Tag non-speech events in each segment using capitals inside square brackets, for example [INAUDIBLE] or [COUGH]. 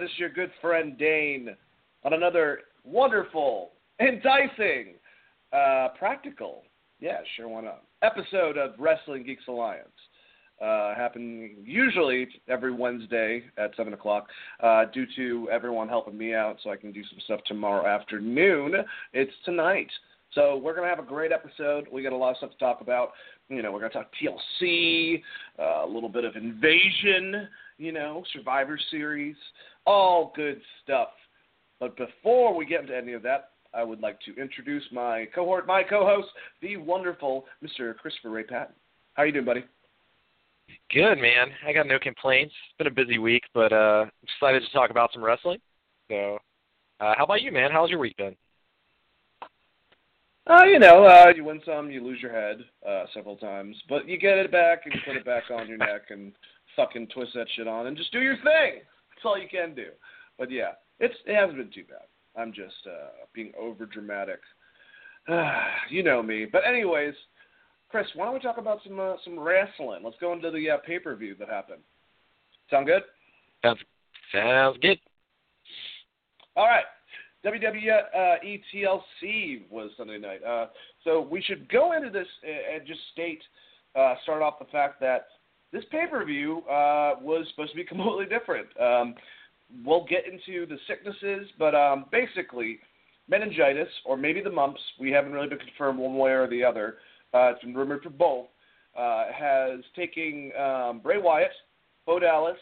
This is your good friend Dane on another wonderful, enticing, uh, practical, yeah, sure, why not, episode of Wrestling Geeks Alliance. Uh, happening usually every Wednesday at 7 o'clock. Uh, due to everyone helping me out so I can do some stuff tomorrow afternoon, it's tonight. So we're going to have a great episode. We got a lot of stuff to talk about. You know, we're going to talk TLC, uh, a little bit of Invasion, you know, Survivor Series, all good stuff. But before we get into any of that, I would like to introduce my cohort, my co-host, the wonderful Mr. Christopher Ray Patton. How are you doing, buddy? Good, man. I got no complaints. It's been a busy week, but uh excited to talk about some wrestling. So, uh how about you, man? How's your week been? Uh, you know, uh, you win some, you lose your head uh, several times, but you get it back and you put it back on your neck and fucking twist that shit on and just do your thing. That's all you can do. But yeah, it's it hasn't been too bad. I'm just uh, being over dramatic. [SIGHS] you know me. But anyways, Chris, why don't we talk about some uh, some wrestling? Let's go into the uh, pay per view that happened. Sound good? Sounds sounds good. All right. WWE TLC was Sunday night. Uh, so we should go into this and just state, uh, start off the fact that this pay per view uh, was supposed to be [LAUGHS] completely different. Um, we'll get into the sicknesses, but um, basically, meningitis or maybe the mumps, we haven't really been confirmed one way or the other. Uh, it's been rumored for both. Uh, has taken um, Bray Wyatt, Bo Dallas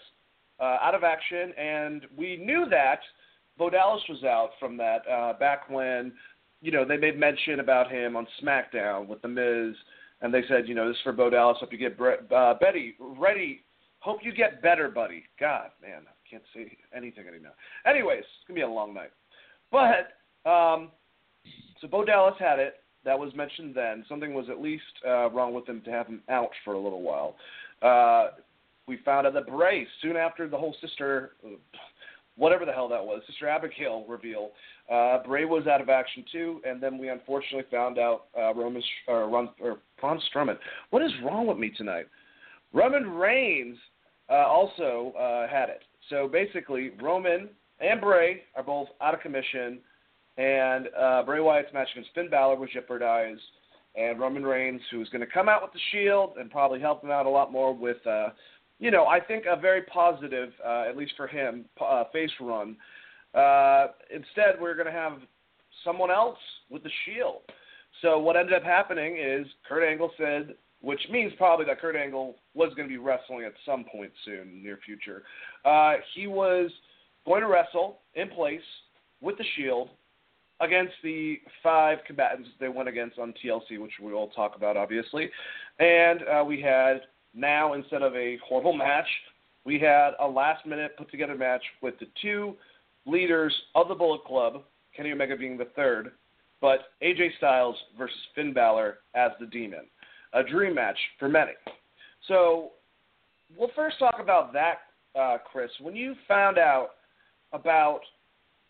uh, out of action, and we knew that Bo Dallas was out from that uh, back when you know they made mention about him on SmackDown with the Miz, and they said you know this is for Bo Dallas. Hope you get Bre- uh, Betty ready. Hope you get better, buddy. God, man, I can't say anything anymore. Anyways, it's gonna be a long night. But um, so Bo Dallas had it. That was mentioned then. Something was at least uh, wrong with him to have him out for a little while. Uh, we found out that Bray, soon after the whole sister, whatever the hell that was, Sister Abigail reveal, uh, Bray was out of action too, and then we unfortunately found out uh, Roman or, Ron, or Braun Strowman. What is wrong with me tonight? Roman Reigns uh, also uh, had it. So basically, Roman and Bray are both out of commission and uh, Bray Wyatt's match against Finn Balor was jeopardized, and Roman Reigns, who's going to come out with the Shield and probably help him out a lot more with, uh, you know, I think a very positive, uh, at least for him, uh, face run. Uh, instead, we're going to have someone else with the Shield. So what ended up happening is Kurt Angle said, which means probably that Kurt Angle was going to be wrestling at some point soon, near future. Uh, he was going to wrestle in place with the Shield against the five combatants they went against on TLC, which we will talk about, obviously. And uh, we had now, instead of a horrible match, we had a last minute put together match with the two leaders of the Bullet Club, Kenny Omega being the third, but AJ Styles versus Finn Balor as the Demon. A dream match for many. So we'll first talk about that, uh, Chris. When you found out about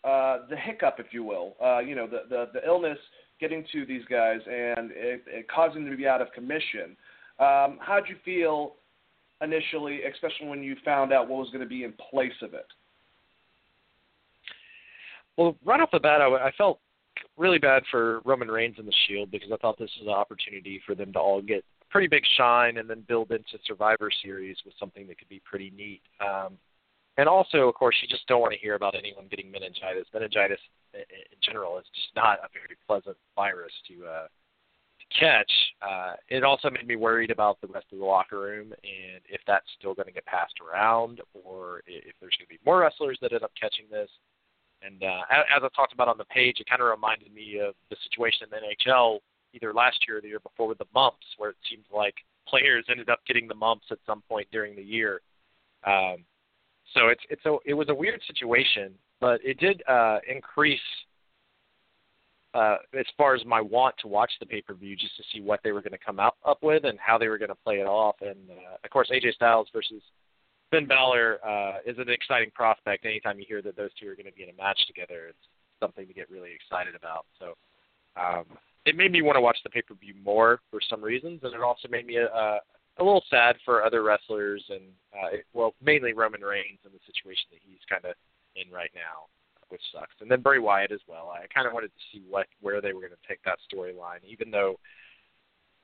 uh, the hiccup, if you will, uh, you know, the, the, the illness getting to these guys and it, it causing them to be out of commission. Um, how did you feel initially, especially when you found out what was going to be in place of it? Well, right off the bat, I, I felt really bad for Roman Reigns and the Shield because I thought this was an opportunity for them to all get pretty big shine and then build into Survivor Series with something that could be pretty neat. Um, and also, of course, you just don't want to hear about anyone getting meningitis. Meningitis, in general, is just not a very pleasant virus to uh, catch. Uh, it also made me worried about the rest of the locker room and if that's still going to get passed around, or if there's going to be more wrestlers that end up catching this. And uh, as I talked about on the page, it kind of reminded me of the situation in the NHL either last year or the year before with the mumps, where it seemed like players ended up getting the mumps at some point during the year. Um, so it's it's a it was a weird situation, but it did uh, increase uh, as far as my want to watch the pay per view just to see what they were going to come out up with and how they were going to play it off. And uh, of course, AJ Styles versus Finn Balor uh, is an exciting prospect. Anytime you hear that those two are going to be in a match together, it's something to get really excited about. So um, it made me want to watch the pay per view more for some reasons, and it also made me uh, a little sad for other wrestlers and uh, well, mainly Roman Reigns and the situation that he's kind of in right now, which sucks. And then Bray Wyatt as well. I kind of wanted to see what where they were going to take that storyline, even though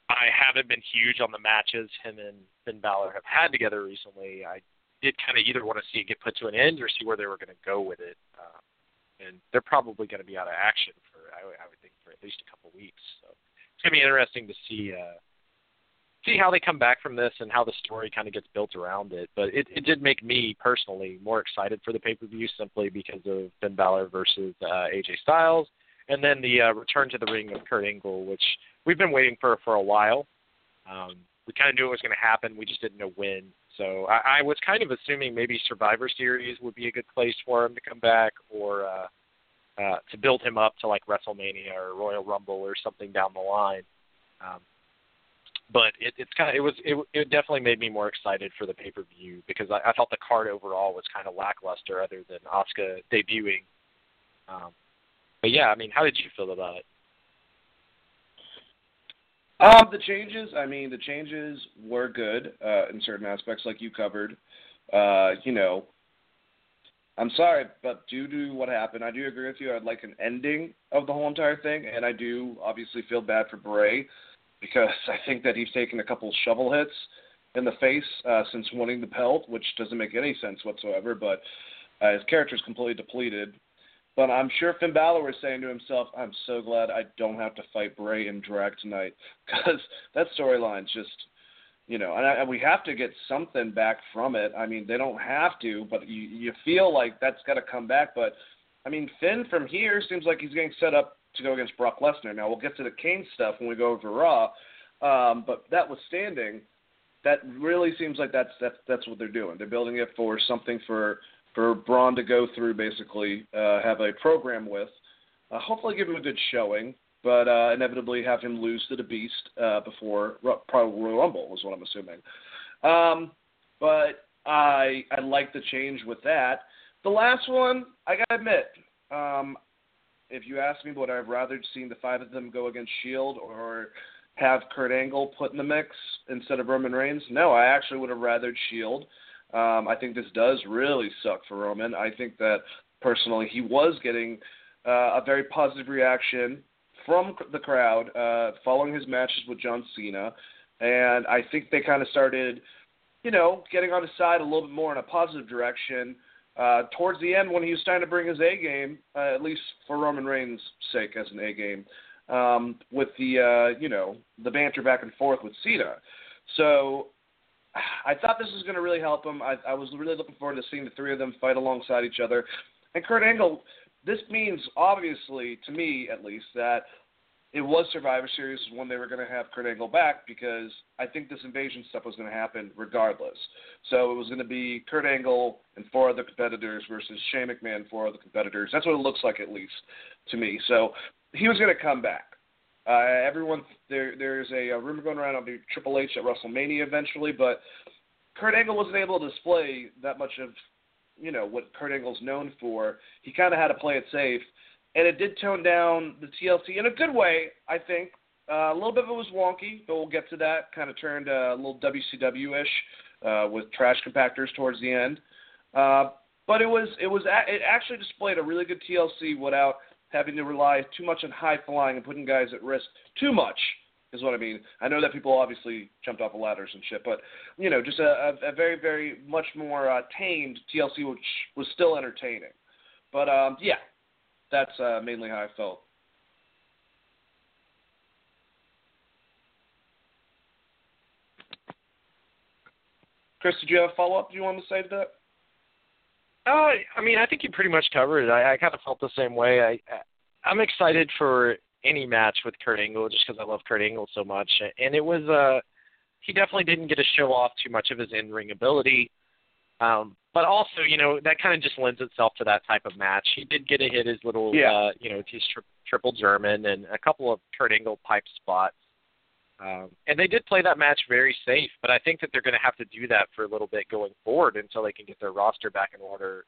I haven't been huge on the matches him and Finn Balor have had together recently. I did kind of either want to see it get put to an end or see where they were going to go with it. Uh, and they're probably going to be out of action for I I would think for at least a couple weeks. So it's going to be interesting to see uh, see how they come back from this and how the story kind of gets built around it. But it, it did make me personally more excited for the pay per view simply because of Finn Balor versus uh, AJ Styles, and then the uh, return to the ring of Kurt Angle, which we've been waiting for for a while. Um, we kind of knew it was going to happen. We just didn't know when. So I, I was kind of assuming maybe Survivor Series would be a good place for him to come back, or uh, uh, to build him up to like WrestleMania or Royal Rumble or something down the line. Um, but it, it's kind of it was it, it definitely made me more excited for the pay per view because I, I thought the card overall was kind of lackluster other than Asuka debuting. Um, but yeah, I mean, how did you feel about it? Um, the changes, I mean, the changes were good uh, in certain aspects, like you covered. Uh, you know, I'm sorry, but due to what happened, I do agree with you. I'd like an ending of the whole entire thing, and I do obviously feel bad for Bray because I think that he's taken a couple shovel hits in the face uh, since winning the belt, which doesn't make any sense whatsoever. But uh, his character is completely depleted. But I'm sure Finn Balor was saying to himself, "I'm so glad I don't have to fight Bray in drag tonight [LAUGHS] because that storyline's just, you know, and, I, and we have to get something back from it. I mean, they don't have to, but you you feel like that's got to come back. But I mean, Finn from here seems like he's getting set up to go against Brock Lesnar. Now we'll get to the Kane stuff when we go over Raw, um, but that was standing. That really seems like that's that's that's what they're doing. They're building it for something for for Braun to go through, basically uh, have a program with. Uh, hopefully, give him a good showing, but uh, inevitably have him lose to the Beast uh, before probably Royal Rumble, is what I'm assuming. Um, but I I like the change with that. The last one, I gotta admit, um, if you ask me, would I have rather seen the five of them go against Shield or have Kurt Angle put in the mix instead of Roman Reigns? No, I actually would have rathered Shield. Um, I think this does really suck for Roman. I think that personally he was getting uh, a very positive reaction from the crowd uh, following his matches with John Cena, and I think they kind of started, you know, getting on his side a little bit more in a positive direction. Uh, towards the end, when he was starting to bring his A game, uh, at least for Roman Reigns' sake, as an A game, um, with the uh, you know the banter back and forth with Cena. So I thought this was going to really help him. I, I was really looking forward to seeing the three of them fight alongside each other. And Kurt Angle, this means obviously to me at least that it was Survivor Series when they were going to have Kurt Angle back because I think this invasion stuff was going to happen regardless. So it was going to be Kurt Angle and four other competitors versus Shane McMahon four other competitors. That's what it looks like at least to me. So he was going to come back. Uh, everyone, there, there's a, a rumor going around the Triple H at WrestleMania eventually, but Kurt Angle wasn't able to display that much of, you know, what Kurt Angle's known for. He kind of had to play it safe, and it did tone down the TLC in a good way, I think. Uh, a little bit of it was wonky, but we'll get to that. Kind of turned uh, a little WCW-ish uh, with trash compactors towards the end. Uh, but it was it was a- it actually displayed a really good TLC without having to rely too much on high flying and putting guys at risk too much is what I mean. I know that people obviously jumped off of ladders and shit, but you know, just a, a, a very, very much more uh, tamed TLC, which was still entertaining. But um, yeah, that's uh, mainly how I felt. Chris, did you have a follow up do you wanted to say to that? Uh, I mean, I think you pretty much covered it. I, I kind of felt the same way. I, I'm excited for any match with Kurt Angle just because I love Kurt Angle so much, and it was uh, he definitely didn't get to show off too much of his in-ring ability. Um, but also, you know, that kind of just lends itself to that type of match. He did get to hit his little, yeah. uh, you know, his tri- triple German and a couple of Kurt Angle pipe spots. Um, and they did play that match very safe, but I think that they're going to have to do that for a little bit going forward until they can get their roster back in order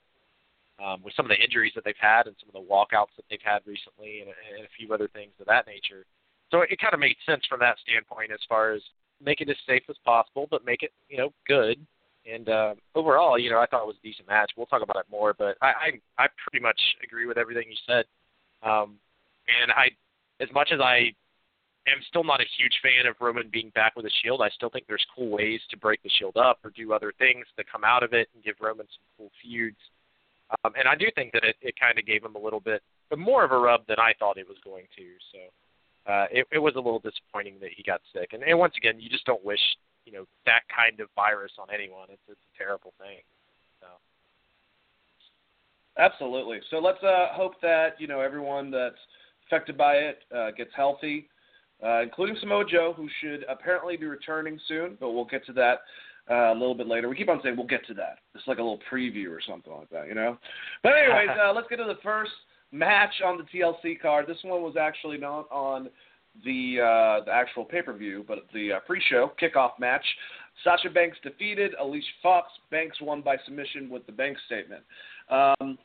um, with some of the injuries that they've had and some of the walkouts that they've had recently and, and a few other things of that nature. So it kind of made sense from that standpoint as far as make it as safe as possible, but make it you know good. And uh, overall, you know, I thought it was a decent match. We'll talk about it more, but I I, I pretty much agree with everything you said. Um, and I, as much as I am still not a huge fan of Roman being back with a Shield, I still think there's cool ways to break the Shield up or do other things to come out of it and give Roman some cool feuds. Um, and I do think that it, it kind of gave him a little bit but more of a rub than I thought it was going to. So uh, it, it was a little disappointing that he got sick. And, and once again, you just don't wish you know that kind of virus on anyone. It's it's a terrible thing. So. Absolutely. So let's uh, hope that you know everyone that's affected by it uh, gets healthy, uh, including Samoa Joe, who should apparently be returning soon. But we'll get to that uh, a little bit later. We keep on saying we'll get to that. It's like a little preview or something like that, you know. But anyways, [LAUGHS] uh, let's get to the first match on the TLC card. This one was actually not on the uh, the actual pay per view, but the uh, pre show kickoff match. Sasha Banks defeated Alicia Fox. Banks won by submission with the Banks statement. Um,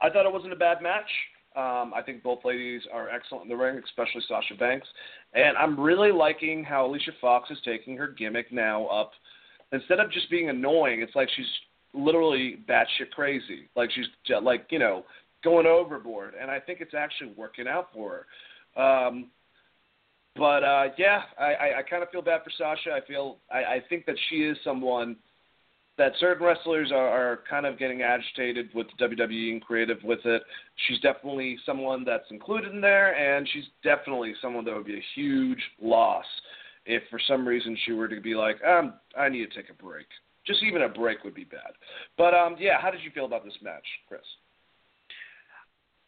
I thought it wasn't a bad match. Um, I think both ladies are excellent in the ring, especially Sasha Banks. And I'm really liking how Alicia Fox is taking her gimmick now up. Instead of just being annoying, it's like she's literally batshit crazy. Like she's like you know going overboard, and I think it's actually working out for her. Um, but uh, yeah, I, I, I kind of feel bad for Sasha. I feel I, I think that she is someone that certain wrestlers are, are kind of getting agitated with WWE and creative with it. She's definitely someone that's included in there, and she's definitely someone that would be a huge loss if for some reason she were to be like, um, I need to take a break. Just even a break would be bad. But um, yeah, how did you feel about this match, Chris?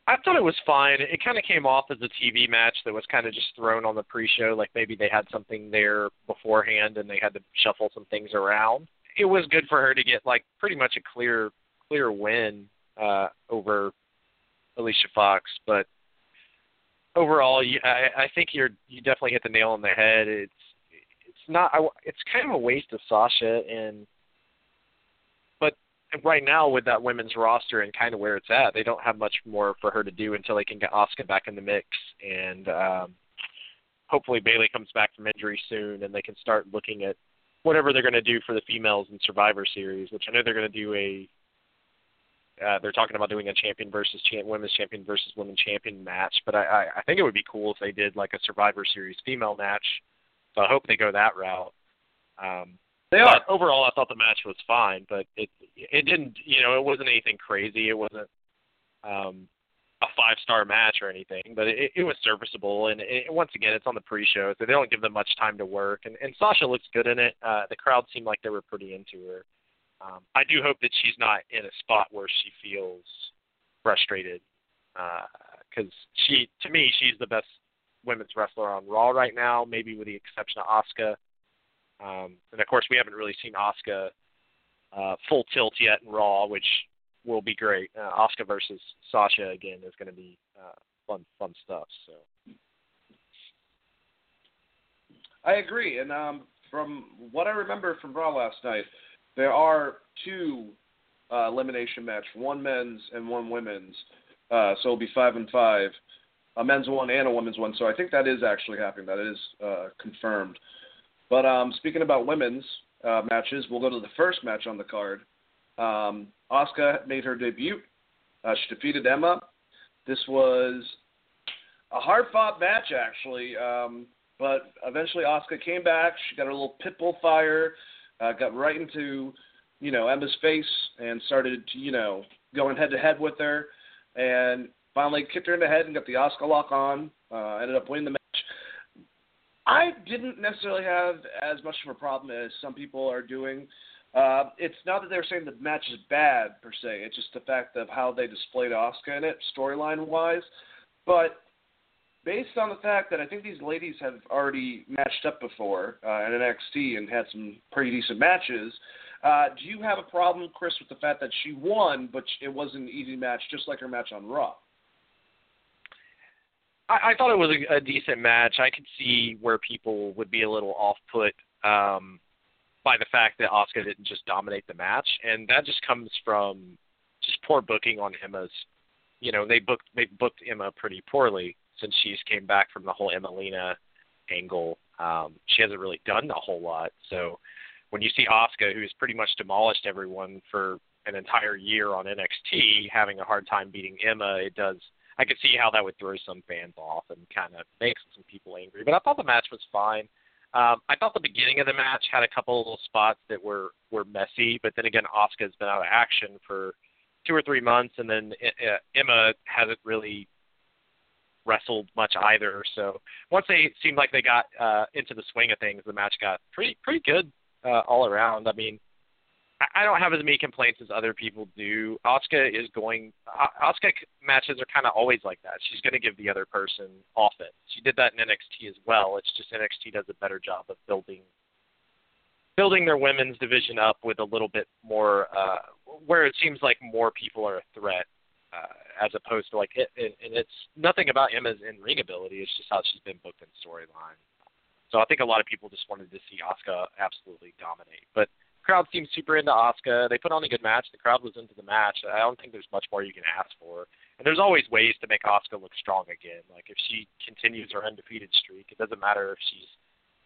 I thought it was fine. It kind of came off as a TV match that was kind of just thrown on the pre-show, like maybe they had something there beforehand and they had to shuffle some things around. It was good for her to get like pretty much a clear, clear win uh, over Alicia Fox, but overall, you, I, I think you're you definitely hit the nail on the head. It's it's not. It's kind of a waste of Sasha and right now with that women's roster and kind of where it's at, they don't have much more for her to do until they can get Asuka back in the mix and um, hopefully Bayley comes back from injury soon and they can start looking at whatever they're going to do for the females in Survivor Series, which I know they're going to do a. Uh, they're talking about doing a champion versus champ, women's champion versus women's champion match, but I, I, I think it would be cool if they did like a Survivor Series female match. So I hope they go that route. Um, they are. Overall, I thought the match was fine, but it it didn't. You know, it wasn't anything crazy. It wasn't um, a five star match or anything, but it, it was serviceable. And it, once again, it's on the pre-show, so they don't give them much time to work. And, and Sasha looks good in it. Uh, the crowd seemed like they were pretty into her. Um, I do hope that she's not in a spot where she feels frustrated, because uh, she, to me, she's the best women's wrestler on Raw right now, maybe with the exception of Asuka. Um, and of course, we haven't really seen Asuka uh, full tilt yet in Raw, which will be great. Uh, Asuka versus Sasha again is going to be uh, fun, fun stuff. So. I agree, and um, from what I remember from Raw last night, there are two uh, elimination match, one men's and one women's. Uh, so it'll be five and five, a men's one and a women's one. So I think that is actually happening. That is uh, confirmed. But um, speaking about women's uh, matches, we'll go to the first match on the card. Um, Asuka made her debut. Uh, she defeated Emma. This was a hard-fought match, actually. Um, but eventually, Asuka came back. She got a little pitbull fire, uh, got right into, you know, Emma's face, and started, you know, going head-to-head with her, and finally kicked her in the head and got the Asuka lock on. Uh, ended up winning the match. I didn't necessarily have as much of a problem as some people are doing. Uh, it's not that they're saying the match is bad per se. It's just the fact of how they displayed Asuka in it, storyline wise. But based on the fact that I think these ladies have already matched up before uh, in NXT and had some pretty decent matches, uh, do you have a problem, Chris, with the fact that she won, but it wasn't an easy match, just like her match on Raw? I, I thought it was a, a decent match. I could see where people would be a little off put um, by the fact that Asuka didn't just dominate the match, and that just comes from just poor booking on Emma's. You know, they booked they booked Emma pretty poorly since she's came back from the whole Emmalina angle. Um, she hasn't really done a whole lot, so when you see Asuka, who's pretty much demolished everyone for an entire year on NXT, having a hard time beating Emma, it does. I could see how that would throw some fans off and kind of make some people angry. But I thought the match was fine. Um, I thought the beginning of the match had a couple of little spots that were were messy, but then again, Asuka's been out of action for two or three months, and then uh, Emma hasn't really wrestled much either. So once they seemed like they got uh, into the swing of things, the match got pretty pretty good uh, all around. I mean, I, don't have as many complaints as other people do. Asuka is going. Asuka matches are kind of always like that. She's going to give the other person offense. She did that in NXT as well. It's just NXT does a better job of building building their women's division up with a little bit more uh where it seems like more people are a threat uh, as opposed to like it, and, and it's nothing about Emma's in ring ability. It's just how she's been booked in storyline. So I think a lot of people just wanted to see Asuka absolutely dominate. But crowd seems super into Asuka. They put on a good match. The crowd was into the match. I don't think there's much more you can ask for. And there's always ways to make Asuka look strong again. Like if she continues her undefeated streak, it doesn't matter if she's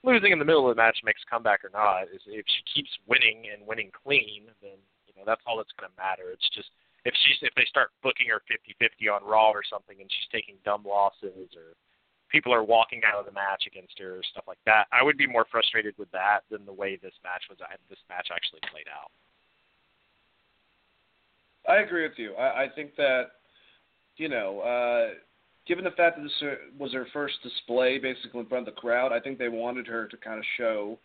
losing in the middle of the match, makes a comeback or not. Is if she keeps winning and winning clean, then you know that's all that's going to matter. It's just if she's if they start booking her 50-50 on Raw or something, and she's taking dumb losses or people are walking out of the match against her or stuff like that, I would be more frustrated with that than the way this match was. This match actually played out. I agree with you. I, I think that you know, uh, given the fact that this was her first display basically in front of the crowd, I think they wanted her to kind of show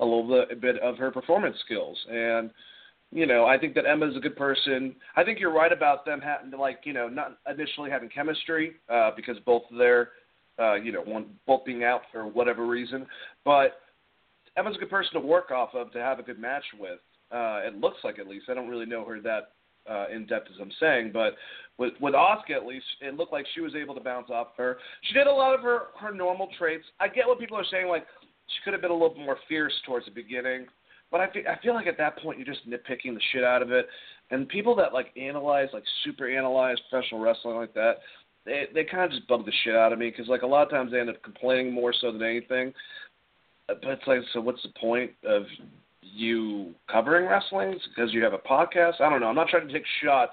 a little bit, of her performance skills and you know, I think that Emma's a good person. I think you're right about them having like, you know, not initially having chemistry uh, because both of their, uh, you know, one being out for whatever reason. But Emma's a good person to work off of to have a good match with. Uh, it looks like at least. I don't really know her that uh, in depth as I'm saying, but with with Asuka at least, it looked like she was able to bounce off her. She did a lot of her her normal traits. I get what people are saying, like she could have been a little more fierce towards the beginning. But I feel, I feel like at that point you're just nitpicking the shit out of it. And people that like analyze, like super analyze professional wrestling like that, they they kind of just bug the shit out of me because like a lot of times they end up complaining more so than anything. But it's like, so what's the point of you covering wrestling because you have a podcast? I don't know. I'm not trying to take shots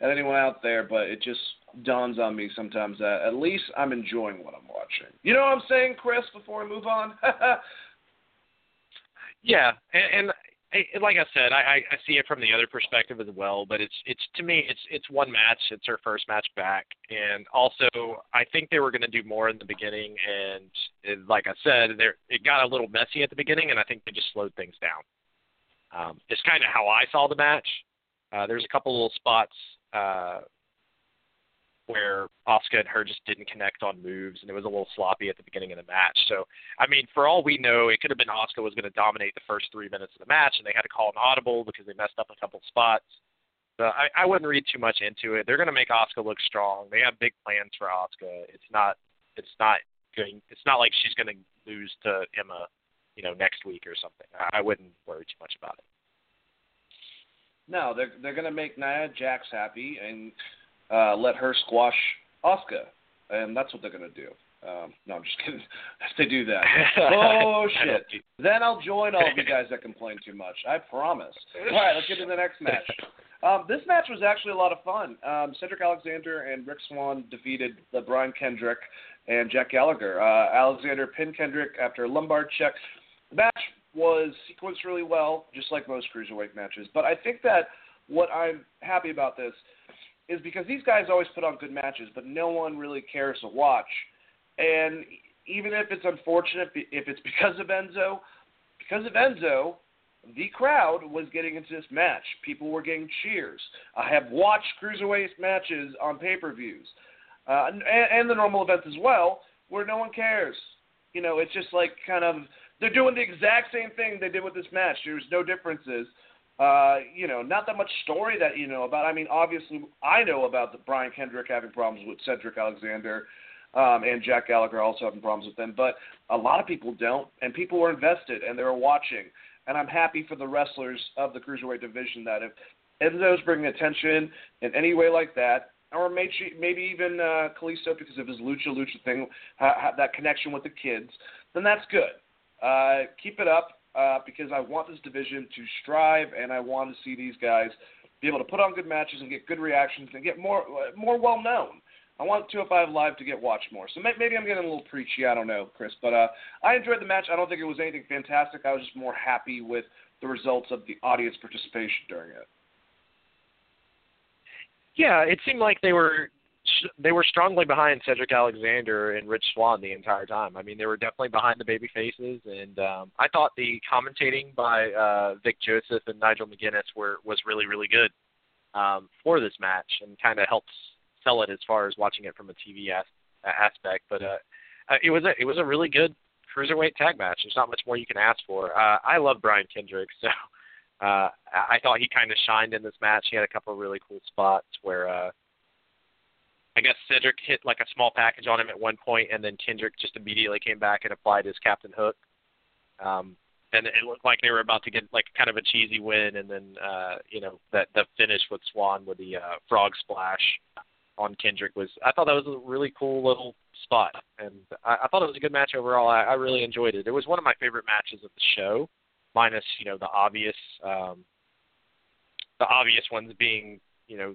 at anyone out there, but it just dawns on me sometimes that at least I'm enjoying what I'm watching. You know what I'm saying, Chris? Before I move on. [LAUGHS] Yeah, and, and Like I said, I, I see it from the other perspective as well. But it's it's to me, it's it's one match. It's her first match back, and also I think they were going to do more in the beginning. And it, like I said, there it got a little messy at the beginning, and I think they just slowed things down. Um, it's kind of how I saw the match. Uh, there's a couple little spots uh, where Asuka and her just didn't connect on moves, and it was a little sloppy at the beginning of the match. So, I mean, for all we know, it could have been Asuka was going to dominate the first three minutes of the match, and they had to call an audible because they messed up a couple spots. So I, I wouldn't read too much into it. They're going to make Asuka look strong. They have big plans for Asuka. It's not, it's not going. It's not like she's going to lose to Emma, you know, next week or something. I, I wouldn't worry too much about it. No, they're they're going to make Nia Jax happy, and uh, let her squash Asuka, and that's what they're going to do. Um, no, I'm just [LAUGHS] kidding. if they do that, oh [LAUGHS] shit, then I'll join all of you guys that complain too much. I promise. All right, let's get to the next match. Um, this match was actually a lot of fun. Um, Cedric Alexander and Rick Swann defeated the Brian Kendrick and Jack Gallagher. Uh, Alexander pinned Kendrick after a lumbar check. The match was sequenced really well, just like most cruiserweight matches. But I think that what I'm happy about this is because these guys always put on good matches, but no one really cares to watch. And even if it's unfortunate, if it's [LAUGHS] because of Enzo, because of Enzo, the crowd was getting into this match. People were getting cheers. I have watched cruiserweight matches on pay-per-views uh, and, and the normal events as well, where no one cares. You know, it's just like kind of they're doing the exact same thing they did with this match. There's no differences. Uh, you know, not that much story that you know about. I mean, obviously, I know about the Brian Kendrick having problems with Cedric Alexander, um, and Jack Gallagher also having problems with them. But a lot of people don't, and people were invested and they were watching. And I'm happy for the wrestlers of the cruiserweight division that if Enzo's bringing attention in any way like that, or maybe maybe even uh, Kalisto because of his lucha lucha thing, ha, ha, that connection with the kids, then that's good. Uh, keep it up. Uh, because I want this division to strive, and I want to see these guys be able to put on good matches and get good reactions and get more more well known. I want 205 Live to get watched more. So maybe I'm getting a little preachy. I don't know, Chris. But uh, I enjoyed the match. I don't think it was anything fantastic. I was just more happy with the results of the audience participation during it. Yeah, it seemed like they were they were strongly behind Cedric Alexander and Rich Swann the entire time. I mean, they were definitely behind the baby faces, and um, I thought the commentating by uh, Vic Joseph and Nigel McGuinness were was really really good um, for this match, and kind of helps sell it as far as watching it from a TV as- aspect. But uh, uh, it was a it was a really good cruiserweight tag match. There's not much more you can ask for. Uh, I love Brian Kendrick, so uh, I thought he kind of shined in this match. He had a couple of really cool spots where. Uh, I guess Cedric hit like a small package on him at one point, and then Kendrick just immediately came back and applied his Captain Hook. Um, and it looked like they were about to get like kind of a cheesy win, and then uh, you know that the finish with Swann with the uh, frog splash on Kendrick was. I thought that was a really cool little spot, and I, I thought it was a good match overall. I, I really enjoyed it. It was one of my favorite matches of the show, minus you know the obvious um, the obvious ones being you know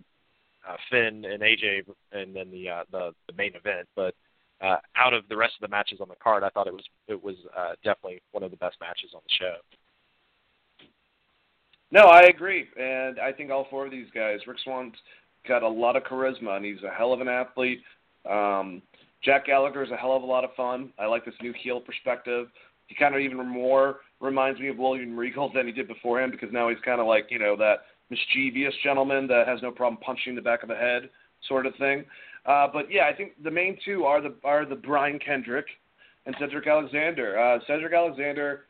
uh, Finn and AJ, and then the uh, the, the main event. But uh, out of the rest of the matches on the card, I thought it was it was uh, definitely one of the best matches on the show. No, I agree, and I think all four of these guys, Rick Swann's got a lot of charisma, and he's a hell of an athlete. Um, Jack Gallagher is a hell of a lot of fun. I like this new heel perspective. He kind of even more reminds me of William Regal than he did before him because now he's kind of like you know that mischievous gentleman that has no problem punching the back of the head, sort of thing. Uh, but yeah, I think the main two are the are the Brian Kendrick and Cedric Alexander. Uh, Cedric Alexander,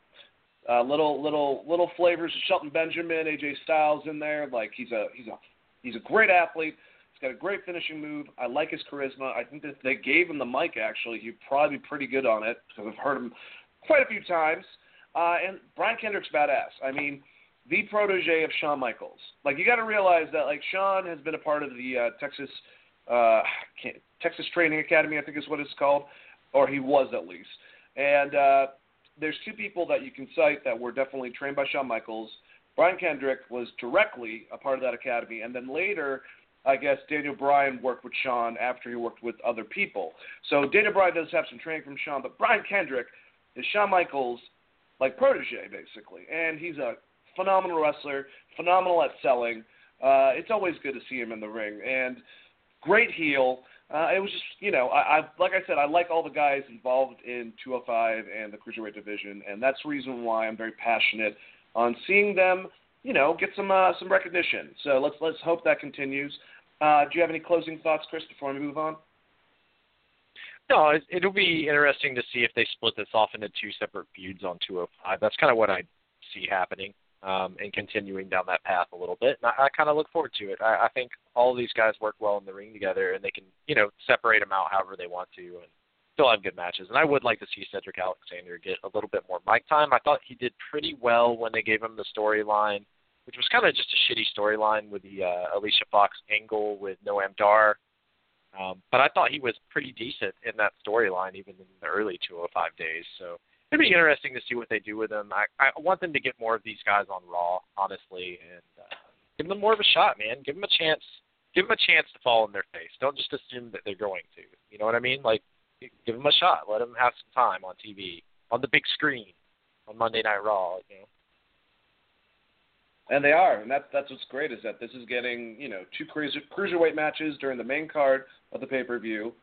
uh, little little little flavors of Shelton Benjamin, AJ Styles in there. Like he's a he's a he's a great athlete. He's got a great finishing move. I like his charisma. I think that they gave him the mic. Actually, he'd probably be pretty good on it because I've heard him quite a few times. Uh, and Brian Kendrick's badass. I mean, the protege of Shawn Michaels. Like you got to realize that like Shawn has been a part of the uh, Texas uh, Texas Training Academy, I think is what it's called, or he was at least. And uh, there's two people that you can cite that were definitely trained by Shawn Michaels. Brian Kendrick was directly a part of that academy, and then later, I guess Daniel Bryan worked with Shawn after he worked with other people. So Daniel Bryan does have some training from Shawn, but Brian Kendrick is Shawn Michaels' like protege basically, and he's a phenomenal wrestler, phenomenal at selling. Uh, it's always good to see him in the ring, and great heel. Uh, it was just, you know, I, I like I said, I like all the guys involved in 205 and the cruiserweight division, and that's the reason why I'm very passionate on seeing them, you know, get some uh, some recognition. So let's let's hope that continues. Uh, do you have any closing thoughts, Chris, before we move on? No, it'll be interesting to see if they split this off into two separate feuds on 205. That's kind of what I see happening um, and continuing down that path a little bit. And I, I kind of look forward to it. I, I think all of these guys work well in the ring together, and they can, you know, separate them out however they want to, and still have good matches. And I would like to see Cedric Alexander get a little bit more mic time. I thought he did pretty well when they gave him the storyline, which was kind of just a shitty storyline with the uh, Alicia Fox angle with Noam Dar. Um, but I thought he was pretty decent in that storyline, even in the early 205 days. So it'd be interesting to see what they do with them. I, I want them to get more of these guys on Raw, honestly, and uh, give them more of a shot, man. Give them a chance. Give them a chance to fall in their face. Don't just assume that they're going to. You know what I mean? Like, give them a shot. Let them have some time on TV, on the big screen, on Monday Night Raw. You know. And they are, and that's that's what's great is that this is getting you know two cruiser, cruiserweight matches during the main card of the pay per view,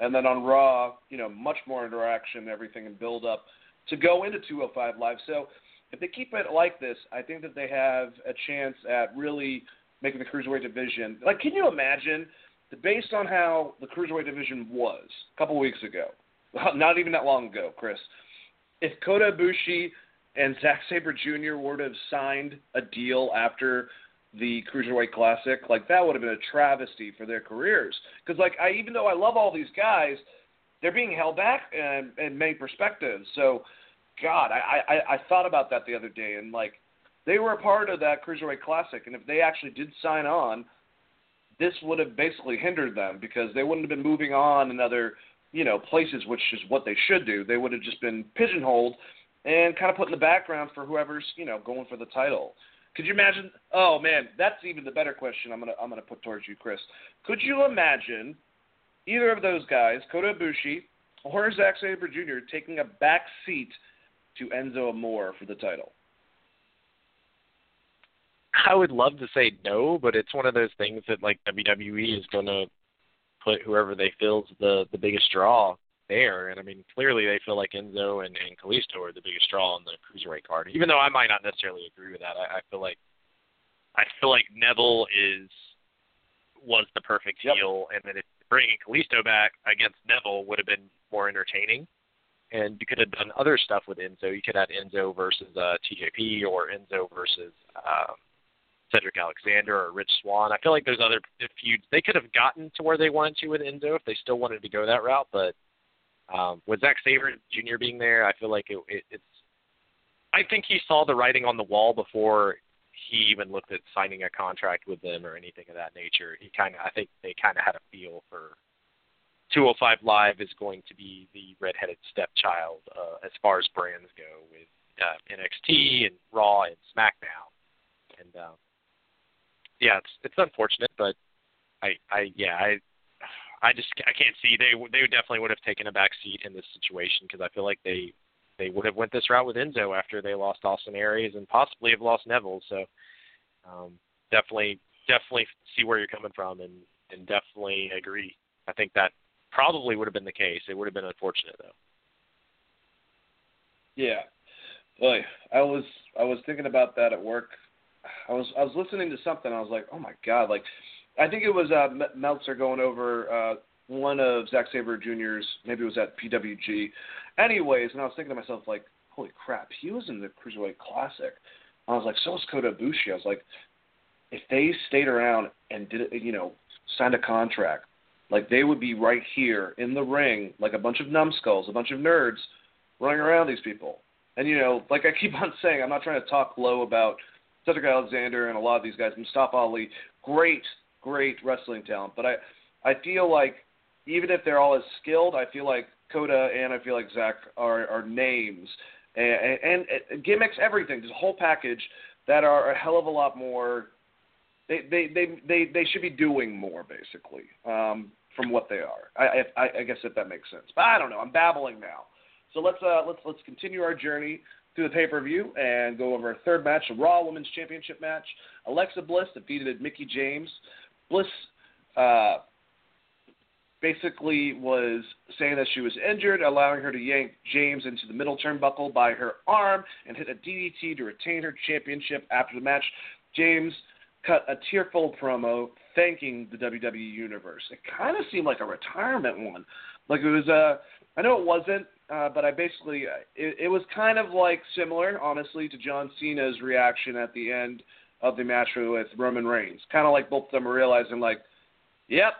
and then on Raw, you know, much more interaction, everything, and build up to go into 205 Live. So if they keep it like this, I think that they have a chance at really making the cruiserweight division. Like, can you imagine, based on how the cruiserweight division was a couple weeks ago, [LAUGHS] not even that long ago, Chris, if Kota Ibushi and Zack Sabre Jr. were to have signed a deal after the Cruiserweight Classic, like that would have been a travesty for their careers. Because like I, even though I love all these guys, they're being held back in, in many perspectives. So, God, I, I I thought about that the other day, and like they were a part of that cruiserweight classic, and if they actually did sign on, this would have basically hindered them because they wouldn't have been moving on in other you know places, which is what they should do. They would have just been pigeonholed and kind of put in the background for whoever's you know going for the title. Could you imagine? Oh man, that's even the better question. I'm gonna I'm gonna put towards you, Chris. Could you imagine either of those guys, Kota Ibushi or Zack Sabre Jr., taking a back seat to Enzo Amore for the title? I would love to say no, but it's one of those things that like WWE is going to put whoever they feel is the the biggest draw there. And I mean, clearly they feel like Enzo and, and Kalisto are the biggest draw on the cruiserweight card. Even though I might not necessarily agree with that, I, I feel like I feel like Neville is was the perfect yep. heel, and that if bringing Kalisto back against Neville would have been more entertaining. And you could have done other stuff with Enzo. You could have Enzo versus uh, TJP or Enzo versus um, Cedric Alexander or Rich Swann. I feel like there's other if feuds they could have gotten to where they wanted to with Enzo if they still wanted to go that route. But um, with Zack Sabre Jr. being there, I feel like it, it, it's. I think he saw the writing on the wall before he even looked at signing a contract with them or anything of that nature. He kind of, I think they kind of had a feel for 205 Live is going to be the redheaded stepchild uh, as far as brands go with uh, NXT and Raw and SmackDown. And um, yeah, it's it's unfortunate, but I I yeah I I just I can't see they they definitely would have taken a back seat in this situation because I feel like they they would have went this route with Enzo after they lost Austin Aries and possibly have lost Neville. So um, definitely definitely see where you're coming from and and definitely agree. I think that probably would have been the case. It would have been unfortunate though. Yeah. Boy, I was I was thinking about that at work I was I was listening to something. I was like, oh my god! Like, I think it was uh, Meltzer going over uh, one of Zack Sabre Jr.'s. Maybe it was at PWG. Anyways, and I was thinking to myself like, holy crap, he was in the Cruiserweight Classic. I was like, so was Kota Ibushi. I was like, if they stayed around and did you know, signed a contract, like they would be right here in the ring, like a bunch of numbskulls, a bunch of nerds running around these people. And you know, like I keep [LAUGHS] on saying, I'm not trying to talk low about Cedric Alexander and a lot of these guys, Mustafa Ali, great, great wrestling talent. But I, I feel like even if they're all as skilled, I feel like Kota and I feel like Zack are, are names and, and, and gimmicks, everything, just a whole package that are a hell of a lot more. They they they they, they should be doing more basically um, from what they are. I, I I guess if that makes sense, but I don't know. I'm babbling now. So let's uh let's let's continue our journey through the pay per view and go over a third match, a Raw Women's Championship match. Alexa Bliss defeated Mickie James. Bliss uh, basically was saying that she was injured, allowing her to yank James into the middle turnbuckle by her arm and hit a DDT to retain her championship after the match. James cut a tearful promo thanking the WWE Universe. It kind of seemed like a retirement one. Like it was a, uh, I know it wasn't uh, but I basically uh, it, it was kind of like similar, honestly, to John Cena's reaction at the end of the match with Roman Reigns. Kind of like both of them were realizing, like, yep,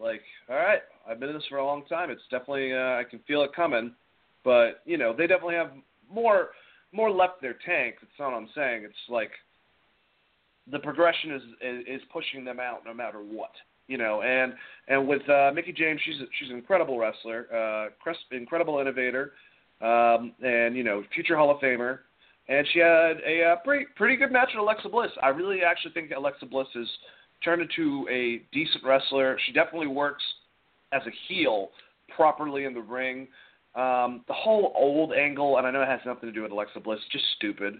like, all right, I've been in this for a long time. It's definitely uh, I can feel it coming, but you know they definitely have more more left in their tank. That's not what I'm saying. It's like the progression is is, is pushing them out no matter what you know, and and with uh, Mickie James, she's a, she's an incredible wrestler, uh, incredible innovator, um, and you know, future Hall of Famer. And she had a uh, pretty pretty good match with Alexa Bliss. I really actually think Alexa Bliss has turned into a decent wrestler. She definitely works as a heel properly in the ring. Um, the whole old angle, and I know it has nothing to do with Alexa Bliss, just stupid.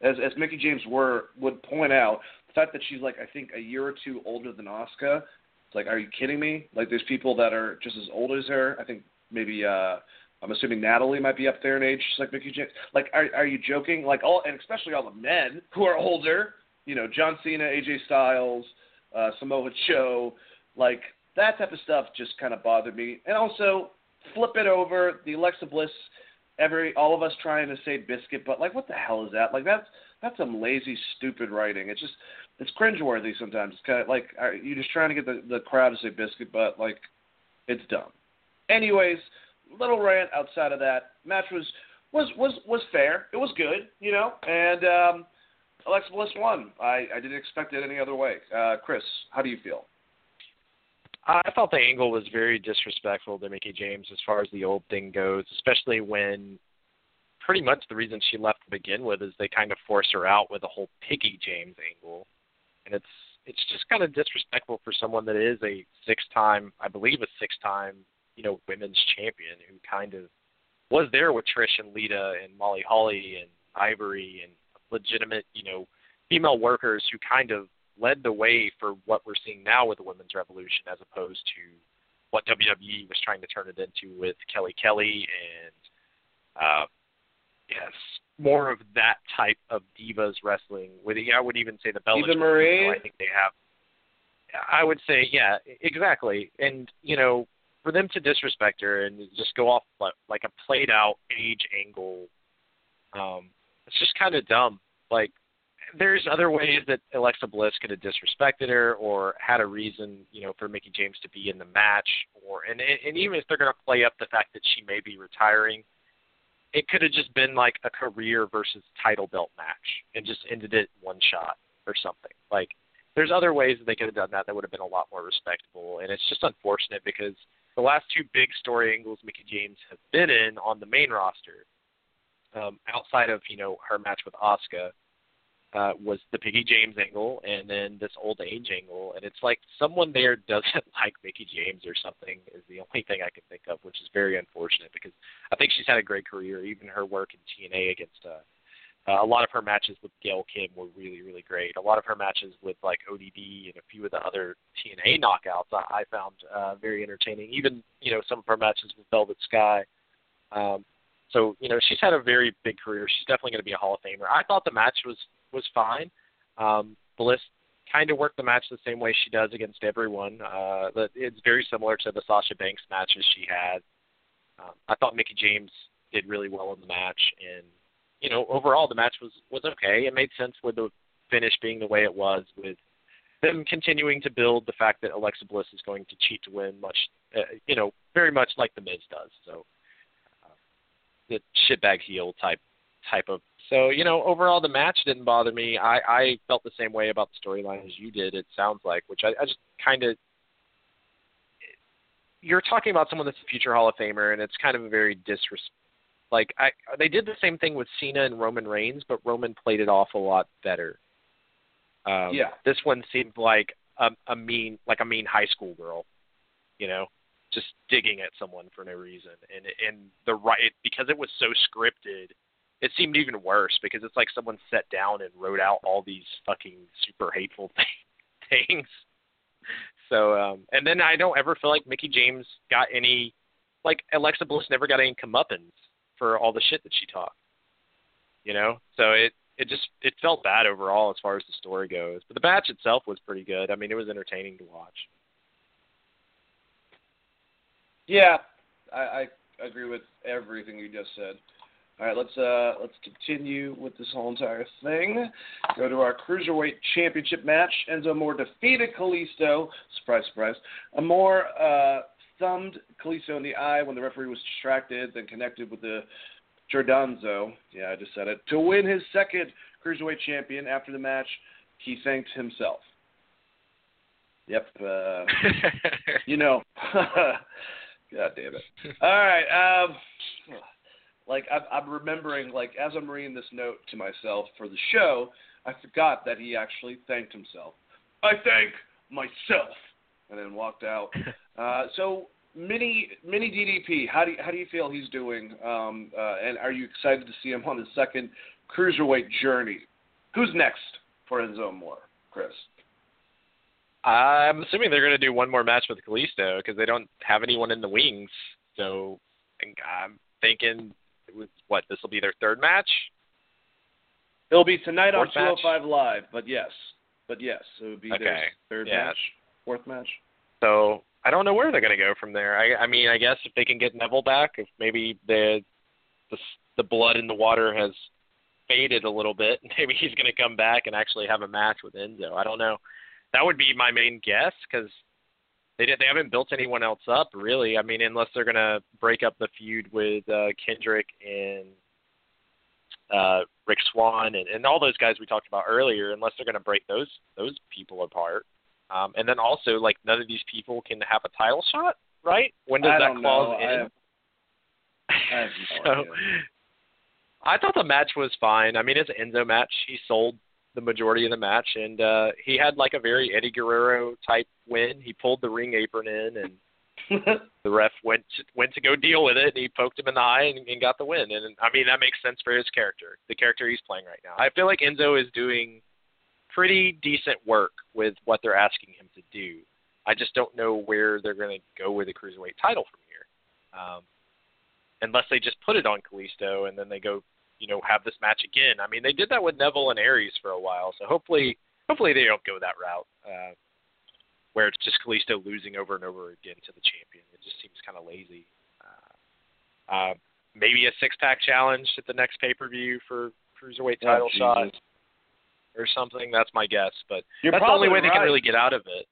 As as Mickie James were would point out, the fact that she's like I think a year or two older than Asuka, it's like, are you kidding me? Like, there's people that are just as old as her. I think maybe uh I'm assuming Natalie might be up there in age, just like Mickie James. Like, are are you joking? Like, all and especially all the men who are older. You know, John Cena, AJ Styles, uh, Samoa Joe. Like that type of stuff just kind of bothered me. And also, flip it over the Alexa Bliss. Every all of us trying to say biscuit, but like, what the hell is that? Like that's that's some lazy, stupid writing. It's just it's cringeworthy sometimes. It's kind of like you're just trying to get the the crowd to say biscuit but Like it's dumb. Anyways, little rant outside of that. Match was was was was fair. It was good, you know, and um, Alexa Bliss won. I I didn't expect it any other way. Uh, Chris, how do you feel? I thought the angle was very disrespectful to Mickie James as far as the old thing goes, especially when pretty much the reason she left to begin with is they kind of force her out with the whole Piggy James angle, and it's it's just kind of disrespectful for someone that is a six-time, I believe, a six-time, you know, women's champion who kind of was there with Trish and Lita and Molly Holly and Ivory and legitimate, you know, female workers who kind of led the way for what we're seeing now with the women's revolution as opposed to what WWE was trying to turn it into with Kelly Kelly and uh yes, more of that type of divas wrestling. With I would even say the Bella Eva Marie. I think they have. I would say yeah, exactly. And you know, for them to disrespect her and just go off like a played out age angle, um, it's just kind of dumb. Like there's other ways that Alexa Bliss could have disrespected her or had a reason, you know, for Mickie James to be in the match, or and and even if they're going to play up the fact that she may be retiring, it could have just been like a career versus title belt match and just ended it one shot or something. Like there's other ways that they could have done that that would have been a lot more respectable, and it's just unfortunate because the last two big story angles Mickie James has been in on the main roster, um, outside of you know her match with Asuka uh, was the Piggy James angle and then this old age angle, and it's like someone there [LAUGHS] doesn't like Mickie James or something is the only thing I can think of, which is very unfortunate because I think she's had a great career. Even her work in TNA against uh, uh, a lot of her matches with Gail Kim were really really great. A lot of her matches with like ODB and a few of the other TNA knockouts I, I found uh, very entertaining. Even you know some of her matches with Velvet Sky. Um, so you know she's had a very big career. She's definitely going to be a Hall of Famer. I thought the match was was fine. Um, Bliss kind of worked the match the same way she does against everyone. Uh, it's very similar to the Sasha Banks matches she had. Um, I thought Mickie James did really well in the match, and you know overall the match was was okay. It made sense with the finish being the way it was, with them continuing to build the fact that Alexa Bliss is going to cheat to win, much uh, you know very much like the Miz does. So the shitbag heel type type of so you know, overall the match didn't bother me. I I felt the same way about the storyline as you did. It sounds like, which I, I just kind of. You're talking about someone that's a future Hall of Famer, and it's kind of a very disres. Like I, they did the same thing with Cena and Roman Reigns, but Roman played it off a lot better. Um, yeah. This one seemed like a, a mean, like a mean high school girl, you know, just digging at someone for no reason, and and the right because it was so scripted it seemed even worse because it's like someone sat down and wrote out all these fucking super hateful [LAUGHS] things. So, um, and then I don't ever feel like Mickie James got any, like Alexa Bliss never got any comeuppance for all the shit that she talked. You know, so it it just it felt bad overall as far as the story goes. But the match itself was pretty good. I mean, it was entertaining to watch. Yeah, I, I agree with everything you just said. All right, let's uh, let's continue with this whole entire thing. Go to our cruiserweight championship match. Enzo Amore defeated Kalisto. Surprise, surprise. Amore uh, thumbed Kalisto in the eye when the referee was distracted, then connected with the Giordano. Yeah, I just said it to win his second cruiserweight champion. After the match, he thanked himself. Yep. Uh, [LAUGHS] you know. [LAUGHS] God damn it. All right. Um, like I'm, I'm remembering, like as I'm reading this note to myself for the show, I forgot that he actually thanked himself. I thank myself, and then walked out. [LAUGHS] uh, so mini mini DDP, how do you, how do you feel he's doing? Um, uh, and are you excited to see him on his second cruiserweight journey? Who's next for Enzo Amore, Chris? I'm assuming they're going to do one more match with Kalisto because they don't have anyone in the wings. So I'm thinking what this will be their third match. It'll be tonight Fourth on 205 match? Oh Live, but yes, but yes, it would be okay. their third yeah. match, fourth match. So I don't know where they're going to go from there. I, I mean, I guess if they can get Neville back, if maybe the the, the blood in the water has faded a little bit, [LAUGHS] maybe he's going to come back and actually have a match with Enzo. I don't know. That would be my main guess because they did, they haven't built anyone else up really. I mean, unless they're gonna break up the feud with uh, Kendrick and uh, Rich Swann and, and all those guys we talked about earlier. Unless they're gonna break those those people apart. Um, and then also, like, none of these people can have a title shot, right? When does I that clause know. end? I have, I have no [LAUGHS] so, idea. I thought the match was fine. I mean, it's an Enzo match. He sold the majority of the match, and uh, he had like a very Eddie Guerrero type win. He pulled the ring apron in, and [LAUGHS] the ref went to, went to go deal with it. And he poked him in the eye and, and got the win. And I mean, that makes sense for his character, the character he's playing right now. I feel like Enzo is doing pretty decent work with what they're asking him to do. I just don't know where they're going to go with the cruiserweight title from here, um, unless they just put it on Kalisto and then they go you know have this match again. I mean, they did that with Neville and Aries for a while, so hopefully hopefully they don't go that route uh, where it's just Kalisto losing over and over again to the champion. It just seems kind of lazy. Uh, uh, maybe a six pack challenge at the next pay per view for cruiserweight oh, title oh, shot or something. That's my guess, but You're that's the only way right. they can really get out of it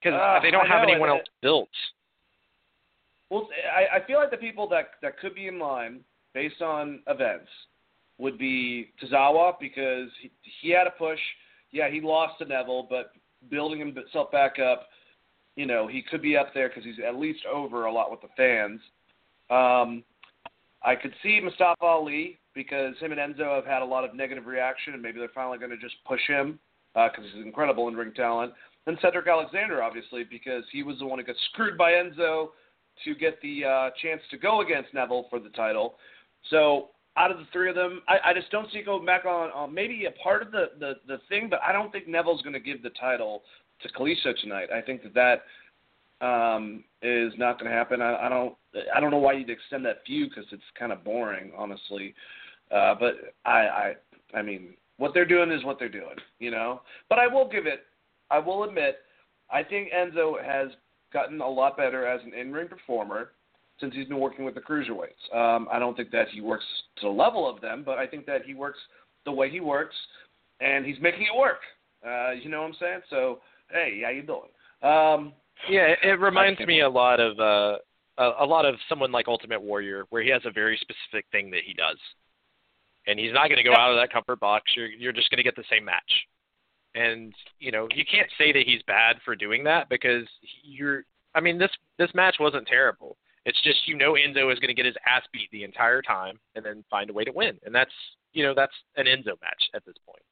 because uh, they don't have anyone else built. Well, I, I feel like the people that that could be in line based on events would be Tozawa because he, he had a push. Yeah, he lost to Neville, but building himself back up, you know, he could be up there because he's at least over a lot with the fans. Um, I could see Mustafa Ali because him and Enzo have had a lot of negative reaction, and maybe they're finally going to just push him because uh, he's incredible in ring talent. Then Cedric Alexander, obviously, because he was the one who got screwed by Enzo to get the uh, chance to go against Neville for the title. So out of the three of them, I, I just don't see going back on, on maybe a part of the, the, the thing, but I don't think Neville's going to give the title to Kalisto tonight. I think that that um, is not going to happen. I, I don't I don't know why you'd extend that feud because it's kind of boring, honestly. Uh, but I, I I mean what they're doing is what they're doing, you know. But I will give it. I will admit, I think Enzo has gotten a lot better as an in-ring performer since he's been working with the cruiserweights. Um, I don't think that he works to the level of them, but I think that he works the way he works, and he's making it work. Uh, you know what I'm saying? So, hey, how you doing? Um, yeah, it, reminds me a lot of uh, a, a lot of someone like Ultimate Warrior, where he has a very specific thing that he does, and he's not going to go out of that comfort box. You're you're just going to get the same match. And you know you can't say that he's bad for doing that because you're. I mean this this match wasn't terrible. It's just you know Enzo is going to get his ass beat the entire time and then find a way to win, and that's you know that's an Enzo match at this point.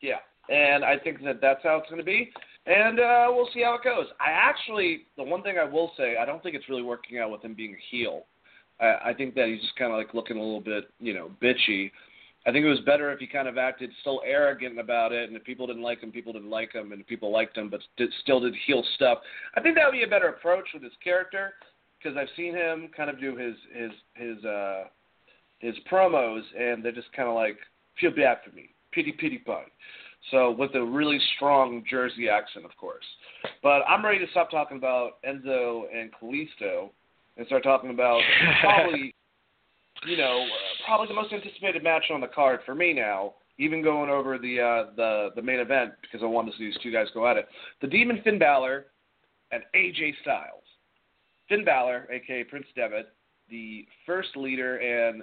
Yeah, and I think that that's how it's going to be, and uh, we'll see how it goes. I actually, the one thing I will say, I don't think it's really working out with him being a heel. I, I think that he's just kind of like looking a little bit, you know, bitchy. I think it was better if he kind of acted still arrogant about it, and if people didn't like him, people didn't like him, and if people liked him, but did, still did heel stuff. I think that would be a better approach with his character, because I've seen him kind of do his his his uh his promos, and they're just kind of like feel bad for me, pity pity pun. So with a really strong Jersey accent, of course. But I'm ready to stop talking about Enzo and Kalisto and start talking about [LAUGHS] probably you know, uh, probably the most anticipated match on the card for me now. Even going over the uh, the the main event because I wanted to see these two guys go at it. The Demon Finn Balor and AJ Styles. Finn Balor, aka Prince Devitt, the first leader and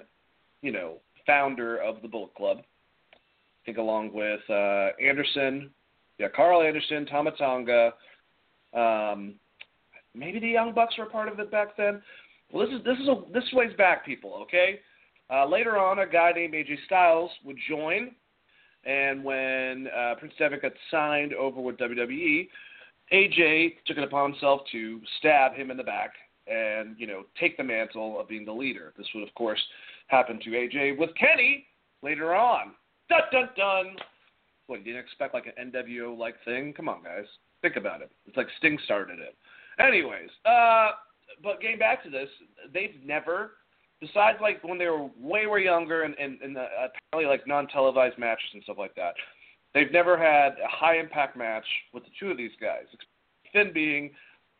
you know founder of the Bullet Club. I think along with uh, Anderson, yeah, Karl Anderson, Tama um, maybe the Young Bucks were part of it back then. Well, this is this is a, this ways back, people. Okay. Uh, later on, a guy named AJ Styles would join, and when uh, Prince Devitt got signed over with WWE, AJ took it upon himself to stab him in the back and you know take the mantle of being the leader. This would, of course, happen to AJ with Kenny later on. Dun dun dun. What you didn't expect like an NWO like thing? Come on, guys, think about it. It's like Sting started it. Anyways, uh, but getting back to this, they've never, besides like when they were way way younger and and, and uh, apparently like non televised matches and stuff like that, they've never had a high impact match with the two of these guys. Finn being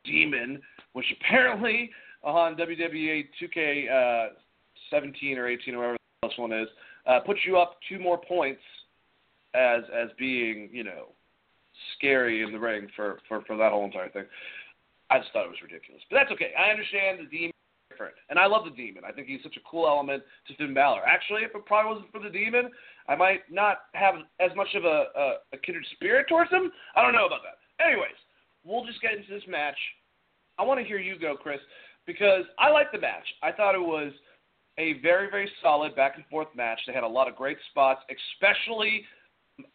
Demon, which apparently on WWE 2K uh, 17 or 18 or whatever this one is, uh, puts you up two more points as as being you know scary in the ring for for for that whole entire thing. I just thought it was ridiculous. But that's okay. I understand the demon different. And I love the demon. I think he's such a cool element to Finn Balor. Actually, if it probably wasn't for the demon, I might not have as much of a, a, a kindred spirit towards him. I don't know about that. Anyways, we'll just get into this match. I want to hear you go, Chris. because I liked the match. I thought it was a very, very solid back and forth match. They had a lot of great spots, especially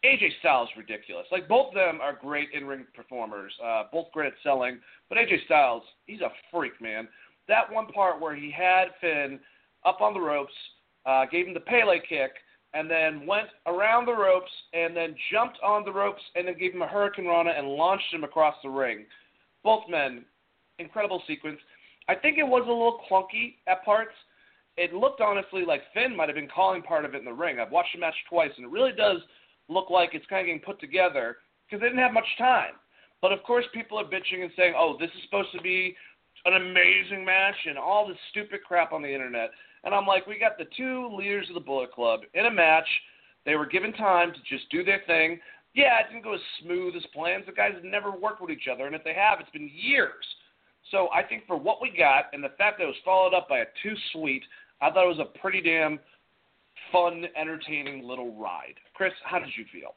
AJ Styles ridiculous. Like both of them are great in ring performers, uh, both great at selling. But AJ Styles, he's a freak, man. That one part where he had Finn up on the ropes, uh, gave him the Pele kick, and then went around the ropes and then jumped on the ropes and then gave him a hurricanrana and launched him across the ring. Both men, incredible sequence. I think it was a little clunky at parts. It looked honestly like Finn might have been calling part of it in the ring. I've watched the match twice, and it really does look like it's kind of getting put together because they didn't have much time. But of course, people are bitching and saying, "Oh, this is supposed to be an amazing match," and all this stupid crap on the internet. And I'm like, we got the two leaders of the Bullet Club in a match. They were given time to just do their thing. Yeah, it didn't go as smooth as planned. The guys have never worked with each other, and if they have, it's been years. So I think for what we got and the fact that it was followed up by a too sweet, I thought it was a pretty damn fun, entertaining little ride. Chris, how did you feel?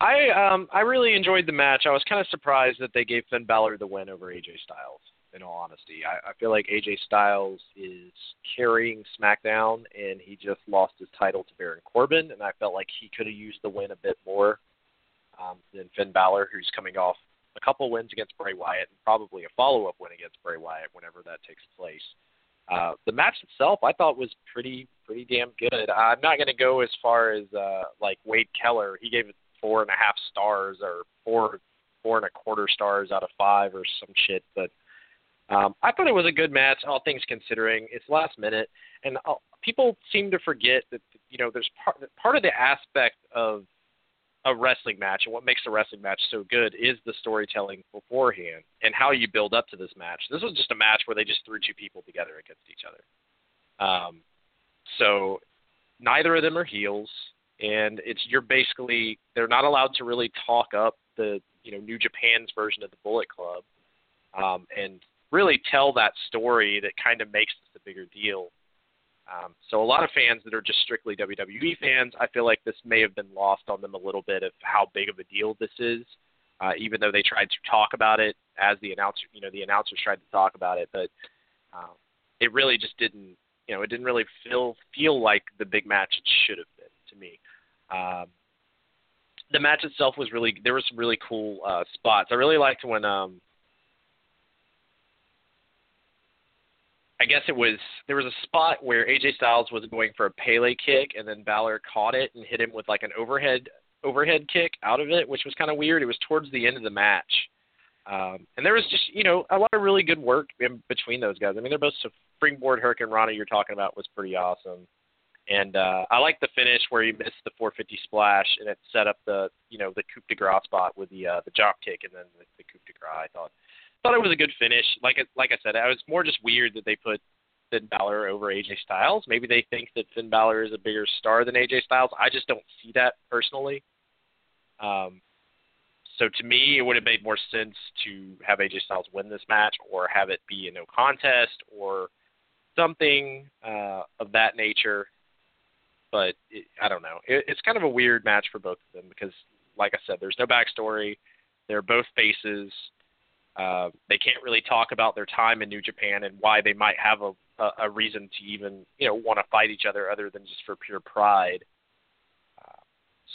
I um I really enjoyed the match. I was kind of surprised that they gave Finn Balor the win over AJ Styles. In all honesty, I, I feel like AJ Styles is carrying SmackDown, and he just lost his title to Baron Corbin, and I felt like he could have used the win a bit more um, than Finn Balor, who's coming off a couple wins against Bray Wyatt and probably a follow-up win against Bray Wyatt whenever that takes place. Uh, the match itself, I thought was pretty pretty damn good. I'm not going to go as far as uh, like Wade Keller. He gave it four and a half stars or four four and a quarter stars out of five or some shit. But um, I thought it was a good match, all things considering. It's last minute, and uh, people seem to forget that you know there's part part of the aspect of a wrestling match and what makes a wrestling match so good is the storytelling beforehand and how you build up to this match. This was just a match where they just threw two people together against each other. Um, so neither of them are heels, and it's you're basically they're not allowed to really talk up the you know New Japan's version of the Bullet Club, um, and really tell that story that kind of makes this a bigger deal um, so a lot of fans that are just strictly WWE fans, I feel like this may have been lost on them a little bit of how big of a deal this is. Uh, even though they tried to talk about it as the announcer, you know, the announcers tried to talk about it, but um, it really just didn't, you know, it didn't really feel feel like the big match it should have been to me. Um, the match itself was really there were some really cool uh, spots. I really liked when um, I guess it was there was a spot where AJ Styles was going for a Pele kick and then Balor caught it and hit him with like an overhead overhead kick out of it, which was kind of weird. It was towards the end of the match. Um, and there was just, you know, a lot of really good work in between those guys. I mean, they're both springboard hurricanrana you're talking about was pretty awesome. And uh, I like the finish where he missed the 450 splash and it set up the, you know, the coup de grace spot with the uh, the drop kick and then the, the coup de grace. I thought thought it was a good finish. Like like I said, I was more just weird that they put Finn Balor over AJ Styles. Maybe they think that Finn Balor is a bigger star than AJ Styles. I just don't see that personally. Um, so to me, it would have made more sense to have AJ Styles win this match, or have it be a no contest, or something uh, of that nature. But it, I don't know. It, it's kind of a weird match for both of them because, like I said, there's no backstory. They're both faces. Uh, they can't really talk about their time in New Japan and why they might have a, a, a reason to even you know want to fight each other other than just for pure pride. Uh,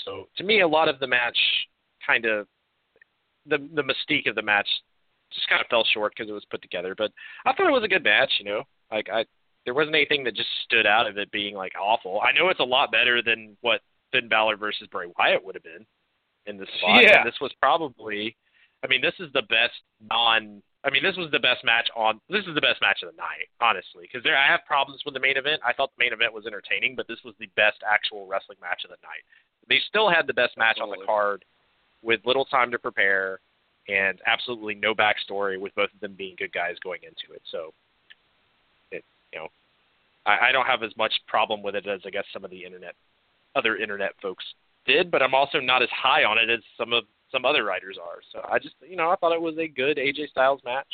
so to me, a lot of the match kind of the the mystique of the match just kind of fell short because it was put together. But I thought it was a good match. You know, like I there wasn't anything that just stood out of it being like awful. I know it's a lot better than what Finn Balor versus Bray Wyatt would have been in this spot. Yeah. And this was probably I mean, this is the best non. I mean, this was the best match on. This is the best match of the night, honestly. Because there, I have problems with the main event. I thought the main event was entertaining, but this was the best actual wrestling match of the night. They still had the best match Absolutely. on the card, with little time to prepare, and absolutely no backstory, with both of them being good guys going into it. So, it you know, I, I don't have as much problem with it as I guess some of the internet, other internet folks did. But I'm also not as high on it as some of some other writers are. So I just, you know, I thought it was a good AJ Styles match.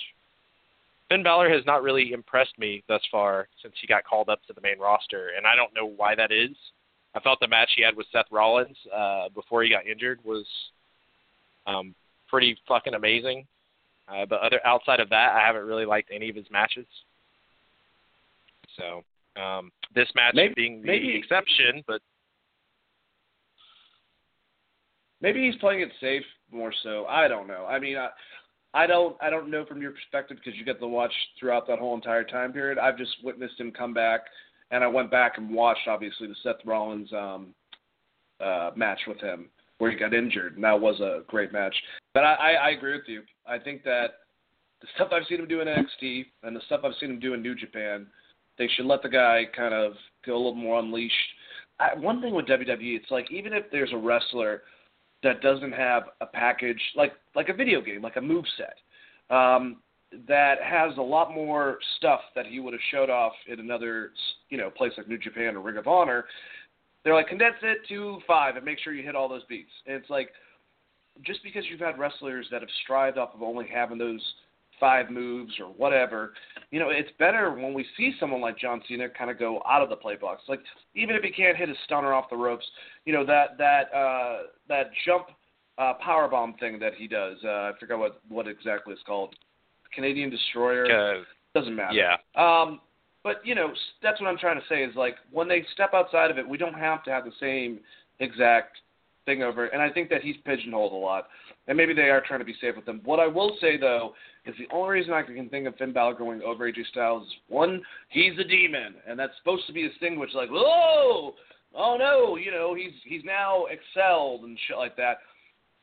Finn Balor has not really impressed me thus far since he got called up to the main roster, and I don't know why that is. I thought the match he had with Seth Rollins uh, before he got injured was um, pretty fucking amazing. Uh, but other outside of that, I haven't really liked any of his matches. So um, this match maybe, being the maybe, exception, but maybe he's playing it safe more so. I don't know. I mean, I, I don't I don't know from your perspective because you get to watch throughout that whole entire time period. I've just witnessed him come back, and I went back and watched obviously the Seth Rollins um, uh, match with him where he got injured, and that was a great match. But I, I, I agree with you. I think that the stuff I've seen him do in NXT and the stuff I've seen him do in New Japan, they should let the guy kind of go a little more unleashed. I, one thing with WWE, it's like even if there's a wrestler that doesn't have a package like like a video game, like a move set, um, that has a lot more stuff that he would have showed off in another you know place like New Japan or Ring of Honor. They're like condense it to five and make sure you hit all those beats. And it's like just because you've had wrestlers that have strived off of only having those five moves or whatever, you know, it's better when we see someone like John Cena kind of go out of the play box. Like even if he can't hit a stunner off the ropes, you know that that uh, that jump uh, power bomb thing that he does. Uh, I forgot what what exactly it's called. Canadian Destroyer. Uh, Doesn't matter. Yeah. Um, but you know that's what I'm trying to say is like when they step outside of it, we don't have to have the same exact thing over. And I think that he's pigeonholed a lot, and maybe they are trying to be safe with him. What I will say though is the only reason I can think of Finn Balor going over AJ Styles is one, he's a demon, and that's supposed to be his thing, which like whoa, oh no, you know he's he's now excelled and shit like that.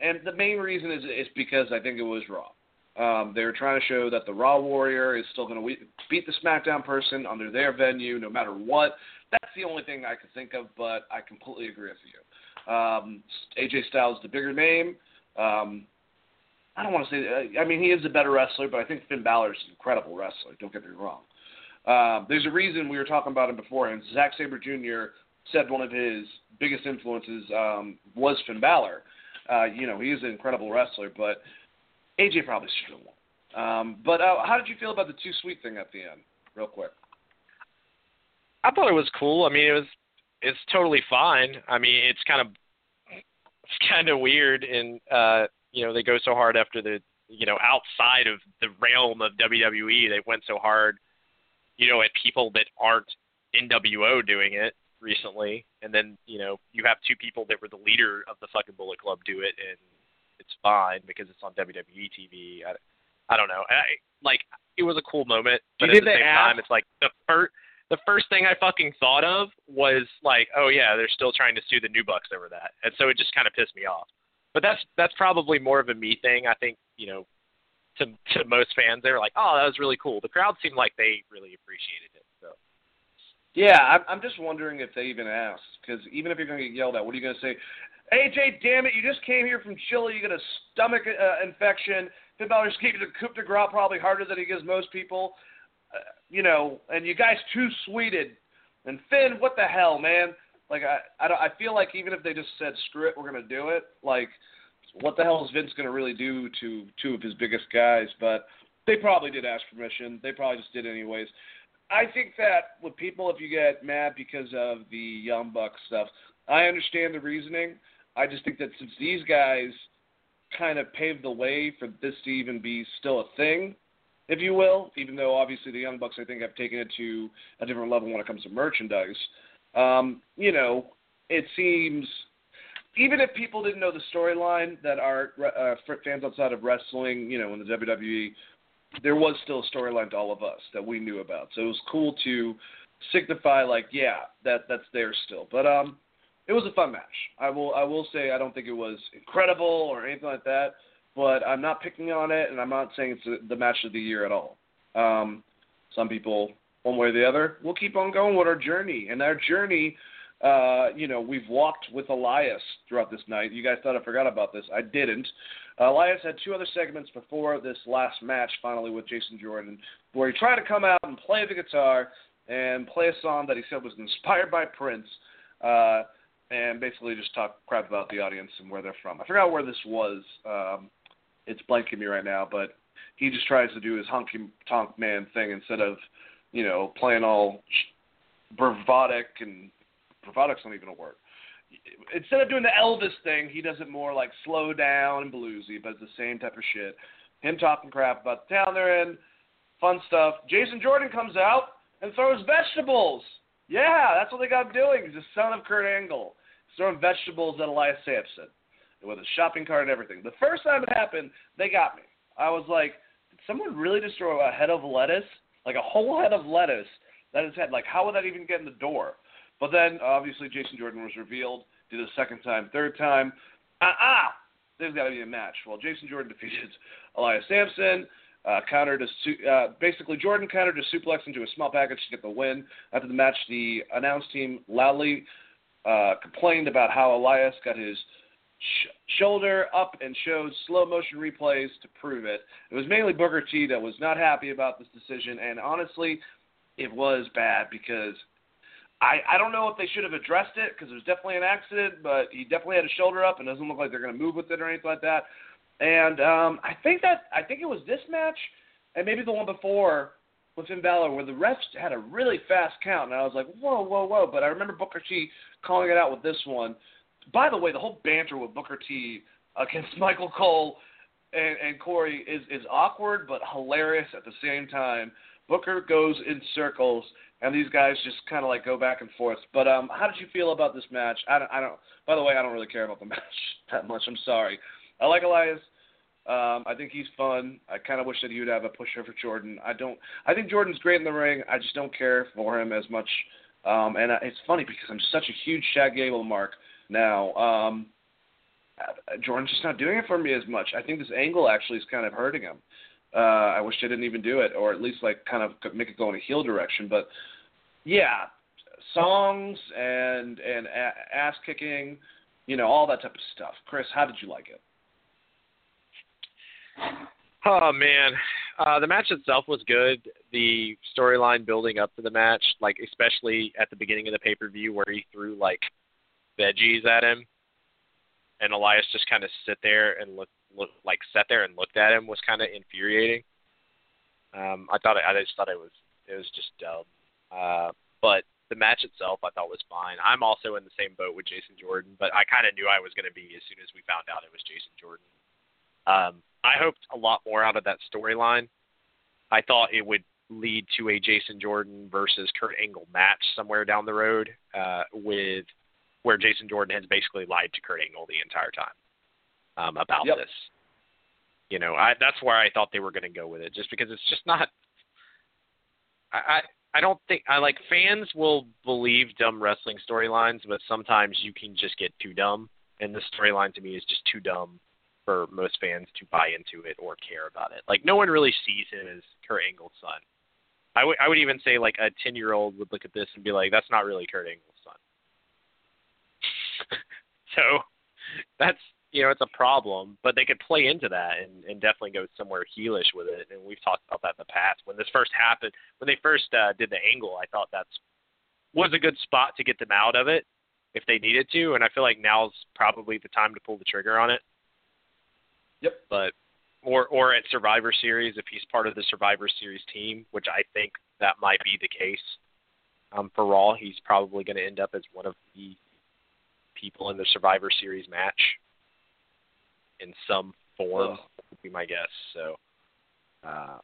And the main reason is is because I think it was Raw. Um, they were trying to show that the Raw Warrior is still going to beat the SmackDown person under their venue, no matter what. That's the only thing I could think of, but I completely agree with you. Um, AJ Styles, the bigger name. Um, I don't want to say. I mean, he is a better wrestler, but I think Finn Balor is an incredible wrestler. Don't get me wrong. Um, there's a reason we were talking about him before, and Zack Sabre Jr. said one of his biggest influences um, was Finn Balor. Uh, you know, he is an incredible wrestler, but AJ probably should have won. Um, but uh, how did you feel about the too sweet thing at the end, real quick? I thought it was cool. I mean, it was it's totally fine. I mean, it's kind of it's kind of weird, and uh, you know, they go so hard after the you know outside of the realm of WWE, they went so hard, you know, at people that aren't NWO doing it recently, and then you know you have two people that were the leader of the fucking Bullet Club do it, and it's fine because it's on WWE TV. I, I don't know. I, like it was a cool moment, but at the same ask? time, it's like the first the first thing I fucking thought of was like, oh yeah, they're still trying to sue the New Bucks over that, and so it just kind of pissed me off. But that's that's probably more of a me thing. I think you know, to to most fans, they were like, oh, that was really cool. The crowd seemed like they really appreciated it. So. Yeah, I'm, I'm just wondering if they even asked, because even if you're going to get yelled at, what are you going to say? AJ, damn it, you just came here from Chile. You got a stomach uh, infection. Finn Balor just gave you the coup de grace probably harder than he gives most people. You know, and you guys too sweeted. And Finn, what the hell, man? Like I, I, don't, I feel like even if they just said screw it, we're gonna do it. Like, what the hell is Vince gonna really do to two of his biggest guys? But they probably did ask permission. They probably just did anyways. I think that with people, if you get mad because of the Young Bucks stuff, I understand the reasoning. I just think that since these guys kind of paved the way for this to even be still a thing, if you will, even though obviously the Young Bucks I think have taken it to a different level when it comes to merchandise. Um, you know, it seems even if people didn't know the storyline that are uh, fans outside of wrestling, you know, in the WWE, there was still a storyline to all of us that we knew about. So it was cool to signify like, yeah, that that's there still. But um, it was a fun match. I will I will say I don't think it was incredible or anything like that, but I'm not picking on it, and I'm not saying it's the match of the year at all. Um, some people, one way or the other, will keep on going with our journey, and our journey. Uh, you know, we've walked with Elias throughout this night. You guys thought I forgot about this. I didn't. Uh, Elias had two other segments before this last match, finally with Jason Jordan, where he tried to come out and play the guitar and play a song that he said was inspired by Prince. Uh, and basically just talk crap about the audience and where they're from. I forgot where this was. Um, it's blanking me right now, but he just tries to do his honky tonk man thing instead of, you know, playing all bravadic and bravadic's not even a word. instead of doing the Elvis thing, he does it more like slow down and bluesy, but it's the same type of shit. Him talking crap about the town they're in, fun stuff. Jason Jordan comes out and throws vegetables. Yeah, that's what they got doing. He's the son of Kurt Angle. He's throwing vegetables at Elias Samson with a shopping cart and everything. The first time it happened, they got me. I was like, did someone really throw a head of lettuce? Like a whole head of lettuce that is head. Like, how would that even get in the door? But then, obviously, Jason Jordan was revealed. Did a second time, third time. Ah, ah! There's got to be a match. Well, Jason Jordan [LAUGHS] defeated Elias Samson. Uh, countered a, uh, basically Jordan countered a suplex into a small package to get the win. After the match, the announce team loudly uh, complained about how Elias got his sh- shoulder up and showed slow motion replays to prove it. It was mainly Booker T that was not happy about this decision, and honestly, it was bad because I I don't know if they should have addressed it because it was definitely an accident, but he definitely had his shoulder up and doesn't look like they're going to move with it or anything like that. And um, I think that I think it was this match and maybe the one before with Finn Balor where the refs had a really fast count, and I was like, whoa, whoa, whoa. But I remember Booker T calling it out with this one. By the way, the whole banter with Booker T against [LAUGHS] Michael Cole and, and Corey is is awkward but hilarious at the same time. Booker goes in circles, and these guys just kind of like go back and forth. But um, how did you feel about this match? I don't, I don't. By the way, I don't really care about the [LAUGHS] match that much. I'm sorry. I like Elias. Um, I think he's fun. I kind of wish that he would have a pusher for Jordan. I don't. I think Jordan's great in the ring. I just don't care for him as much. Um, and uh, it's funny because I'm such a huge Chad Gable mark now. Um, uh, Jordan's just not doing it for me as much. I think this angle actually is kind of hurting him. Uh, I wish they didn't even do it, or at least like kind of make it go in a heel direction. But yeah, songs and and ass kicking, you know, all that type of stuff. Chris, how did you like it? Oh man, uh, the match itself was good. The storyline building up to the match, like especially at the beginning of the pay per view where he threw like veggies at him, and Elias just kind of sit there and look, look like sat there and looked at him was kind of infuriating. Um, I thought I just thought it was it was just dumb. Uh, but the match itself I thought was fine. I'm also in the same boat with Jason Jordan, but I kind of knew I was going to be as soon as we found out it was Jason Jordan. Um, I hoped a lot more out of that storyline. I thought it would lead to a Jason Jordan versus Kurt Angle match somewhere down the road uh, with where Jason Jordan has basically lied to Kurt Angle the entire time um, about yep. this. You know, I, that's where I thought they were going to go with it, just because it's just not. I, I I don't think I like fans will believe dumb wrestling storylines, but sometimes you can just get too dumb, and this storyline to me is just too dumb for most fans to buy into it or care about it. Like no one really sees him as Kurt Angle's son. I would I would even say like a ten year old would look at this and be like, that's not really Kurt Angle's son. [LAUGHS] so that's you know it's a problem, but they could play into that and, and definitely go somewhere heelish with it. And we've talked about that in the past. When this first happened, when they first uh, did the angle, I thought that's was a good spot to get them out of it if they needed to, and I feel like now's probably the time to pull the trigger on it. Yep. But or or at Survivor Series if he's part of the Survivor Series team, which I think that might be the case. Um, for Raw, he's probably going to end up as one of the people in the Survivor Series match in some form. Would be my guess. So uh,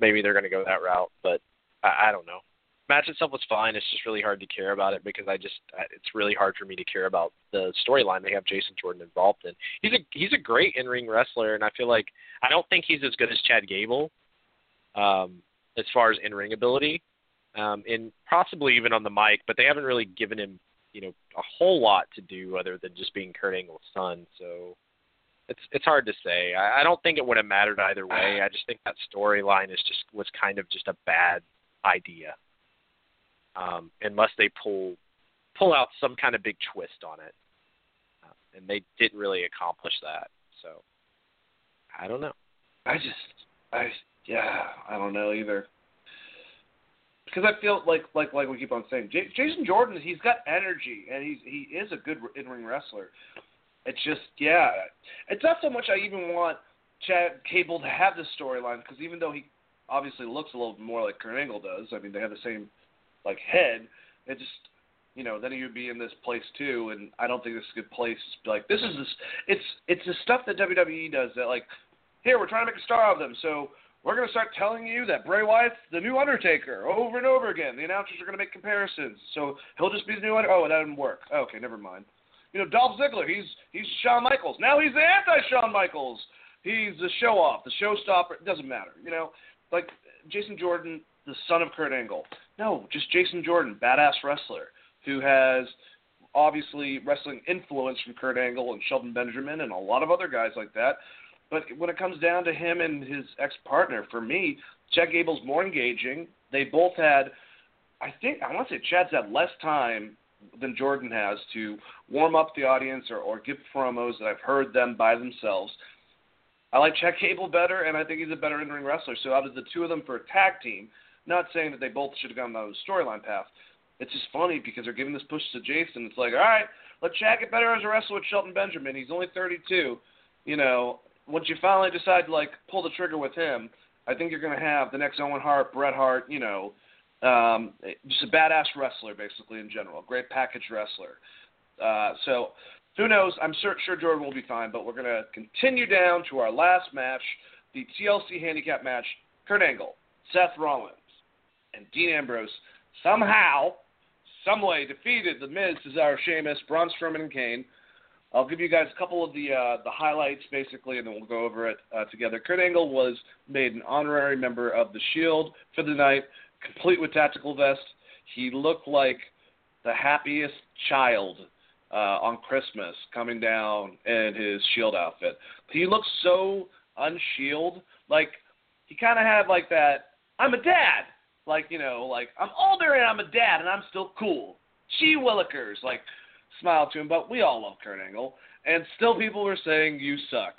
maybe they're going to go that route, but I, I don't know. Match itself was fine. It's just really hard to care about it because I just it's really hard for me to care about the storyline they have Jason Jordan involved in. He's a he's a great in ring wrestler, and I feel like I don't think he's as good as Chad Gable, um, as far as in ring ability, um, and possibly even on the mic. But they haven't really given him you know a whole lot to do other than just being Kurt Angle's son. So it's it's hard to say. I, I don't think it would have mattered either way. I just think that storyline is just was kind of just a bad idea, um, unless they pull pull out some kind of big twist on it, uh, and they didn't really accomplish that. So I don't know. I just I yeah I don't know either because I feel like like like we keep on saying, J- Jason Jordan, he's got energy and he's he is a good in ring wrestler. It's just yeah, it's not so much I even want Chad Gable to have this storyline because even though he obviously looks a little more like Kurt Angle does, I mean they have the same like head. It just you know, then he would be in this place too. And I don't think this is a good place. Like this is this, it's it's the stuff that WWE does that like, here we're trying to make a star of them, so we're going to start telling you that Bray Wyatt's the new Undertaker over and over again. The announcers are going to make comparisons, so he'll just be the new Undertaker. Oh, that didn't work. Okay, never mind. You know, Dolph Ziggler, he's he's Shawn Michaels. Now he's the anti-Shawn Michaels. He's the show off, the showstopper. It doesn't matter. You know, like Jason Jordan, the son of Kurt Angle. No, just Jason Jordan, badass wrestler who has obviously wrestling influence from Kurt Angle and Shelton Benjamin and a lot of other guys like that. But when it comes down to him and his ex partner, for me, Chad Gable's more engaging. They both had, I think, I want to say Chad's had less time than Jordan has to warm up the audience or, or give promos that I've heard them by themselves. I like Chad Gable better, and I think he's a better in-ring wrestler. So out of the two of them for a tag team, not saying that they both should have gone down the storyline path. It's just funny because they're giving this push to Jason. It's like, all right, let Chad get better as a wrestler with Shelton Benjamin. He's only 32. You know, once you finally decide to like pull the trigger with him, I think you're going to have the next Owen Hart, Bret Hart. You know, um, just a badass wrestler basically in general, great package wrestler. Uh, so who knows? I'm sure, sure Jordan will be fine, but we're going to continue down to our last match, the TLC handicap match. Kurt Angle, Seth Rollins, and Dean Ambrose somehow, some way defeated The Miz, Cesaro, Sheamus, Braun Strowman, and Kane. I'll give you guys a couple of the uh, the highlights basically, and then we'll go over it uh, together. Kurt Angle was made an honorary member of the Shield for the night, complete with tactical vest. He looked like the happiest child uh, on Christmas coming down in his Shield outfit. He looked so unshield, like he kind of had like that. I'm a dad, like you know, like I'm older and I'm a dad and I'm still cool. Gee willikers, like smile to him, but we all love Kurt Angle. And still people were saying, you suck.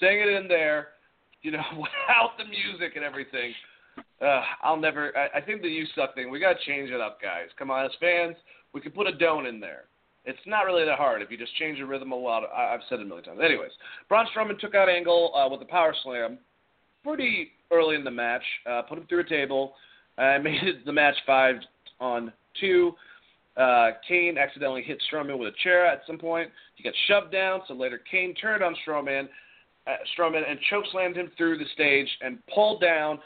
Saying it in there, you know, [LAUGHS] without the music and everything. Uh, I'll never, I, I think the you suck thing, we got to change it up, guys. Come on, as fans, we can put a don't in there. It's not really that hard if you just change the rhythm a lot. I, I've said it a million times. Anyways, Braun Strowman took out Angle uh, with a power slam pretty early in the match, uh, put him through a table, uh, [LAUGHS] made it the match five on two. Uh, Kane accidentally hit Strowman with a chair at some point. He got shoved down, so later Kane turned on Strowman, uh, Strowman and chokeslammed him through the stage and pulled down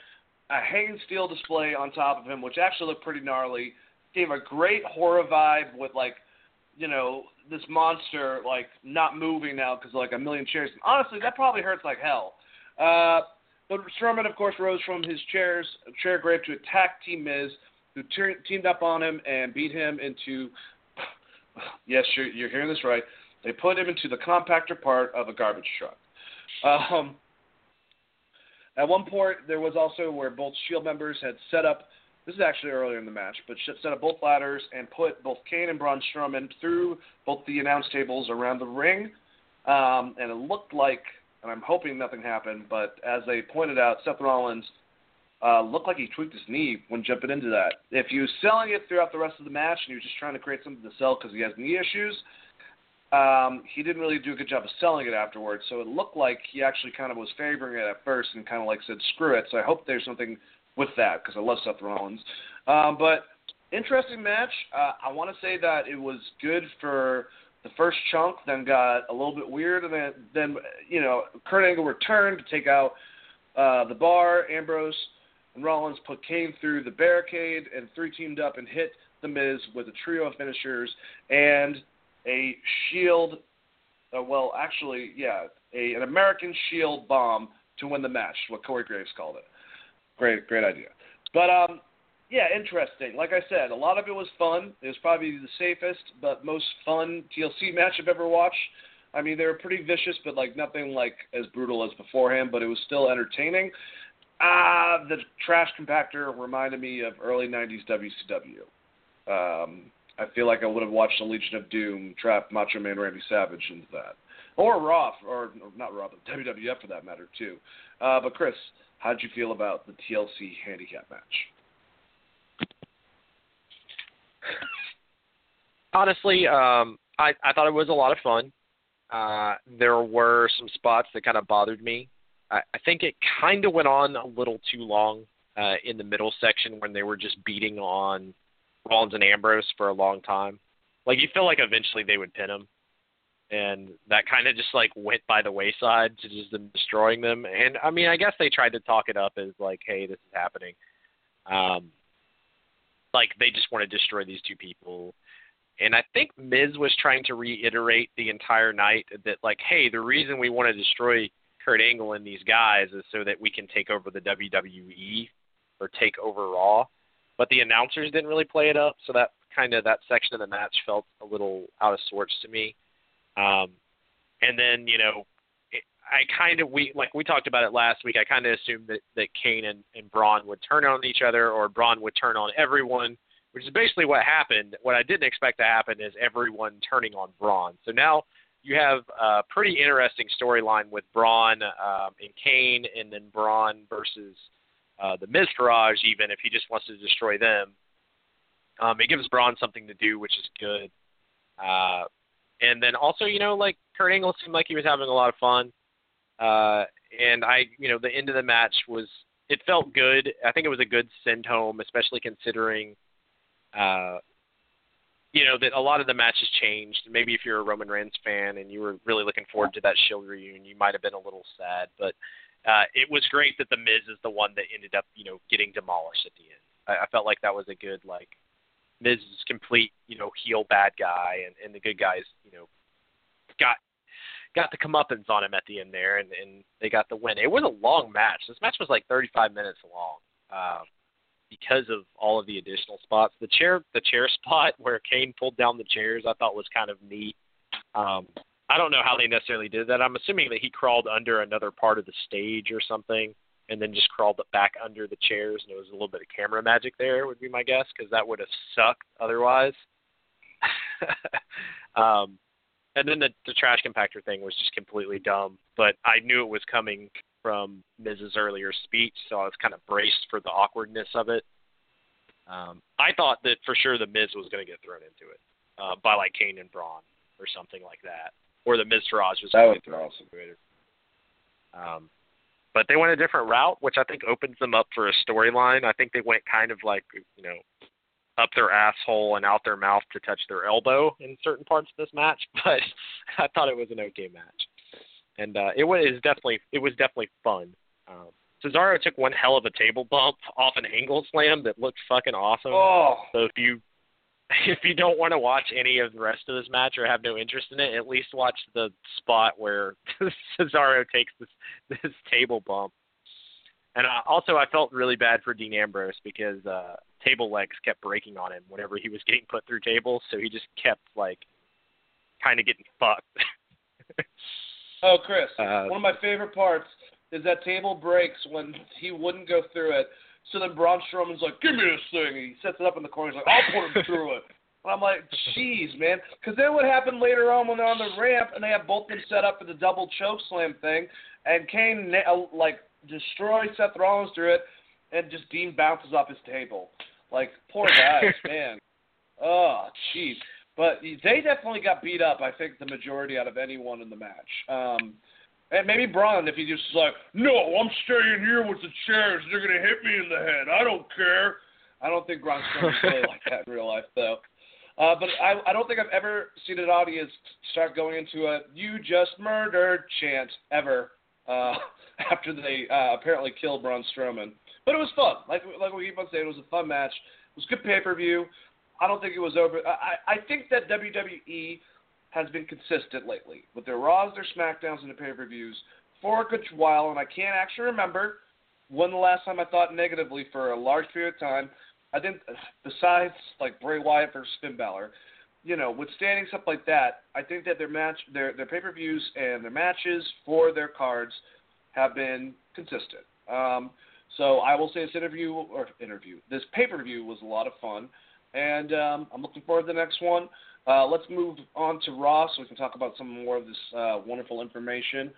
a hanging steel display on top of him, which actually looked pretty gnarly. Gave a great horror vibe with like, you know, this monster like not moving now because like a million chairs. And honestly, that probably hurts like hell. Uh, but Strowman, of course, rose from his chairs chair grave to attack Team Miz who ter- teamed up on him and beat him into. [SIGHS] Yes, you're, you're hearing this right. They put him into the compactor part of a garbage truck. Um, at one point, there was also where both Shield members had set up. This is actually earlier in the match, but set up both ladders and put both Kane and Braun Strowman through both the announce tables around the ring. Um, and it looked like, and I'm hoping nothing happened, but as they pointed out, Seth Rollins uh, looked like he tweaked his knee when jumping into that. If he was selling it throughout the rest of the match and he was just trying to create something to sell because he has knee issues, um, he didn't really do a good job of selling it afterwards. So it looked like he actually kind of was favoring it at first and kind of like said, screw it. So I hope there's something with that because I love Seth Rollins. Um, but interesting match. Uh, I want to say that it was good for the first chunk, then got a little bit weird, and then, then you know, Kurt Angle returned to take out uh, the bar. Ambrose Rollins put Kane through the barricade and three teamed up and hit The Miz with a trio of finishers and a Shield. Uh, well, actually, yeah, a, an American Shield bomb to win the match. What Corey Graves called it. Great, great idea. But um, yeah, interesting. Like I said, a lot of it was fun. It was probably the safest but most fun TLC match I've ever watched. I mean, they were pretty vicious, but like nothing like as brutal as beforehand. But it was still entertaining. Ah, the trash compactor reminded me of early '90s WCW. Um, I feel like I would have watched the Legion of Doom trap Macho Man Randy Savage into that, or Raw, or not Raw, but WWF for that matter too. Uh, but Chris, how did you feel about the TLC handicap match? Honestly, um, I, I thought it was a lot of fun. Uh, there were some spots that kind of bothered me I, I think it kind of went on a little too long uh, in the middle section when they were just beating on Rollins and Ambrose for a long time. like you feel like eventually they would pin him, and that kind of just like went by the wayside to just them destroying them. And I mean, I guess they tried to talk it up as like, hey, this is happening. Um, like they just want to destroy these two people. And I think Miz was trying to reiterate the entire night that like, hey, the reason we want to destroy Kurt Angle and these guys is so that we can take over the WWE or take over Raw. But the announcers didn't really play it up, so that kind of that section of the match felt a little out of sorts to me. Um, and then you know, it, I kind of we like we talked about it last week. I kind of assumed that that Kane and, and Braun would turn on each other, or Braun would turn on everyone, which is basically what happened. What I didn't expect to happen is everyone turning on Braun. So now you have a pretty interesting storyline with Braun um, and Kane, and then Braun versus uh, the Miztourage, even if he just wants to destroy them. Um, it gives Braun something to do, which is good. Uh, and then also, you know, like Kurt Angle seemed like he was having a lot of fun. Uh, and I, you know, the end of the match was, it felt good. I think it was a good send home, especially considering, uh, you know, that a lot of the matches changed. Maybe if you're a Roman Reigns fan and you were really looking forward to that Shield reunion, you might have been a little sad. But uh, it was great that the Miz is the one that ended up, you know, getting demolished at the end. I, I felt like that was a good like Miz is complete, you know, heel bad guy, and and the good guys, you know, got got the comeuppance on him at the end there, and and they got the win. It was a long match. This match was like 35 minutes long. Um, because of all of the additional spots, the chair the chair [LAUGHS] spot where Kane pulled down the chairs, I thought was kind of neat. Um, I don't know how they necessarily did that. I'm assuming that he crawled under another part of the stage or something and then just crawled back under the chairs, and it was a little bit of camera magic there, would be my guess, because that would have sucked otherwise. [LAUGHS] um, and then the, the trash compactor thing was just completely dumb, but I knew it was coming from Miz's earlier speech, so I was kind of braced for the awkwardness of it. Um, I thought that for sure the Miz was going to get thrown into it uh, by like Kane and Braun or something like that, or the Miztourage was going to get thrown awesome. into it. Um, but they went a different route, which I think opens them up for a storyline. I think they went kind of like you know up their asshole and out their mouth to touch their elbow in certain parts of this match, [LAUGHS] but I thought it was an okay match, and uh, it was definitely it was definitely fun. Um, Cesaro took one hell of a table bump off an angle slam that looked fucking awesome. Oh. So if you [LAUGHS] if you don't want to watch any of the rest of this match or have no interest in it, at least watch the spot where [LAUGHS] Cesaro takes this this table bump. And uh, also, I felt really bad for Dean Ambrose because uh, table legs kept breaking on him whenever he was getting put through tables, so he just kept like kind of getting fucked. [LAUGHS] oh, Chris, uh, one of my favorite parts is that table breaks when he wouldn't go through it so then Braun Strowman's like, "Give me this thing." And he sets it up in the corner. He's like, "I'll put him through it." And I'm like, "Jeez, man." Because then what happened later on when they're on the ramp and they have both them set up for the double choke slam thing, and Kane uh, like destroys Seth Rollins through it, and just Dean bounces off his table. Like poor guys, [LAUGHS] man. Oh, jeez. But they definitely got beat up. I think the majority out of anyone in the match. Um, and maybe Braun, if he just like, no, I'm staying here with the chairs. They're gonna hit me in the head. I don't care. I don't think going to play like that in real life, though. Uh, but I, I don't think I've ever seen an audience start going into a "you just murdered" chant ever uh, [LAUGHS] after they uh, apparently killed Braun Strowman. But it was fun. Like like we keep on saying, it was a fun match. It was good pay per view. I don't think it was over. I, I think that WWE has been consistent lately with their Raws, their SmackDowns, and the pay per views for a good while, and I can't actually remember when the last time I thought negatively for a large period of time. I think besides like Bray Wyatt versus Finn Balor, you know, withstanding stuff like that, I think that their match, their their pay per views and their matches for their cards have been consistent. Um, so I will say this interview or interview, this pay per view was a lot of fun, and um, I'm looking forward to the next one. Uh, let's move on to Raw so we can talk about some more of this uh, wonderful information.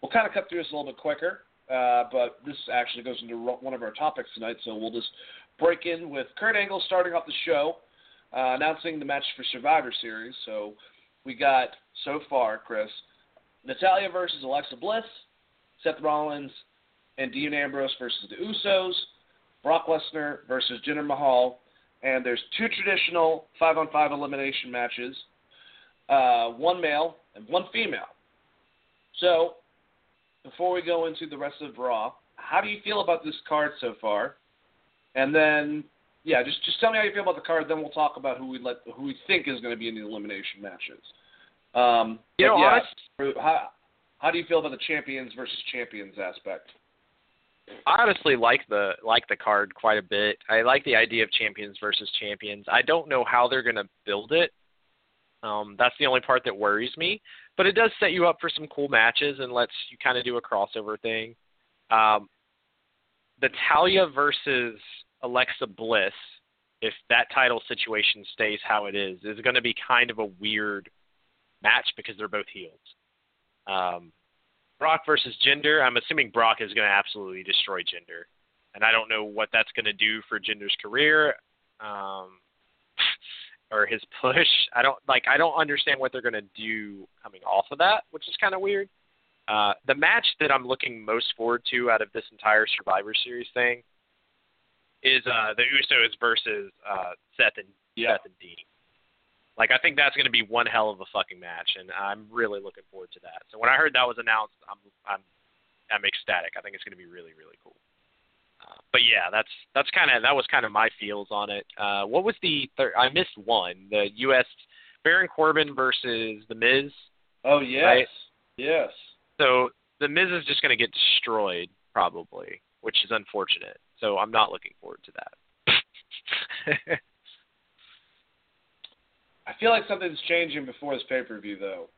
We'll kind of cut through this a little bit quicker, uh, but this actually goes into one of our topics tonight, so we'll just break in with Kurt Angle starting off the show, uh, announcing the match for Survivor Series. So we got so far, Chris, Natalya versus Alexa Bliss, Seth Rollins and Dean Ambrose versus the Usos, Brock Lesnar versus Jinder Mahal, and there's two traditional five on five elimination matches, uh, one male and one female. So, before we go into the rest of Raw, how do you feel about this card so far? And then, yeah, just just tell me how you feel about the card. Then we'll talk about who we let who we think is going to be in the elimination matches. Um, you know, yeah, honest, how how do you feel about the champions versus champions aspect? I honestly like the like the card quite a bit. I like the idea of champions versus champions. I don't know how they're going to build it. Um, that's the only part that worries me. But it does set you up for some cool matches and lets you kind of do a crossover thing. Um, the Talia versus Alexa Bliss, if that title situation stays how it is, is going to be kind of a weird match because they're both heels. Um, Brock versus Jinder. I'm assuming Brock is going to absolutely destroy Jinder, and I don't know what that's going to do for Jinder's career um, [LAUGHS] or his push. I don't like. I don't understand what they're going to do coming off of that, which is kind of weird. Uh, the match that I'm looking most forward to out of this entire Survivor Series thing is uh, the Usos versus uh, Seth and yeah. Seth and Dean. Like I think that's going to be one hell of a fucking match, and I'm really looking forward to that. So when I heard that was announced, I'm I'm I'm ecstatic. I think it's going to be really really cool. Uh, but yeah, that's that's kind of that was kind of my feels on it. Uh, what was the third? I missed one. The U.S. Baron Corbin versus The Miz. Oh yes, right? yes. So The Miz is just going to get destroyed probably, which is unfortunate. So I'm not looking forward to that. [LAUGHS] I feel like something's changing before this pay per view, though.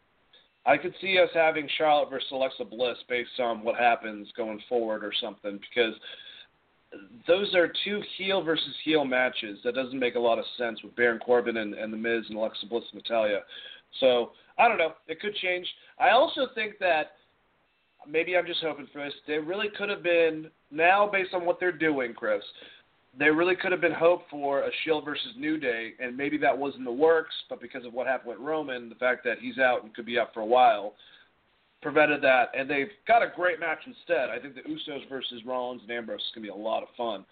I could see us having Charlotte versus Alexa Bliss based on what happens going forward or something, because those are two heel versus heel matches. That doesn't make a lot of sense with Baron Corbin and, and The Miz and Alexa Bliss and Natalya. So I don't know. It could change. I also think that maybe I'm just hoping for this. They really could have been now based on what they're doing, Chris there really could have been hope for a Shield versus New Day, and maybe that was in the works, but because of what happened with Roman, the fact that he's out and could be out for a while, prevented that. And they've got a great match instead. I think the Usos versus Rollins and Ambrose is going to be a lot of fun.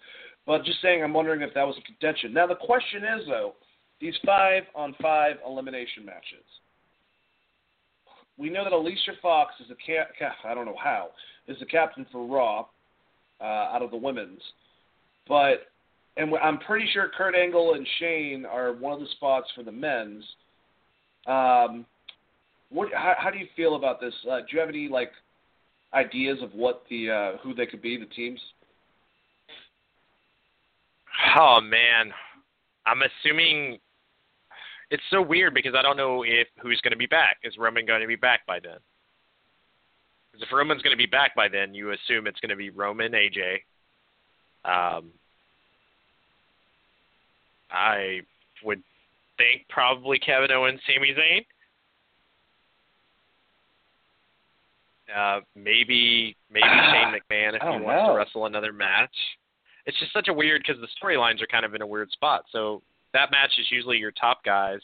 But just saying, I'm wondering if that was a contention. Now, the question is, though, these five on five elimination matches. We know that Alicia Fox is the cap. I don't know how is the captain for Raw uh, out of the women's, but and I'm pretty sure Kurt Angle and Shane are one of the spots for the men's. Um, what? How, how do you feel about this? Uh, do you have any like ideas of what the uh, who they could be, the teams? Oh man, I'm assuming it's so weird because I don't know if who's going to be back. Is Roman going to be back by then? Because if Roman's going to be back by then, you assume it's going to be Roman, AJ, um, I would think probably Kevin Owens, Sami Zayn. Uh, maybe maybe [SIGHS] Shane McMahon if he wants know. to wrestle another match. It's just such a weird because the storylines are kind of in a weird spot. So that match is usually your top guys.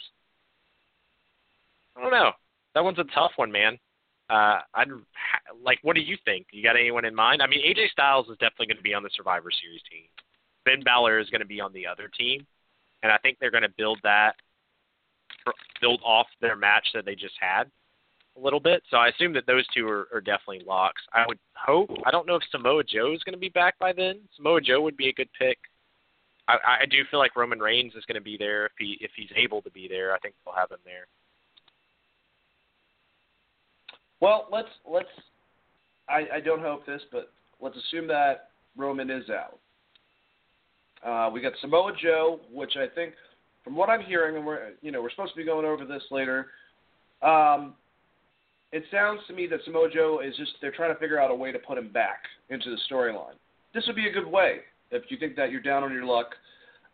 I don't know. That one's a tough one, man. Uh, I'd like. What do you think? You got anyone in mind? I mean, AJ Styles is definitely going to be on the Survivor Series team. Finn Balor is going to be on the other team and I think they're going to build that, build off their match that they just had a little bit. So I assume that those two are, are definitely locks. I would hope. I don't know if Samoa Joe is going to be back by then. Samoa Joe would be a good pick. I, I do feel like Roman Reigns is going to be there if he if he's able to be there. I think they'll have him there. Well, let's let's. I, I don't hope this, but let's assume that Roman is out. Uh, we got Samoa Joe, which I think, from what I'm hearing, and we're you know we're supposed to be going over this later. Um, it sounds to me that Samoa Joe is just they're trying to figure out a way to put him back into the storyline. This would be a good way if you think that you're down on your luck.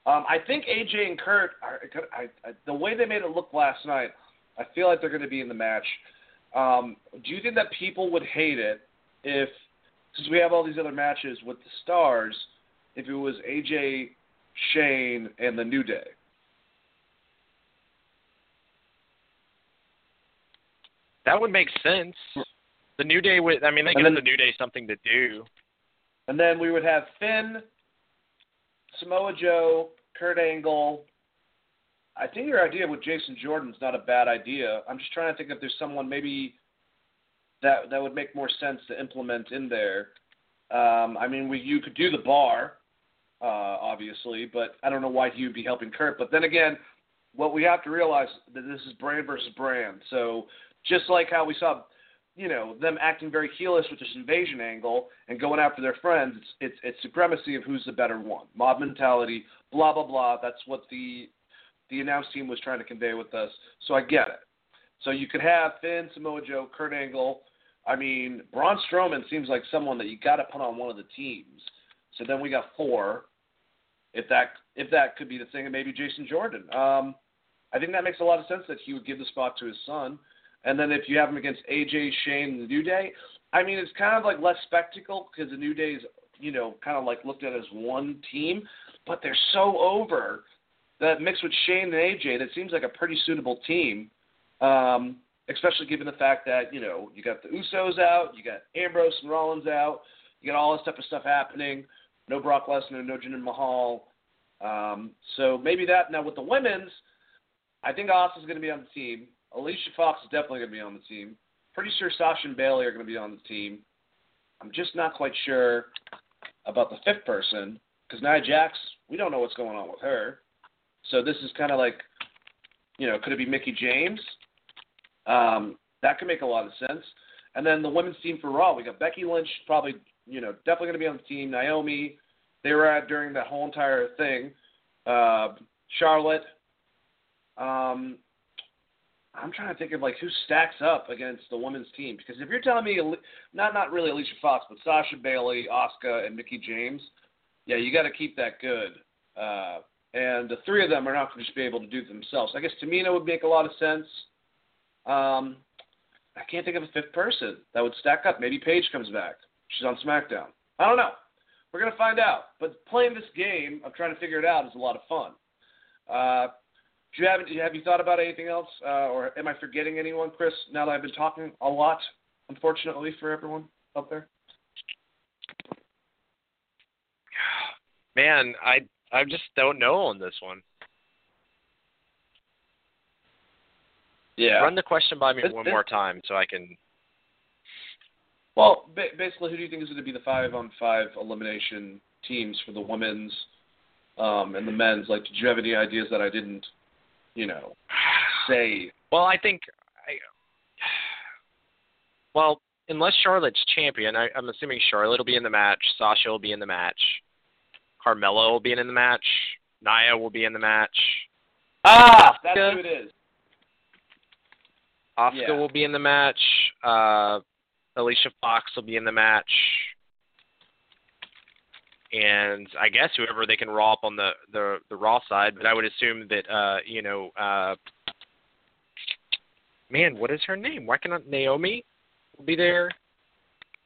Um, I think AJ and Kurt, are, I, I, the way they made it look last night, I feel like they're going to be in the match. Um, do you think that people would hate it if, since we have all these other matches with the stars? If it was AJ, Shane, and the New Day? That would make sense. The New Day would. I mean, they give the New Day something to do. And then we would have Finn, Samoa Joe, Kurt Angle. I think your idea with Jason Jordan's not a bad idea. I'm just trying to think if there's someone maybe that that would make more sense to implement in there. Um, I mean, we, you could do the bar, uh, obviously, but I don't know why he would be helping Kurt. But then again, what we have to realize that this is brand versus brand. So just like how we saw, you know, them acting very heelish with this invasion angle and going after their friends, it's it's, it's supremacy of who's the better one, mob mentality, blah blah blah. That's what the the announce team was trying to convey with us. So I get it. So you could have Finn, Samoa Joe, Kurt Angle. I mean, Braun Strowman seems like someone that you got to put on one of the teams. So then we got four. If that if that could be the thing, and maybe Jason Jordan. Um, I think that makes a lot of sense that he would give the spot to his son. And then if you have him against AJ, Shane, and the New Day, I mean, it's kind of like less spectacle because the New Day's, you know, kind of like looked at as one team, but they're so over that mixed with Shane and AJ, that seems like a pretty suitable team. Um, especially given the fact that you know you got the Usos out, you got Ambrose and Rollins out, you got all this type of stuff happening. No Brock Lesnar, no Jinder Mahal. Um, so maybe that. Now with the women's, I think Asuka's going to be on the team. Alicia Fox is definitely going to be on the team. Pretty sure Sasha and Bayley are going to be on the team. I'm just not quite sure about the fifth person because Nia Jax, we don't know what's going on with her. So this is kind of like, you know, could it be Mickie James? Um, that could make a lot of sense. And then the women's team for Raw, we got Becky Lynch, probably, you know, definitely going to be on the team. Naomi, they were at during that whole entire thing. Uh, Charlotte. Um, I'm trying to think of like who stacks up against the women's team because if you're telling me not not really Alicia Fox but Sasha Bayley, Asuka, and Mickie James, yeah, you got to keep that good. Uh, and the three of them are not going to just be able to do themselves. I guess Tamina would make a lot of sense. Um, I can't think of a fifth person that would stack up. Maybe Paige comes back. She's on SmackDown. I don't know. We're gonna find out. But playing this game of trying to figure it out is a lot of fun. Uh, do you have have you thought about anything else, uh, or am I forgetting anyone, Chris? Now that I've been talking a lot, unfortunately for everyone out there. Man, I I just don't know on this one. Yeah. Run the question by me one more time so I can. Well, basically, who do you think is going to be the five on five elimination teams for the women's um, and the men's? Like, did you have any ideas that I didn't, you know, say? Well, I think. I, well, unless Charlotte's champion, I, I'm assuming Charlotte will be in the match. Sasha will be in the match. Carmella will be in the match. Nia will be in the match. Ah, that's who it is. Asuka yeah. will be in the match. Uh, Alicia Fox will be in the match. And I guess whoever they can raw up on the, the, the Raw side, but I would assume that uh, you know, uh, man, what is her name? Why cannot Naomi will be there?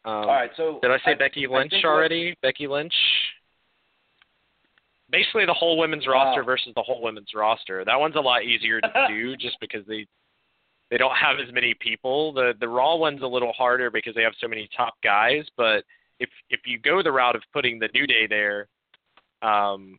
Um, All right, so did I say I, Becky Lynch already? Becky Lynch basically the whole women's roster wow. versus the whole women's roster. That one's a lot easier to do [LAUGHS] just because they they don't have as many people. The the Raw one's a little harder because they have so many top guys. But if if you go the route of putting the New Day there, um,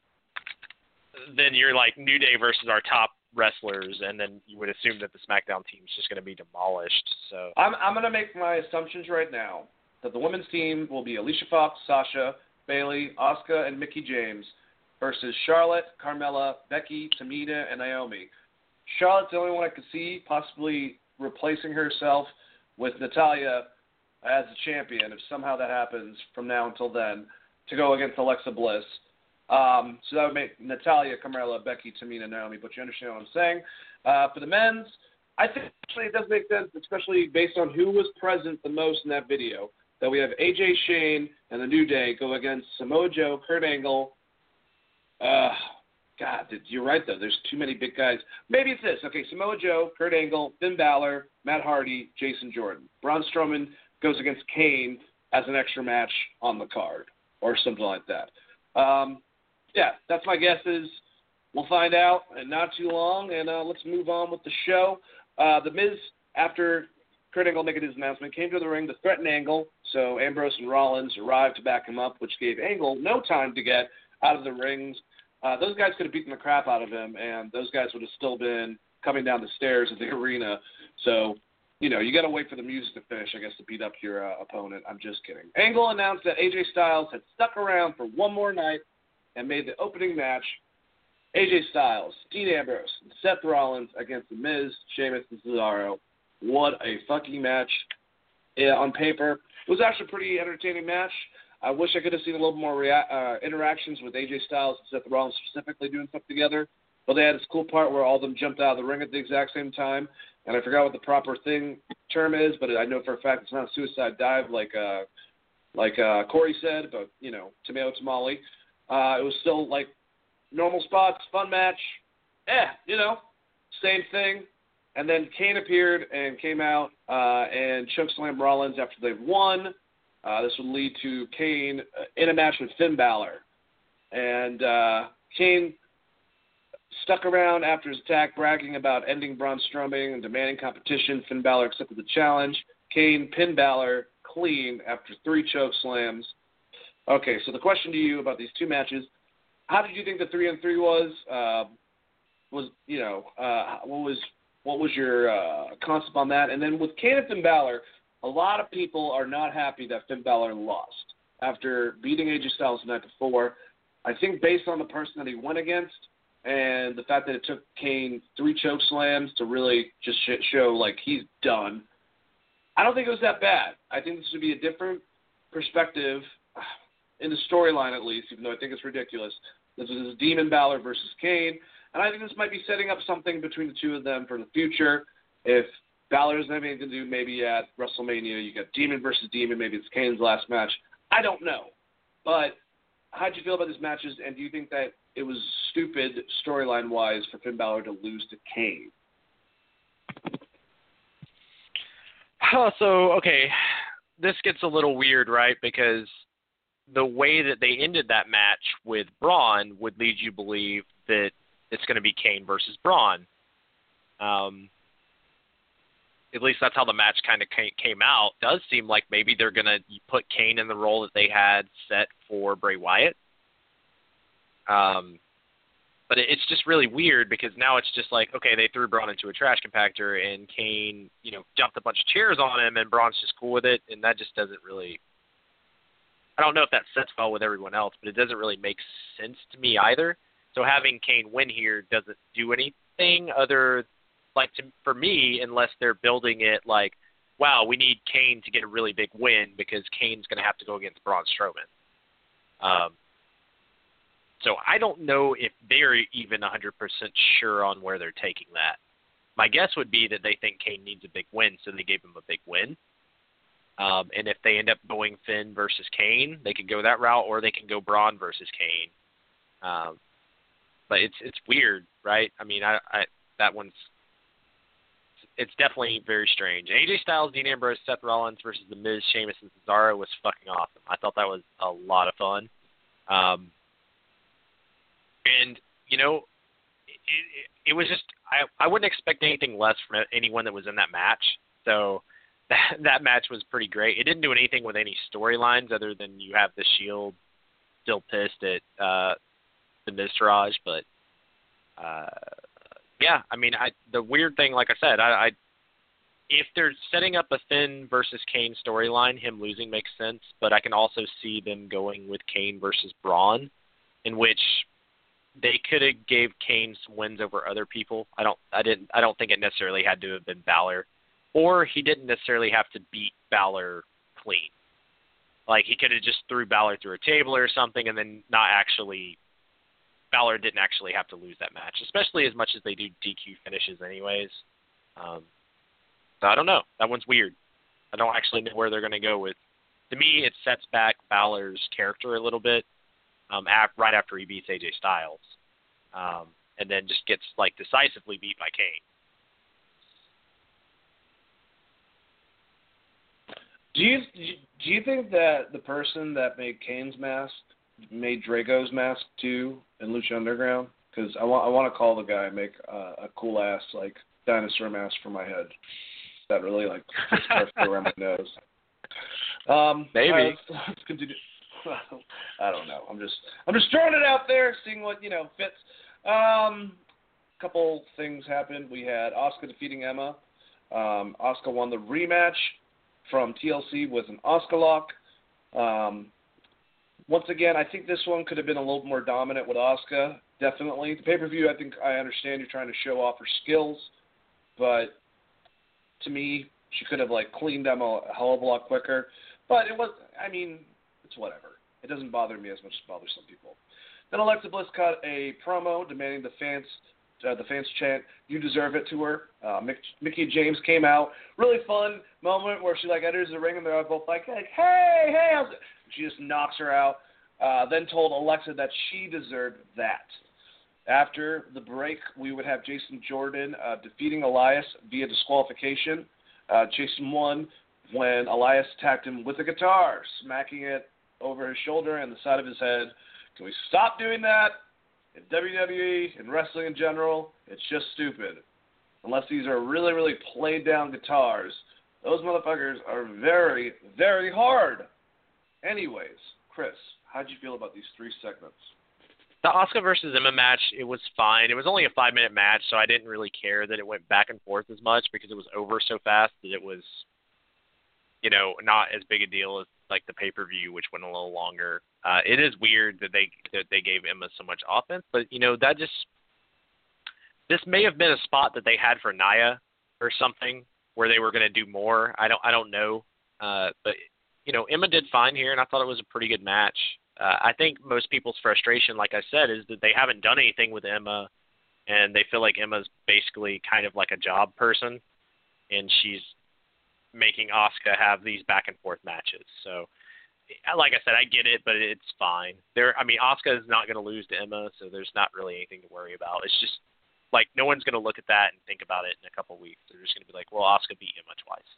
then you're like New Day versus our top wrestlers, and then you would assume that the SmackDown team is just going to be demolished. So I'm I'm going to make my assumptions right now that the women's team will be Alicia Fox, Sasha, Bayley, Asuka, and Mickie James versus Charlotte, Carmella, Becky, Tamina, and Naomi. Charlotte's the only one I could see possibly replacing herself with Natalya as a champion, if somehow that happens from now until then, to go against Alexa Bliss. Um, so that would make Natalya, Carmella, Becky, Tamina, Naomi. But you understand what I'm saying? Uh, for the men's, I think actually it does make sense, especially based on who was present the most in that video. That we have AJ Shane and the New Day go against Samoa Joe, Kurt Angle. Uh, God, you're right though. There's too many big guys. Maybe it's this. Okay, Samoa Joe, Kurt Angle, Finn Balor, Matt Hardy, Jason Jordan. Braun Strowman goes against Kane as an extra match on the card or something like that. Um, yeah, that's my guess. Is we'll find out in not too long, and uh, let's move on with the show. Uh, the Miz, after Kurt Angle making his announcement, came to the ring to threaten Angle. So Ambrose and Rollins arrived to back him up, which gave Angle no time to get out of the rings Uh, those guys could have beaten the crap out of him, and those guys would have still been coming down the stairs of the [LAUGHS] arena. So, you know, you got to wait for the music to finish, I guess, to beat up your uh, opponent. I'm just kidding. Angle announced that AJ Styles had stuck around for one more night and made the opening match AJ Styles, Dean Ambrose, and Seth Rollins against The Miz, Sheamus, and Cesaro. What a fucking match yeah, on paper. It was actually a pretty entertaining match. I wish I could have seen a little more rea- uh, interactions with AJ Styles and Seth Rollins specifically doing stuff together. But they had this cool part where all of them jumped out of the ring at the exact same time, and I forgot what the proper thing term is, but I know for a fact it's not a suicide dive like uh, like uh, Corey said, but you know, tomato tamale. Uh, it was still like normal spots, fun match. Eh, you know, same thing. And then Kane appeared and came out uh, and chokeslammed Rollins after they've won. Uh, this would lead to Kane uh, in a match with Finn Balor. And uh, Kane stuck around after his attack, bragging about ending Braun Strowman and demanding competition. Finn Balor accepted the challenge. Kane pinned Balor clean after three choke slams. Okay, so the question to you about these two matches: How did you think the three and three was? Uh, was you know uh, what was what was your uh, concept on that? And then with Kane and Finn Balor, a lot of people are not happy that Finn Balor lost after beating AJ Styles the night before. I think based on the person that he went against and the fact that it took Kane three choke slams to really just show like he's done. I don't think it was that bad. I think this would be a different perspective in the storyline at least, even though I think it's ridiculous. This is Demon Balor versus Kane, and I think this might be setting up something between the two of them for the future. If Balor doesn't have anything to do, maybe at WrestleMania you got Demon versus Demon, maybe it's Kane's last match. I don't know, but how'd you feel about these matches, and do you think that it was stupid storyline wise for Finn Balor to lose to Kane? Oh, so okay, this gets a little weird, right? Because the way that they ended that match with Braun would lead you to believe that it's going to be Kane versus Braun. Um, at least that's how the match kind of came out. Does seem like maybe they're to put Kane in the role that they had set for Bray Wyatt. Um, but it's just really weird because now it's just like okay, they threw Braun into a trash compactor and Kane, you know, dumped a bunch of chairs on him and Braun's just cool with it, and that just doesn't really. I don't know if that sets well with everyone else, but it doesn't really make sense to me either. So having Kane win here doesn't do anything other like to, for me unless they're building it like, wow, we need Kane to get a really big win because Kane's going to have to go against Braun Strowman. Um, so I don't know if they're even 100% sure on where they're taking that. My guess would be that they think Kane needs a big win, so they gave him a big win. Um, and if they end up going Finn versus Kane, they could go that route, or they can go Braun versus Kane. Um, but it's it's weird, right? I mean, I, I that one's it's definitely very strange. AJ Styles, Dean Ambrose, Seth Rollins versus The Miz, Sheamus, and Cesaro was fucking awesome. I thought that was a lot of fun. Um, and you know, it, it, it was just I I wouldn't expect anything less from anyone that was in that match. So [LAUGHS] that that match was pretty great. It didn't do anything with any storylines other than you have the Shield still pissed at uh, the Miztourage, but uh, yeah, I mean, I the weird thing, like I said, I, I if they're setting up a Finn versus Kane storyline, him losing makes sense, but I can also see them going with Kane versus Braun, in which they could have gave Kane some wins over other people. I don't I didn't I don't think it necessarily had to have been Balor. Or he didn't necessarily have to beat Balor clean. Like he could have just threw Balor through a table or something and then not actually Balor didn't actually have to lose that match, especially as much as they do DQ finishes anyways. Um so I don't know. That one's weird. I don't actually know where they're going to go with. To me, it sets back Balor's character a little bit um, right after he beats AJ Styles, um, and then just gets like decisively beat by Kane. Do you do you think that the person that made Kane's mask made Drago's mask too in Lucha Underground? Because I want I want to call the guy and make uh, a cool ass like dinosaur mask for my head. That really like around my nose. [LAUGHS] Um, Maybe. right, let's, let's continue. [LAUGHS] I don't know. I'm just I'm just throwing it out there, seeing what you know fits. Um, couple things happened. We had Asuka defeating Emma. Um, Asuka won the rematch from TLC with an Asuka lock. Um, once again, I think this one could have been a little more dominant with Asuka. Definitely, the pay per view. I think I understand you're trying to show off her skills, but to me, she could have like cleaned them a hell of a lot quicker. But it was. I mean, it's whatever. It doesn't bother me as much as it bothers some people. Then Alexa Bliss cut a promo demanding the fans uh, the fans chant "You deserve it" to her. Uh, Mick, Mickie James came out, really fun moment where she like enters the ring and they're both like, like "Hey, hey!" She just knocks her out. Uh, then told Alexa that she deserved that. After the break, we would have Jason Jordan uh, defeating Elias via disqualification. Uh, Jason won when Elias attacked him with a guitar, smacking it over his shoulder and the side of his head. Can we stop doing that? In WWE and wrestling in general, it's just stupid. Unless these are really, really played down guitars, those motherfuckers are very, very hard. Anyways, Chris, how'd you feel about these three segments? The Asuka versus Emma match, it was fine. It was only a five minute match, so I didn't really care that it went back and forth as much because it was over so fast that it was, you know, not as big a deal as like the pay per view, which went a little longer. Uh, it is weird that they that they gave Emma so much offense, but you know that just this may have been a spot that they had for Nia or something where they were going to do more. I don't I don't know, uh, but you know Emma did fine here, and I thought it was a pretty good match. Uh, I think most people's frustration, like I said, is that they haven't done anything with Emma, and they feel like Emma's basically kind of like a job person, and she's making Asuka have these back and forth matches. So, like I said, I get it, but it's fine. There, I mean, Asuka is not going to lose to Emma, so there's not really anything to worry about. It's just like no one's going to look at that and think about it in a couple weeks. They're just going to be like, well, Asuka beat Emma twice.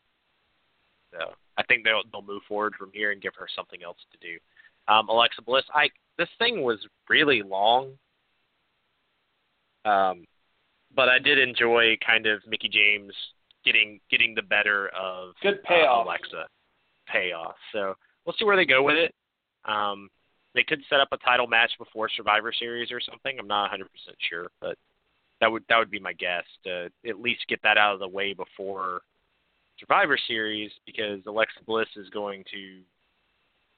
So I think they'll they'll move forward from here and give her something else to do. Um, Alexa Bliss, I this thing was really long, um, but I did enjoy kind of Mickie James getting getting the better of good payoff. Uh, Alexa payoff. So we'll see where they go with it. Um, they could set up a title match before Survivor Series or something. I'm not 100% sure, but that would that would be my guess to at least get that out of the way before Survivor Series because Alexa Bliss is going to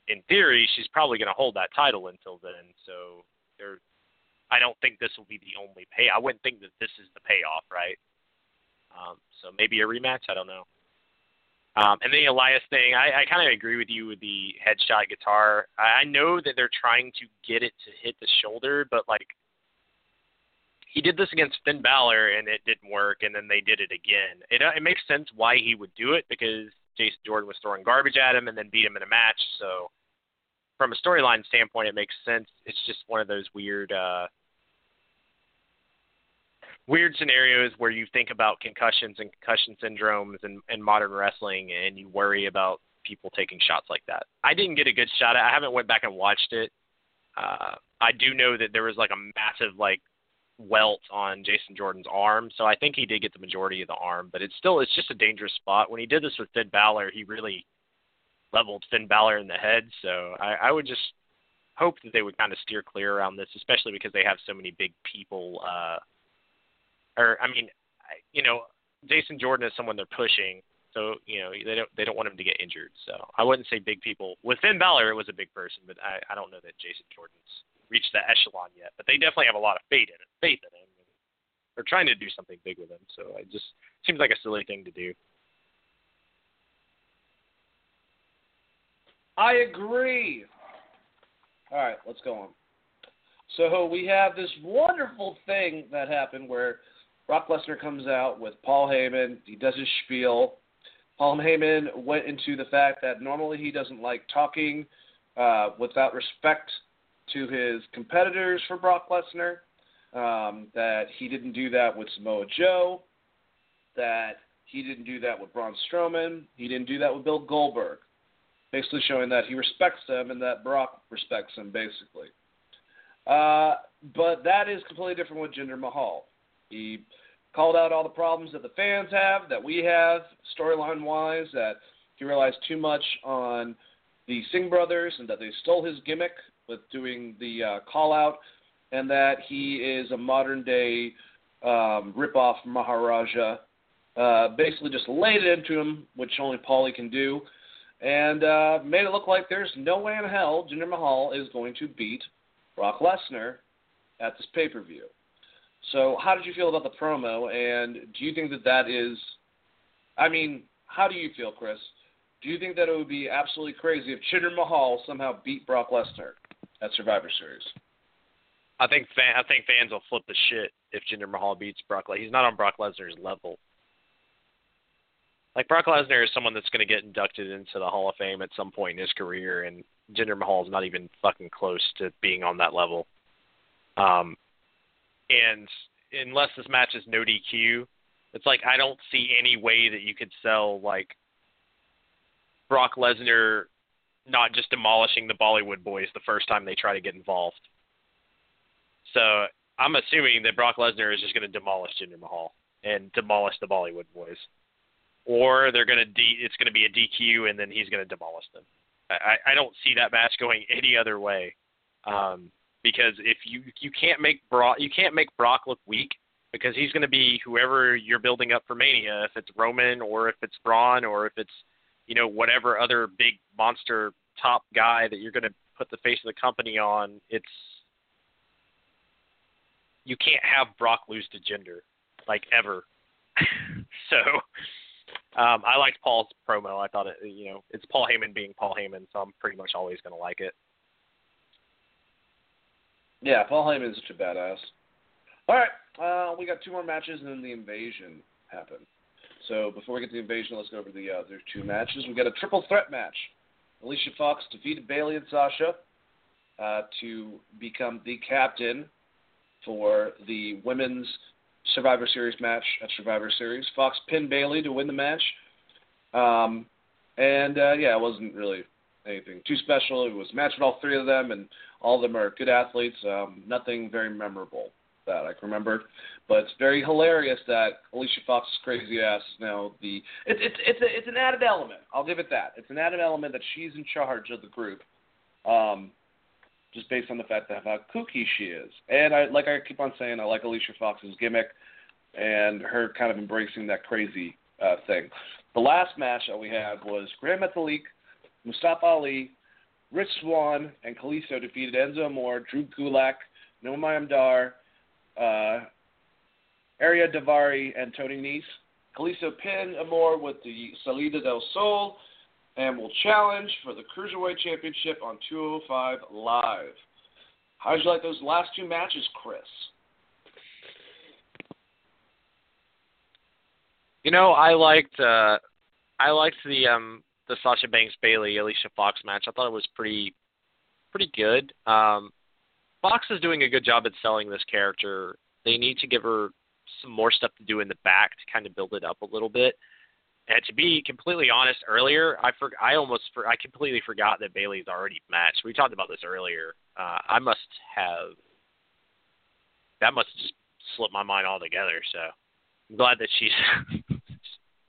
in theory, she's probably going to hold that title until then. So there, I don't think this will be the only pay. I wouldn't think that this is the payoff, right? Um, so maybe a rematch. I don't know. Um, and then the Elias thing, I, I kind of agree with you with the headshot guitar. I, I know that they're trying to get it to hit the shoulder, but like he did this against Finn Balor and it didn't work, and then they did it again. It it makes sense why he would do it because Jason Jordan was throwing garbage at him and then beat him in a match. So from a storyline standpoint, it makes sense. It's just one of those weird, uh, weird scenarios where you think about concussions and concussion syndromes and, and modern wrestling, and you worry about people taking shots like that. I didn't get a good shot. I haven't went back and watched it. Uh, I do know that there was like a massive like welt on Jason Jordan's arm, so I think he did get the majority of the arm. But it's still it's just a dangerous spot. When he did this with Finn Balor, he really leveled Finn Balor in the head. So I, I would just hope that they would kind of steer clear around this, especially because they have so many big people. Uh, or I mean, you know, Jason Jordan is someone they're pushing, so you know they don't they don't want him to get injured. So I wouldn't say big people. With Finn Balor, it was a big person, but I, I don't know that Jason Jordan's reached that echelon yet. But they definitely have a lot of faith in it, faith in him. They're trying to do something big with him, so it just seems like a silly thing to do. I agree. All right, let's go on. So we have this wonderful thing that happened where Brock Lesnar comes out with Paul Heyman. He does his spiel. Paul Heyman went into the fact that normally he doesn't like talking uh, without respect to his competitors for Brock Lesnar. Um, that he didn't do that with Samoa Joe. That he didn't do that with Braun Strowman. He didn't do that with Bill Goldberg basically showing that he respects them and that Brock respects him, basically. Uh, but that is completely different with Jinder Mahal. He called out all the problems that the fans have, that we have, storyline wise, that he relies too much on the Singh brothers and that they stole his gimmick with doing the uh, call out, and that he is a modern day um, rip-off Maharaja. Uh, basically, just laid it into him, which only Paulie can do, and uh, made it look like there's no way in hell Jinder Mahal is going to beat Brock Lesnar at this pay-per-view. So, how did you feel about the promo, and do you think that that is? I mean, how do you feel, Chris? Do you think that it would be absolutely crazy if Jinder Mahal somehow beat Brock Lesnar at Survivor Series? I think fan, I think fans will flip the shit if Jinder Mahal beats Brock. Lesnar. He's not on Brock Lesnar's level. Like Brock Lesnar is someone that's going to get inducted into the Hall of Fame at some point in his career, and Jinder Mahal is not even fucking close to being on that level. Um, and unless this match is no DQ, it's like I don't see any way that you could sell like Brock Lesnar not just demolishing the Bollywood boys the first time they try to get involved. So I'm assuming that Brock Lesnar is just going to demolish Jinder Mahal and demolish the Bollywood boys, or they're going to de- it's going to be a DQ and then he's going to demolish them. I, I don't see that match going any other way, um, because if you you can't make Brock you can't make Brock look weak because he's going to be whoever you're building up for Mania. If it's Roman or if it's Braun or if it's you know, whatever other big monster top guy that you're going to put the face of the company on, it's you can't have Brock lose to Jinder, like ever. [LAUGHS] so um, I liked Paul's promo. I thought it, you know, it's Paul Heyman being Paul Heyman, so I'm pretty much always going to like it. Yeah, Paul Heyman is such a badass. All right, uh, we got two more matches, and then the invasion happened. So before we get to the invasion, let's go over the other two matches. We got a triple threat match. Alicia Fox defeated Bayley and Sasha uh, to become the captain for the women's Survivor Series match at Survivor Series. Fox pinned Bayley to win the match. Um, and uh, yeah, it wasn't really anything too special. It was a match with all three of them, and all of them are good athletes. Um, nothing very memorable that I can remember. But it's very hilarious that Alicia Fox's crazy ass is now the it's it's it's a, it's an added element. I'll give it that. It's an added element that she's in charge of the group. Um, just based on the fact that how kooky she is. And I like I keep on saying I like Alicia Fox's gimmick and her kind of embracing that crazy uh, thing. The last match that we had was Gran Metalik, Mustafa Ali, Rich Swann, and Kalisto defeated Enzo Amore, Drew Gulak, Noam Dar, uh, Ariya Daivari and Tony Nese. Kalisto Pin Amore with the Salida del Sol and will challenge for the Cruiserweight Championship on 205 Live. How did you like those last two matches, Chris? You know, I liked uh I liked the um the Sasha Banks Bayley Alicia Fox match. I thought it was pretty pretty good. Um Fox is doing a good job at selling this character. They need to give her some more stuff to do in the back to kind of build it up a little bit. And to be completely honest, earlier I for, I almost for, I completely forgot that Bayley's already matched. We talked about this earlier. Uh, I must have that must just slipped my mind altogether. So I'm glad that she's [LAUGHS]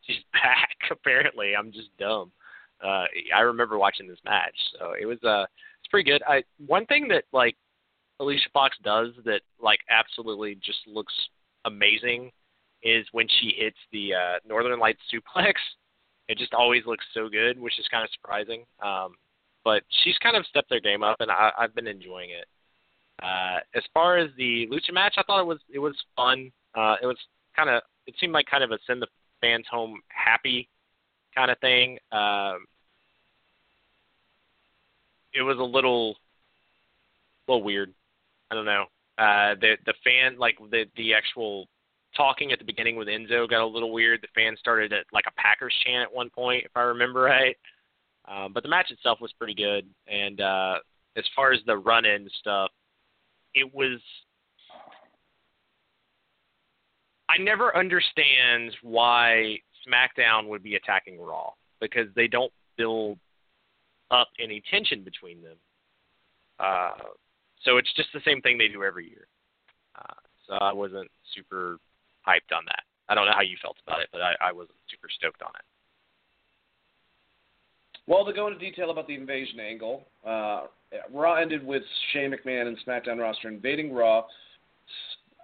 she's back. [LAUGHS] Apparently, I'm just dumb. Uh, I remember watching this match, so it was uh it's pretty good. I one thing that like Alicia Fox does that like absolutely just looks amazing is when she hits the uh, Northern Lights suplex. [LAUGHS] It just always looks so good, which is kind of surprising. Um, but she's kind of stepped their game up, and I, I've been enjoying it. Uh, as far as the lucha match, I thought it was it was fun. Uh, it was kind of it seemed like kind of a send the fans home happy kind of thing. Um, it was a little, little weird. I don't know. Uh, the the fan like the the actual talking at the beginning with Enzo got a little weird. The fans started at like a Packers chant at one point, if I remember right. Um, but the match itself was pretty good. And uh, as far as the run-in stuff, it was. I never understand why SmackDown would be attacking Raw because they don't build up any tension between them. Uh, so it's just the same thing they do every year. Uh, so I wasn't super hyped on that. I don't know how you felt about it, but I, I wasn't super stoked on it. Well, to go into detail about the invasion angle, uh, Raw ended with Shane McMahon and SmackDown roster invading Raw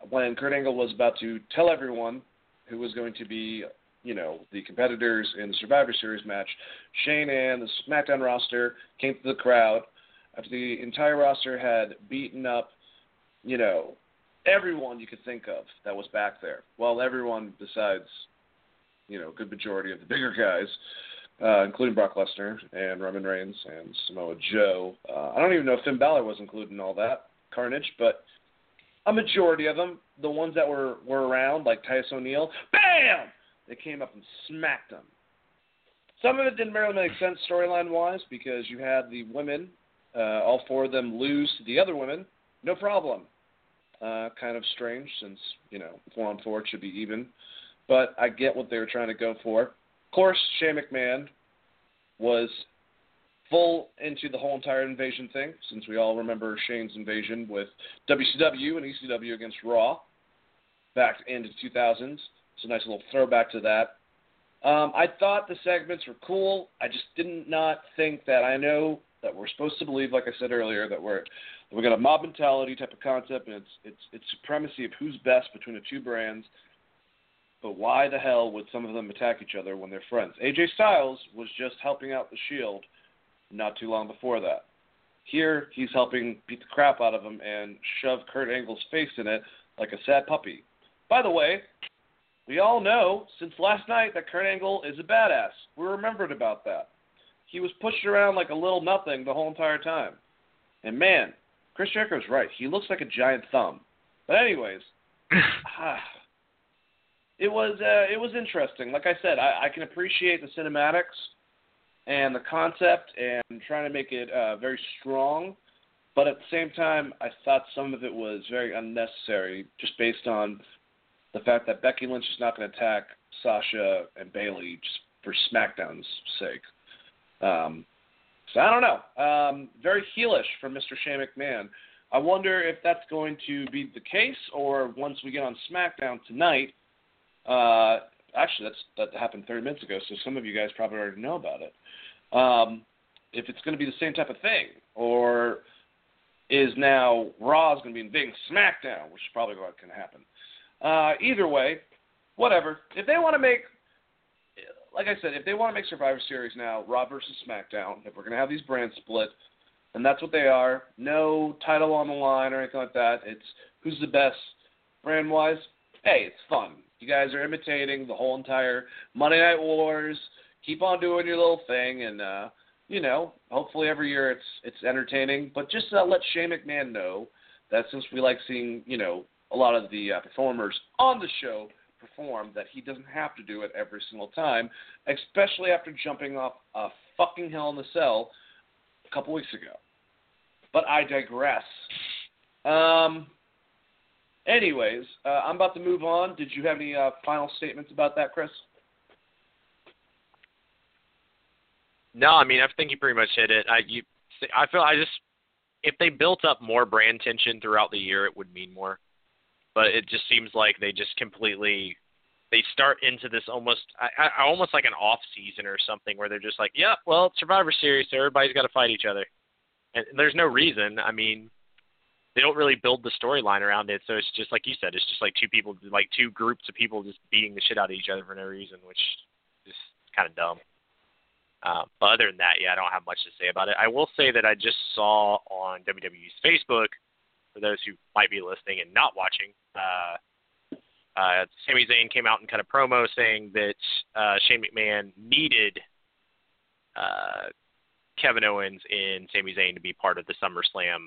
when Kurt Angle was about to tell everyone who was going to be, you know, the competitors in the Survivor Series match. Shane and the SmackDown roster came to the crowd after the entire roster had beaten up, you know, everyone you could think of that was back there. Well, everyone besides, you know, a good majority of the bigger guys uh, including Brock Lesnar and Roman Reigns and Samoa Joe. Uh, I don't even know if Finn Balor was included in all that carnage, but a majority of them, the ones that were were around, like Titus O'Neil, bam, they came up and smacked them. Some of it didn't really make sense storyline wise because you had the women, uh, all four of them lose to the other women, no problem. Uh, kind of strange since you know four on four should be even, but I get what they were trying to go for Of course, Shane McMahon was full into the whole entire invasion thing, since we all remember Shane's invasion with WCW and ECW against Raw back into the 2000s. It's a nice little throwback to that. Um, I thought the segments were cool. I just did not think that I know that we're supposed to believe, like I said earlier, that we're we got a mob mentality type of concept, and it's it's it's supremacy of who's best between the two brands. But why the hell would some of them attack each other when they're friends? AJ Styles was just helping out the Shield not too long before that. Here, he's helping beat the crap out of him and shove Kurt Angle's face in it like a sad puppy. By the way, we all know since last night that Kurt Angle is a badass. We remembered about that. He was pushed around like a little nothing the whole entire time. And man, Chris Jericho's right. He looks like a giant thumb. But anyways, [LAUGHS] ah, it was uh, it was interesting. Like I said, I, I can appreciate the cinematics and the concept and trying to make it uh, very strong, but at the same time, I thought some of it was very unnecessary, just based on the fact that Becky Lynch is not going to attack Sasha and Bayley just for SmackDown's sake. Um, so I don't know. Um, very heelish from Mr. Shane McMahon. I wonder if that's going to be the case, or once we get on SmackDown tonight uh, actually, that's that happened 30 minutes ago, so some of you guys probably already know about it. Um, if it's going to be the same type of thing, or is now Raw is going to be invading SmackDown, which is probably what can happen. Uh, either way, whatever. If they want to make, like I said, if they want to make Survivor Series now, Raw versus SmackDown, if we're to have these brands split, and that's what they are, no title on the line or anything like that. It's who's the best brand wise. Hey, it's fun. You guys are imitating the whole entire Monday Night Wars. Keep on doing your little thing, and uh, you know, hopefully every year it's it's entertaining. But just uh, let Shane McMahon know that since we like seeing you know a lot of the uh, performers on the show perform, that he doesn't have to do it every single time, especially after jumping off a fucking hell in the cell a couple weeks ago. But I digress. Um, Anyways, uh, I'm about to move on. Did you have any uh, final statements about that, Chris? No, I mean I think you pretty much hit it. I you I feel I just if they built up more brand tension throughout the year, it would mean more. But it just seems like they just completely they start into this almost I, I, almost like an off season or something where they're just like, yeah, well, Survivor Series, so everybody's got to fight each other, and there's no reason. I mean, they don't really build the storyline around it. So it's just like you said, it's just like two people, like two groups of people just beating the shit out of each other for no reason, which is kind of dumb. Um, but other than that, yeah, I don't have much to say about it. I will say that I just saw on WWE's Facebook, for those who might be listening and not watching, uh, uh, Sami Zayn came out and cut a promo saying that uh, Shane McMahon needed uh, Kevin Owens and Sami Zayn to be part of the SummerSlam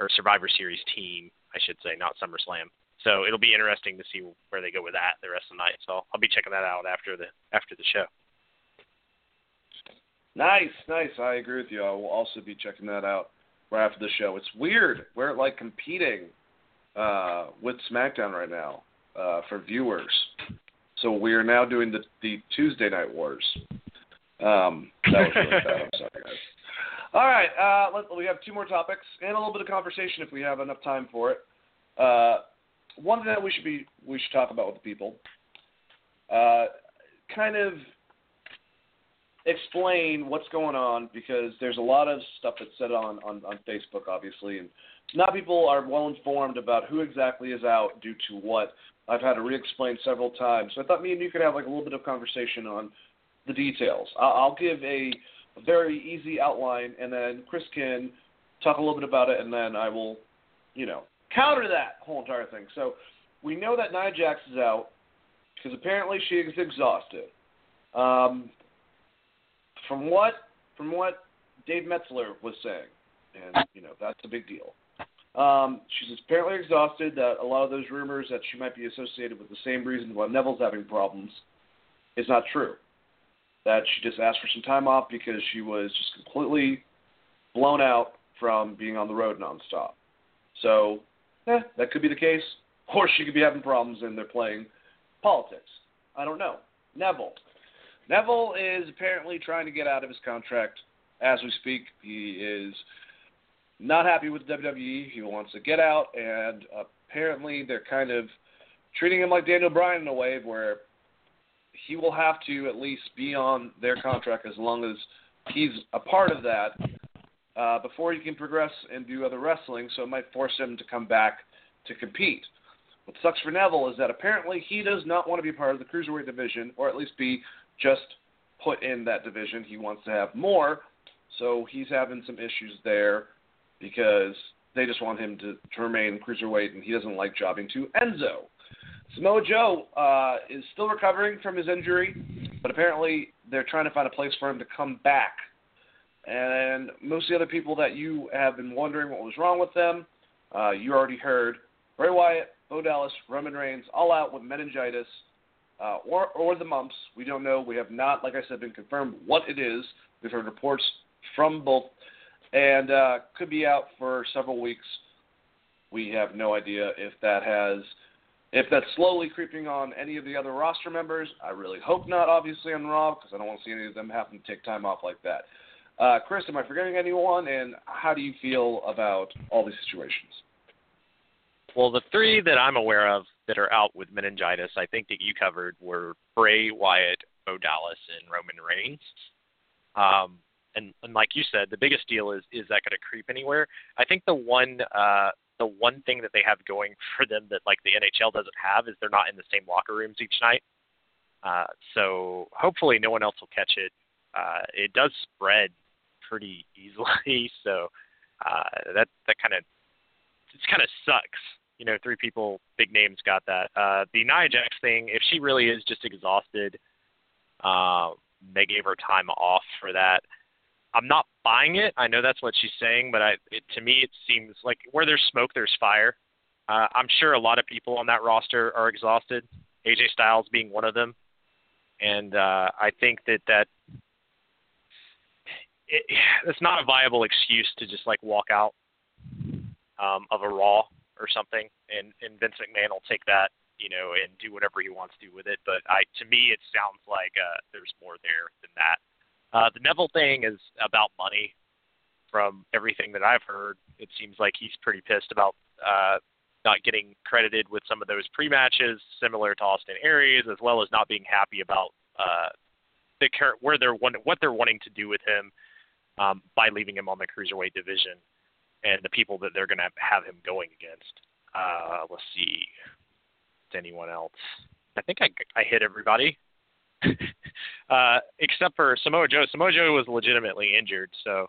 or Survivor Series team, I should say, not SummerSlam. So it'll be interesting to see where they go with that the rest of the night. So I'll be checking that out after the after the show. Nice, nice. I agree with you. I will also be checking that out right after the show. It's weird. We're like competing uh, with SmackDown right now uh, for viewers. So we are now doing the the Tuesday Night Wars. Um, that was really bad. I'm sorry, guys. [LAUGHS] All right, uh, let, we have two more topics and a little bit of conversation if we have enough time for it. Uh, one thing that we should be we should talk about with the people, uh, kind of explain what's going on because there's a lot of stuff that's said on, on, on Facebook, obviously, and not people are well informed about who exactly is out due to what. I've had to re-explain several times. So I thought me and you could have like a little bit of conversation on the details. I'll give a, very easy outline, and then Chris can talk a little bit about it, and then I will, you know, counter that whole entire thing. So we know that Nia Jax is out because apparently she is exhausted. Um, from what from what Dave Meltzer was saying, and you know that's a big deal. Um, she's apparently exhausted. That a lot of those rumors that she might be associated with the same reason why Neville's having problems is not true. That she just asked for some time off because she was just completely blown out from being on the road nonstop. So, eh, that could be the case. Or she could be having problems and they're playing politics. I don't know. Neville. Neville is apparently trying to get out of his contract as we speak. He is not happy with WWE. He wants to get out, and apparently they're kind of treating him like Daniel Bryan in a way where he will have to at least be on their contract as long as he's a part of that uh, before he can progress and do other wrestling. So it might force him to come back to compete. What sucks for Neville is that apparently he does not want to be part of the cruiserweight division, or at least be just put in that division. He wants to have more, so he's having some issues there because they just want him to, to remain cruiserweight, and he doesn't like jobbing to Enzo. Samoa Joe uh, is still recovering from his injury, but apparently they're trying to find a place for him to come back. And most of the other people that you have been wondering what was wrong with them, uh, you already heard. Bray Wyatt, Bo Dallas, Roman Reigns, all out with meningitis uh, or or the mumps. We don't know. We have not, like I said, been confirmed what it is. We've heard reports from both and uh, could be out for several weeks. We have no idea if that has, if that's slowly creeping on any of the other roster members. I really hope not, obviously on Raw, because I don't want to see any of them having to take time off like that. Uh, Chris, am I forgetting anyone? And how do you feel about all these situations? Well, the three that I'm aware of that are out with meningitis, I think that you covered were Bray Wyatt, Bo Dallas, and Roman Reigns. Um, and, and like you said, the biggest deal is is that going to creep anywhere? I think the one uh, the one thing that they have going [LAUGHS] for them that like the NHL doesn't have is they're not in the same locker rooms each night. Uh, so hopefully no one else will catch it. Uh, it does spread pretty [LAUGHS] easily, so uh, that that kind of it kind of sucks. You know, three people, big names got that. Uh, the Nia Jax thing, if she really is just exhausted, uh, they gave her time off for that. I'm not buying it. I know that's what she's saying, but I, it, to me, it seems like where there's smoke, there's fire. Uh, I'm sure a lot of people on that roster are exhausted. AJ Styles being one of them, and uh, I think that that it, [SIGHS] it's not a viable excuse to just like walk out um, of a Raw or something, and and Vince McMahon will take that, you know, and do whatever he wants to do with it. But I, to me, it sounds like uh, there's more there than that. Uh, the Neville thing is about money. From everything that I've heard, it seems like he's pretty pissed about uh, not getting credited with some of those pre-matches, similar to Austin Aries, as well as not being happy about uh, the where they're what they're wanting to do with him um, by leaving him on the cruiserweight division and the people that they're going to have him going against. Uh, let's see, anyone else? I think I I hit everybody. [LAUGHS] uh, except for Samoa Joe. Samoa Joe was legitimately injured, so.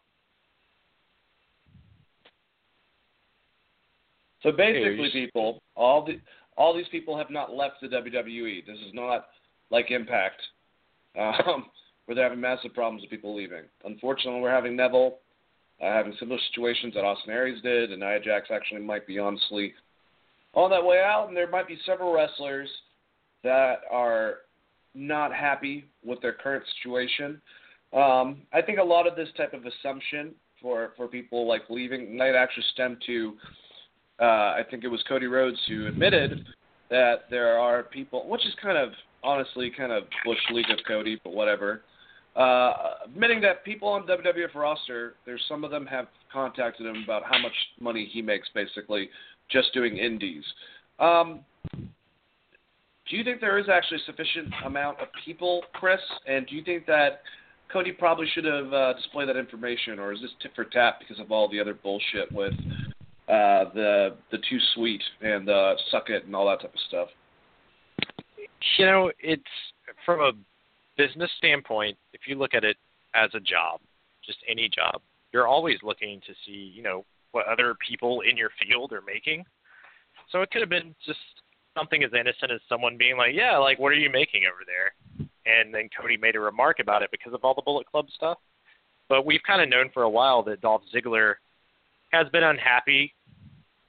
So basically, people, all the all these people have not left the WWE. This is not like Impact, [LAUGHS] um, where they're having massive problems with people leaving. Unfortunately, we're having Neville uh, having similar situations that Austin Aries did, and Nia Jax actually might be honestly on that way out. And there might be several wrestlers that are not happy with their current situation. Um, I think a lot of this type of assumption for, for people like leaving might actually stem to, uh, I think it was Cody Rhodes who admitted that there are people, which is kind of honestly kind of bush league of Cody, but whatever. Uh, admitting that people on WWF roster, there's some of them have contacted him about how much money he makes basically just doing indies. Um, do you think there is actually sufficient amount of people, Chris? And do you think that Cody probably should have uh, displayed that information, or is this tit for tat because of all the other bullshit with uh, the the too sweet and uh, suck it and all that type of stuff? You know, it's from a business standpoint. If you look at it as a job, just any job, you're always looking to see, you know, what other people in your field are making. So it could have been just something as innocent as someone being like, "Yeah, like what are you making over there?" And then Cody made a remark about it because of all the Bullet Club stuff. But we've kind of known for a while that Dolph Ziggler has been unhappy,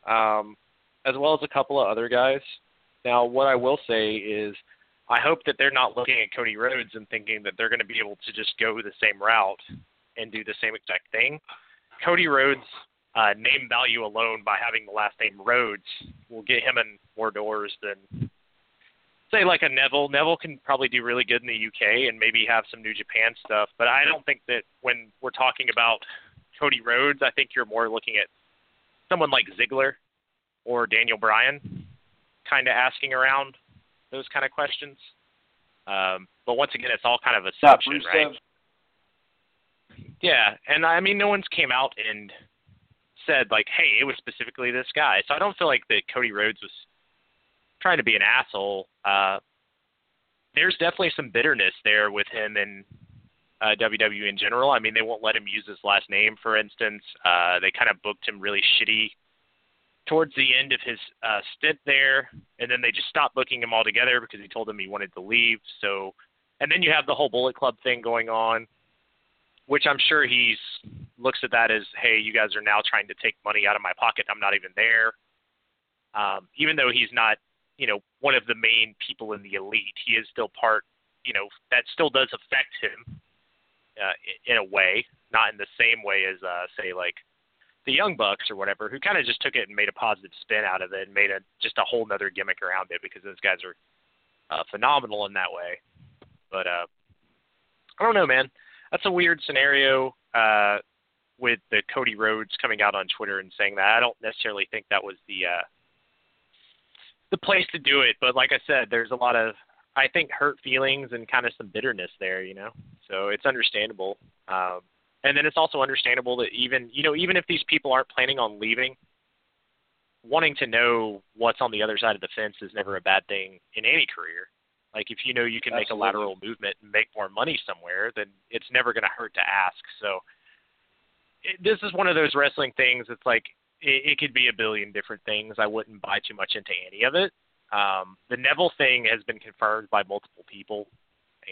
um, as well as a couple of other guys. Now, what I will say is, I hope that they're not looking at Cody Rhodes and thinking that they're going to be able to just go the same route and do the same exact thing. Cody Rhodes uh, name value alone by having the last name Rhodes will get him in more doors than say like a Neville. Neville can probably do really good in the UK and maybe have some New Japan stuff, but I don't think that when we're talking about Cody Rhodes, I think you're more looking at someone like Ziggler or Daniel Bryan, kind of asking around those kind of questions. Um, but once again, it's all kind of assumption, right? Yeah, and I mean, no one's came out and said like, "Hey, it was specifically this guy." So I don't feel like that Cody Rhodes was trying to be an asshole. Uh, there's definitely some bitterness there with him and uh, WWE in general. I mean, they won't let him use his last name, for instance. Uh, they kind of booked him really shitty towards the end of his uh, stint there, and then they just stopped booking him altogether because he told them he wanted to leave. So, and then you have the whole Bullet Club thing going on which I'm sure he's looks at that as, hey, you guys are now trying to take money out of my pocket. I'm not even there. Um, even though he's not, you know, one of the main people in the elite, he is still part. You know, that still does affect him uh, in a way, not in the same way as, uh, say, like the Young Bucks or whatever, who kind of just took it and made a positive spin out of it and made a just a whole nother gimmick around it because those guys are uh, phenomenal in that way. But uh, I don't know, man that's a weird scenario uh, with the Cody Rhodes coming out on Twitter and saying that. I don't necessarily think that was the uh, the place to do it, but like I said, there's a lot of I think hurt feelings and kind of some bitterness there, you know. So it's understandable. Um, and then it's also understandable that even you know even if these people aren't planning on leaving, wanting to know what's on the other side of the fence is never a bad thing in any career. Like if you know you can Absolutely. make a lateral movement and make more money somewhere, then it's never going to hurt to ask. So it, this is one of those wrestling things. It's like it, it could be a billion different things. I wouldn't buy too much into any of it. Um, the Neville thing has been confirmed by multiple people,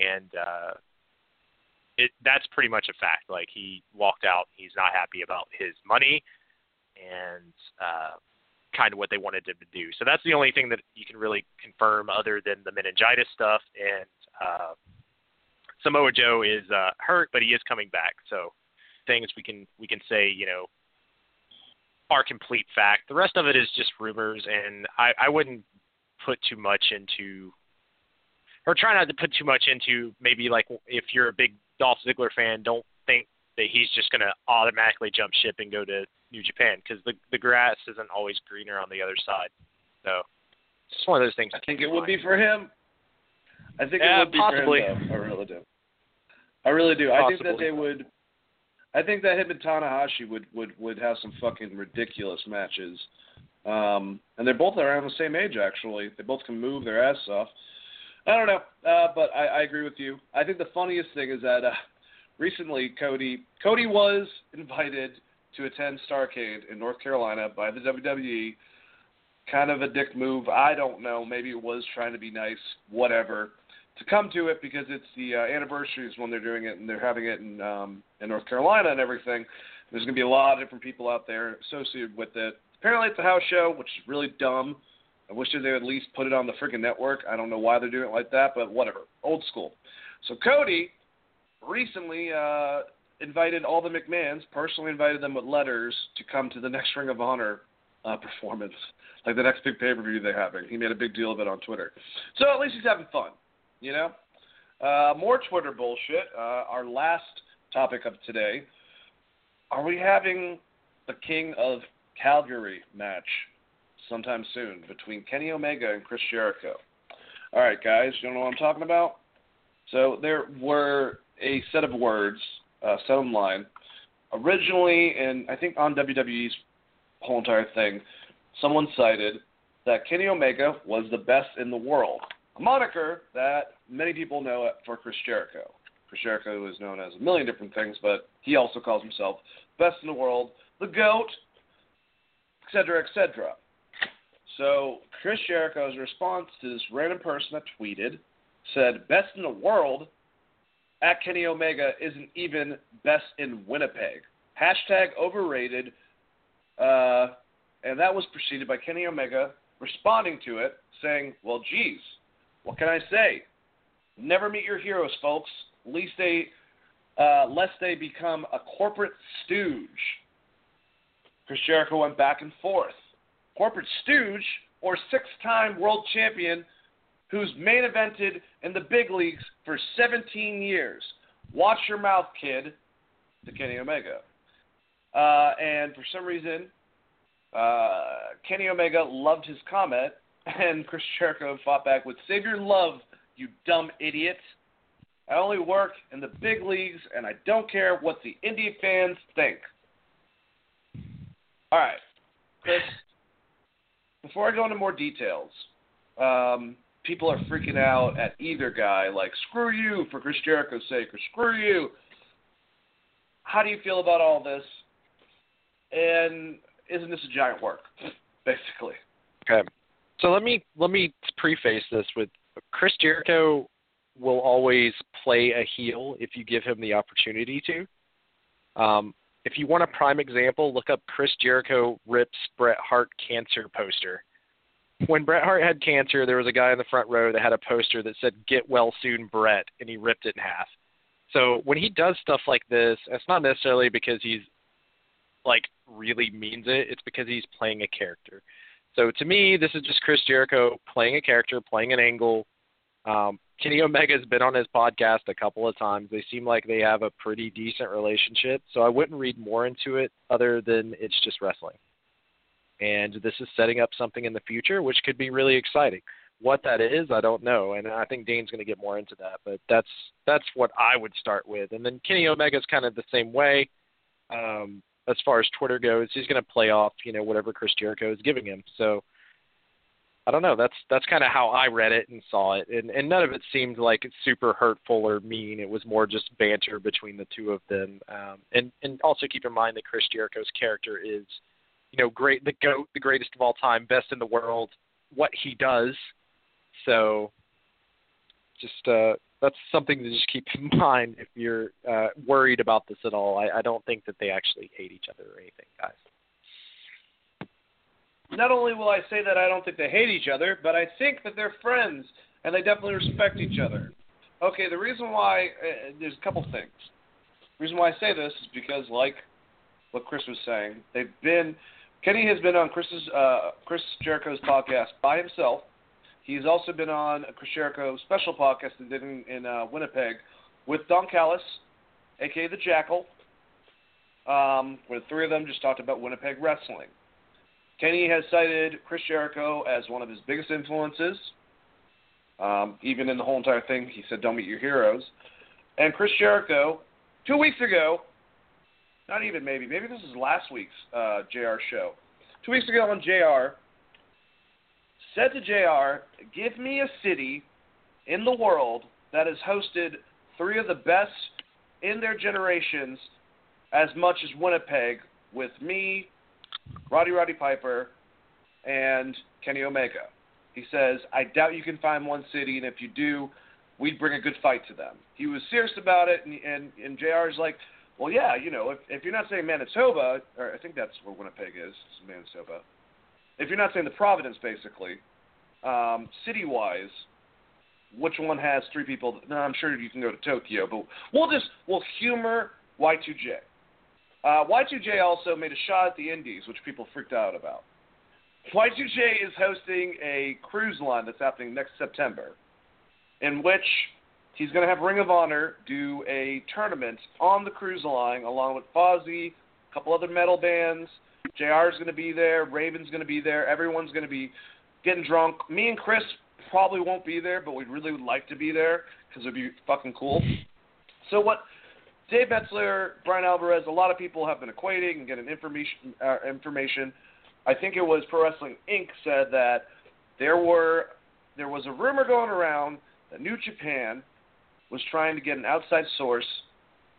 and uh, it that's pretty much a fact. Like he walked out, he's not happy about his money, and uh, kind of what they wanted him to do. So that's the only thing that you can really confirm other than the meningitis stuff. And uh, Samoa Joe is uh, hurt, but he is coming back. So things we can we can say you know are complete fact. The rest of it is just rumors, and I, I wouldn't put too much into or try not to put too much into maybe like if you're a big Dolph Ziggler fan, don't think that he's just going to automatically jump ship and go to New Japan because the the grass isn't always greener on the other side. So it's just one of those things. I think it would be for him. I think yeah, it would be possibly. for him. Though. I really do. I really do. Possibly. I think that they would. I think that him and Tanahashi would would would have some fucking ridiculous matches. Um, and they're both around the same age, actually. They both can move their ass off. I don't know, uh, but I, I agree with you. I think the funniest thing is that uh, recently Cody Cody was invited to attend Starcade in North Carolina by the WWE. Kind of a dick move. I don't know. Maybe it was trying to be nice. Whatever. To come to it because it's the uh, anniversaries when they're doing it and they're having it in um, in North Carolina and everything. There's going to be a lot of different people out there associated with it. Apparently, it's a house show, which is really dumb. I wish they would at least put it on the freaking network. I don't know why they're doing it like that, but whatever. Old school. So Cody recently uh, invited all the McMahons, personally invited them with letters to come to the next Ring of Honor uh, performance, like the next big pay per view they're having. He made a big deal of it on Twitter. So at least he's having fun, you know? Uh, more Twitter bullshit. Uh, our last topic of today. Are we having the King of Calgary match sometime soon between Kenny Omega and Chris Jericho? All right, guys, you know what I'm talking about? So there were a set of words, uh, set online. Originally, and I think on WWE's whole entire thing, someone cited that Kenny Omega was the best in the world, a moniker that many people know for Chris Jericho. Chris Jericho is known as a million different things, but he also calls himself best in the world, the GOAT, etc., etc. So Chris Jericho's response to this random person that tweeted said, "Best in the world." At Kenny Omega isn't even best in Winnipeg. Hashtag overrated. Uh, and that was preceded by Kenny Omega responding to it, saying, "Well, geez, what can I say? Never meet your heroes, folks. Least they, uh, lest they become a corporate stooge." Chris Jericho went back and forth. Corporate stooge or six-time world champion who's main evented in the big leagues for 17 years. Watch your mouth, kid, to Kenny Omega. Uh, and for some reason, uh, Kenny Omega loved his comment, [LAUGHS] and Chris Jericho fought back with "Save your love, you dumb idiot." I only work in the big leagues, and I don't care what the indie fans think. All right, Chris. Before I go into more details, um, people are freaking out at either guy, like "screw you" for Chris Jericho's sake, or "screw you." How do you feel about all this? And isn't this a giant work, [LAUGHS] basically? Okay, so let me let me preface this with Chris Jericho will always play a heel if you give him the opportunity to. Um, if you want a prime example, look up Chris Jericho rips Bret Hart cancer poster when Bret Hart had cancer, there was a guy in the front row that had a poster that said "Get well soon, Bret," and he ripped it in half. So when he does stuff like this, it's not necessarily because he's like really means it. It's because he's playing a character. So to me, this is just Chris Jericho playing a character, playing an angle. Um, Kenny Omega's been on his podcast a couple of times. They seem like they have a pretty decent relationship. So I wouldn't read more into it other than it's just wrestling and this is setting up something in the future which could be really exciting. What that is, I don't know, and I think Dane's going to get more into that. But that's that's what I would start with, and then Kenny Omega's kind of the same way. Um, as far as Twitter goes, he's going to play off you know whatever Chris Jericho is giving him. So I don't know. That's that's kind of how I read it and saw it, and and none of it seemed like it's super hurtful or mean. It was more just banter between the two of them. Um, and and also keep in mind that Chris Jericho's character is you know, great, the goat, the greatest of all time, best in the world, what he does. So, just uh, that's something to just keep [LAUGHS] in mind if you're uh, worried about this at all. I, I don't think that they actually hate each other or anything, guys. Not only will I say that I don't think they hate each other, but I think that they're friends and they definitely respect each other. Okay, the reason why uh, there's a couple things. The reason why I say this is because, like what Chris was saying, they've been Kenny has been on Chris's uh, Chris Jericho's podcast by himself. He's also been on a Chris Jericho special podcast that did in, in uh, Winnipeg with Don Callis, aka the Jackal. Um, where the three of them just talked about Winnipeg wrestling. Kenny has cited Chris Jericho as one of his biggest influences. Um, even in the whole entire thing, he said, "Don't meet your heroes." And Chris Jericho, two weeks ago, not even maybe, maybe this is last week's uh, JR show. Two weeks ago on JR, said to JR, give me a city in the world that has hosted three of the best in their generations as much as Winnipeg with me, Roddy Roddy Piper, and Kenny Omega. He says, I doubt you can find one city, and if you do, we'd bring a good fight to them. He was serious about it, and, and, and JR's like, well, yeah, you know, if if you're not saying Manitoba, or I think that's where Winnipeg is, Manitoba. If you're not saying the Providence, basically, um, city-wise, which one has three people? No, I'm sure you can go to Tokyo, but we'll just we'll humor Y2J. Uh, Y2J also made a shot at the Indies, which people freaked out about. Y2J is hosting a cruise line that's happening next September, in which He's going to have Ring of Honor do a tournament on the cruise line along with Fozzy, a couple other metal bands. JR is going to be there. Raven's going to be there. Everyone's going to be getting drunk. Me and Chris probably won't be there, but we really would like to be there because it'd be fucking cool. So what Dave Meltzer, Brian Alvarez, a lot of people have been equating and getting information. Uh, information. I think it was Pro Wrestling Inc. said that there were there was a rumor going around that New Japan was trying to get an outside source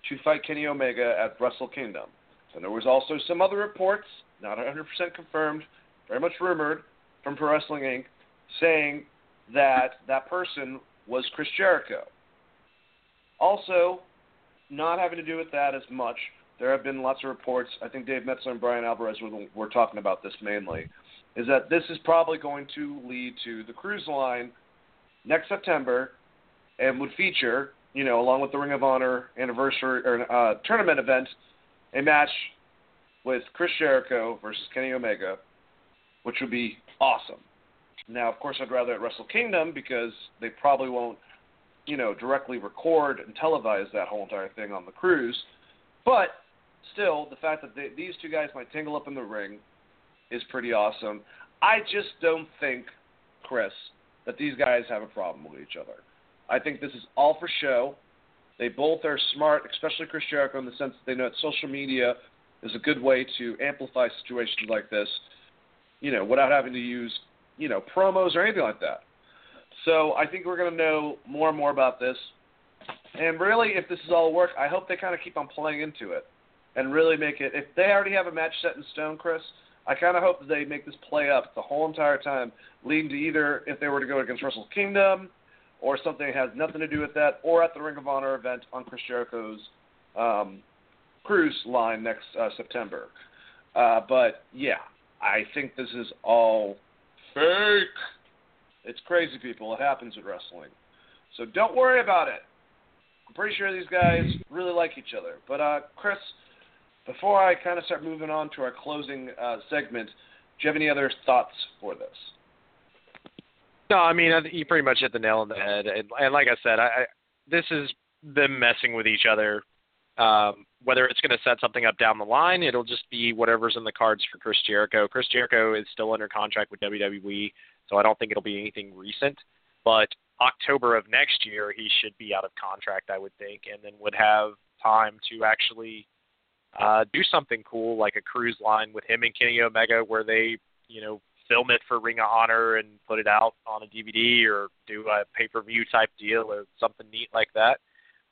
to fight Kenny Omega at Wrestle Kingdom. And there was also some other reports, not 100% confirmed, very much rumored, from Pro Wrestling Inc., saying that that person was Chris Jericho. Also, not having to do with that as much, there have been lots of reports. I think Dave Meltzer and Brian Alvarez were, were talking about this mainly. Is that this is probably going to lead to the cruise line next September, and would feature, you know, along with the Ring of Honor anniversary or uh, tournament event, a match with Chris Jericho versus Kenny Omega, which would be awesome. Now, of course, I'd rather at Wrestle Kingdom because they probably won't you know, directly record and televise that whole entire thing on the cruise. But still, the fact that they, these two guys might tangle up in the ring is pretty awesome. I just don't think, Chris, that these guys have a problem with each other. I think this is all for show. They both are smart, especially Chris Jericho, in the sense that they know that social media is a good way to amplify situations like this, you know, without having to use, you know, promos or anything like that. So I think we're going to know more and more about this. And really, if this is all work, I hope they kind of keep on playing into it and really make it. If they already have a match set in stone, Chris, I kind of hope that they make this play up the whole entire time, leading to either if they were to go against Wrestle Kingdom or something that has nothing to do with that, or at the Ring of Honor event on Chris Jericho's um, cruise line next uh, September. Uh, but yeah, I think this is all fake. It's crazy, people. It happens in wrestling. So don't worry about it. I'm pretty sure these guys really like each other. But uh, Chris, before I kind of start moving on to our closing uh, segment, do you have any other thoughts for this? No, I mean you pretty much hit the nail on the head, and, and like I said, I, I this is them messing with each other. Um, whether it's going to set something up down the line, it'll just be whatever's in the cards for Chris Jericho. Chris Jericho is still under contract with WWE so I don't think it'll be anything recent. But October of next year, he should be out of contract, I would think, and then would have time to actually uh, do something cool like a cruise line with him and Kenny Omega, where they, you know, film it for Ring of Honor and put it out on a DVD or do a pay per view type deal or something neat like that.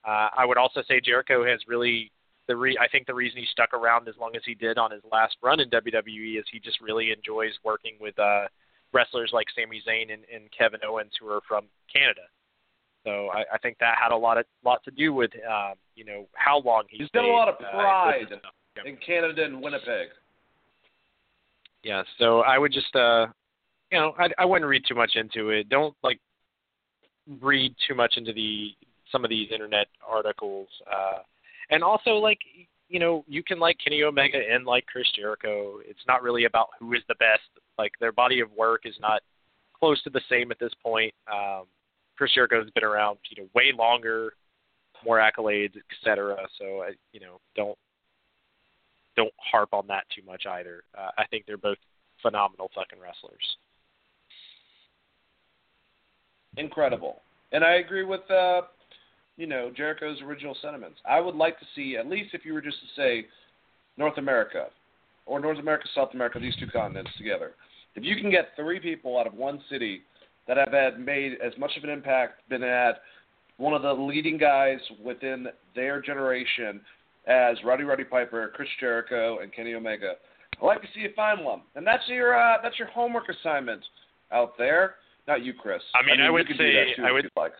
Uh, I would also say Jericho has really the re- I think the reason he stuck around as long as he did on his last run in WWE is he just really enjoys working with uh, wrestlers like Sami Zayn and, and Kevin Owens who are from Canada. So I, I think that had a lot of lot to do with um, you know how long he he's stayed, got a lot of uh, pride uh, in Canada and Winnipeg. Yeah, so I would just uh you know I I wouldn't read too much into it. Don't like read too much into the some of these internet articles. Uh and also like you know, you can like Kenny Omega and like Chris Jericho. It's not really about who is the best. Like their body of work is not close to the same at this point. Um, Chris Jericho has been around, you know, way longer, more accolades, etc. So, I, you know, don't don't harp on that too much either. Uh, I think they're both phenomenal fucking wrestlers. Incredible, and I agree with uh, you know, Jericho's original sentiments. I would like to see, at least if you were just to say North America or North America, South America, these two continents together. If you can get three people out of one city that have had made as much of an impact, been at one of the leading guys within their generation as Roddy Roddy Piper, Chris Jericho, and Kenny Omega. I'd like to see you find one, and that's your uh, that's your homework assignment out there. Not you, Chris. I mean, I, mean, I would say I would like.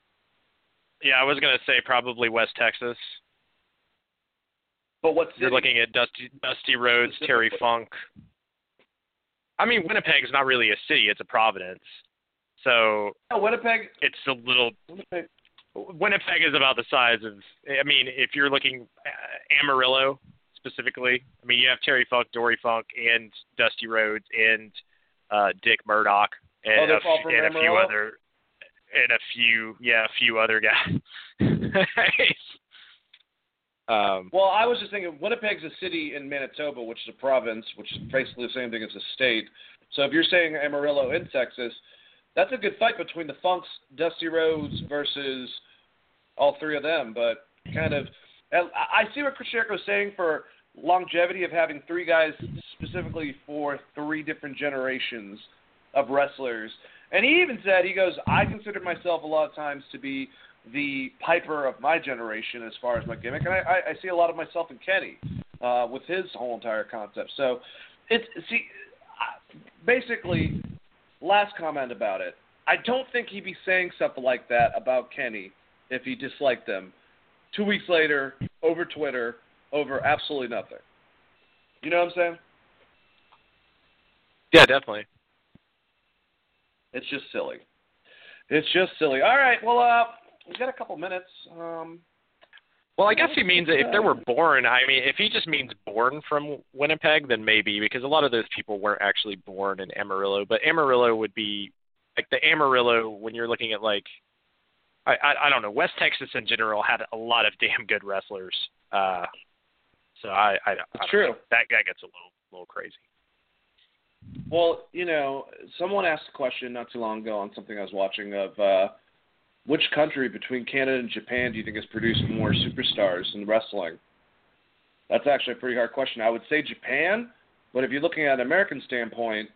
Yeah, I was gonna say probably West Texas. But what's you're looking at Dusty Dusty Rhodes, Terry Funk. I mean, Winnipeg's not really a city; it's a province. So Winnipeg. It's a little. Winnipeg. Winnipeg is about the size of. I mean, if you're looking uh, Amarillo specifically, I mean, you have Terry Funk, Dory Funk, and Dusty Rhodes, and uh, Dick Murdoch, and, oh, a, and a few other and a few, yeah, a few other guys. [LAUGHS] um, well, I was just thinking, Winnipeg's a city in Manitoba, which is a province, which is basically the same thing as a state. So if you're saying Amarillo in Texas, that's a good fight between the Funks, Dusty Rhodes versus all three of them. But kind of. I see what is saying for longevity of having three guys specifically for three different generations of wrestlers. And he even said, he goes, I consider myself a lot of times to be the Piper of my generation as far as my gimmick, and I, I see a lot of myself in Kenny uh, with his whole entire concept. So it's see, basically, last comment about it. I don't think he'd be saying something like that about Kenny if he disliked them. Two weeks later, over Twitter, over absolutely nothing. You know what I'm saying? Yeah, definitely. It's just silly. It's just silly. All right. Well, uh, we've got a couple minutes. Um, well, I guess he means if they were born. I mean, if he just means born from Winnipeg, then maybe because a lot of those people weren't actually born in Amarillo. But Amarillo would be like the Amarillo when you're looking at like I I, I don't know West Texas in general had a lot of damn good wrestlers. Uh, so I I, I true know. that guy gets a little little crazy. Well, you know, someone asked a question not too long ago on something I was watching of. uh which country between Canada and Japan do you think has produced more superstars in wrestling? That's actually a pretty hard question. I would say Japan, but if you're looking at an American standpoint,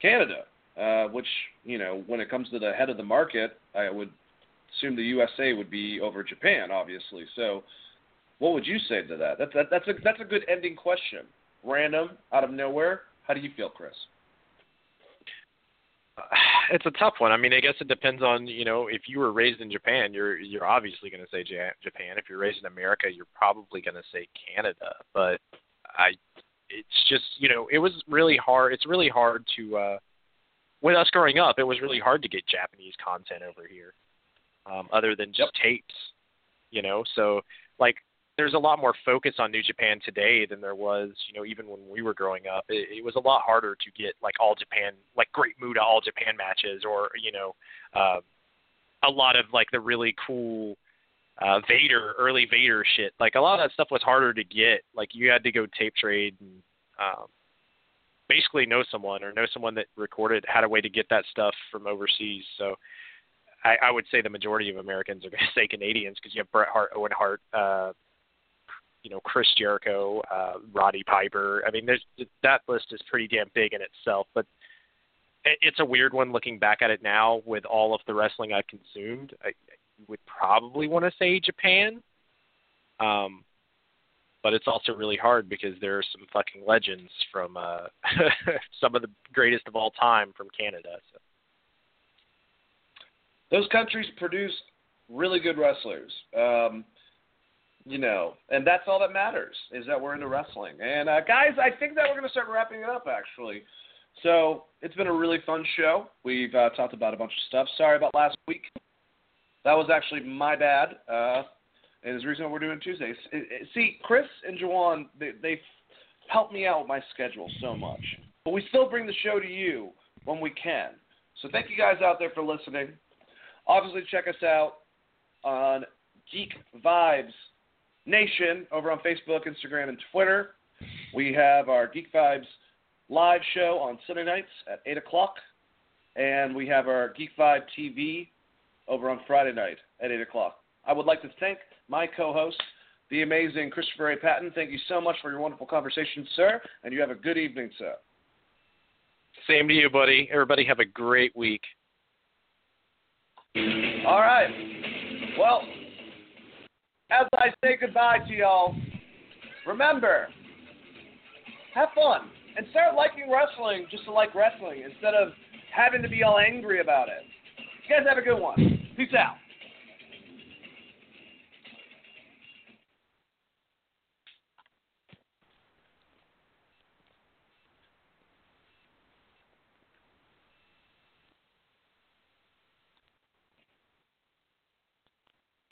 Canada, uh, which you know, when it comes to the head of the market, I would assume the USA would be over Japan, obviously. So, what would you say to that? That's that, that's a that's a good ending question. Random, out of nowhere. How do you feel, Chris? [SIGHS] it's a tough one. I mean, I guess it depends on you know if you were raised in Japan, you're you're obviously going to say Japan. If you're raised in America, you're probably going to say Canada. But I, it's just you know it was really hard. It's really hard to uh, with us growing up. It was really hard to get Japanese content over here, um, other than just yep. tapes. You know, so like there's a lot more focus on New Japan today than there was, you know, even when we were growing up. It, it was a lot harder to get like all Japan, like Great Muta all Japan matches, or you know, uh, a lot of like the really cool uh, Vader, early Vader shit. Like a lot of that stuff was harder to get. Like you had to go tape trade and um, basically know someone or know someone that recorded had a way to get that stuff from overseas. So. I, I would say the majority of Americans are going [LAUGHS] to say Canadians because you have Bret Hart, Owen Hart, uh, you know Chris Jericho, uh, Roddy Piper. I mean, there's that list is pretty damn big in itself, but it's a weird one looking back at it now with all of the wrestling I've consumed. I, I would probably want to say Japan, um, but it's also really hard because there are some fucking legends from uh, [LAUGHS] some of the greatest of all time from Canada. So. Those countries produce really good wrestlers. Um, you know, and that's all that matters is that we're into wrestling. And uh, guys, I think that we're going to start wrapping it up actually. So it's been a really fun show. We've uh, talked about a bunch of stuff. Sorry about last week. That was actually my bad. Uh, and it's the reason we're doing Tuesdays. It, it, see, Chris and Jawan, they, they've helped me out with my schedule so much. But we still bring the show to you when we can. So thank you guys out there for listening. Obviously, check us out on Geek Vibes Nation over on Facebook, Instagram, and Twitter. We have our Geek Vibes live show on Sunday nights at 8 o'clock. And we have our Geek Vibe TV over on Friday night at 8 o'clock. I would like to thank my co host, the amazing Christopher A. Patton. Thank you so much for your wonderful conversation, sir. And you have a good evening, sir. Same to you, buddy. Everybody have a great week. All right. Well, as I say goodbye to y'all, remember, have fun and start liking wrestling just to like wrestling instead of having to be all angry about it. You guys have a good one. Peace out.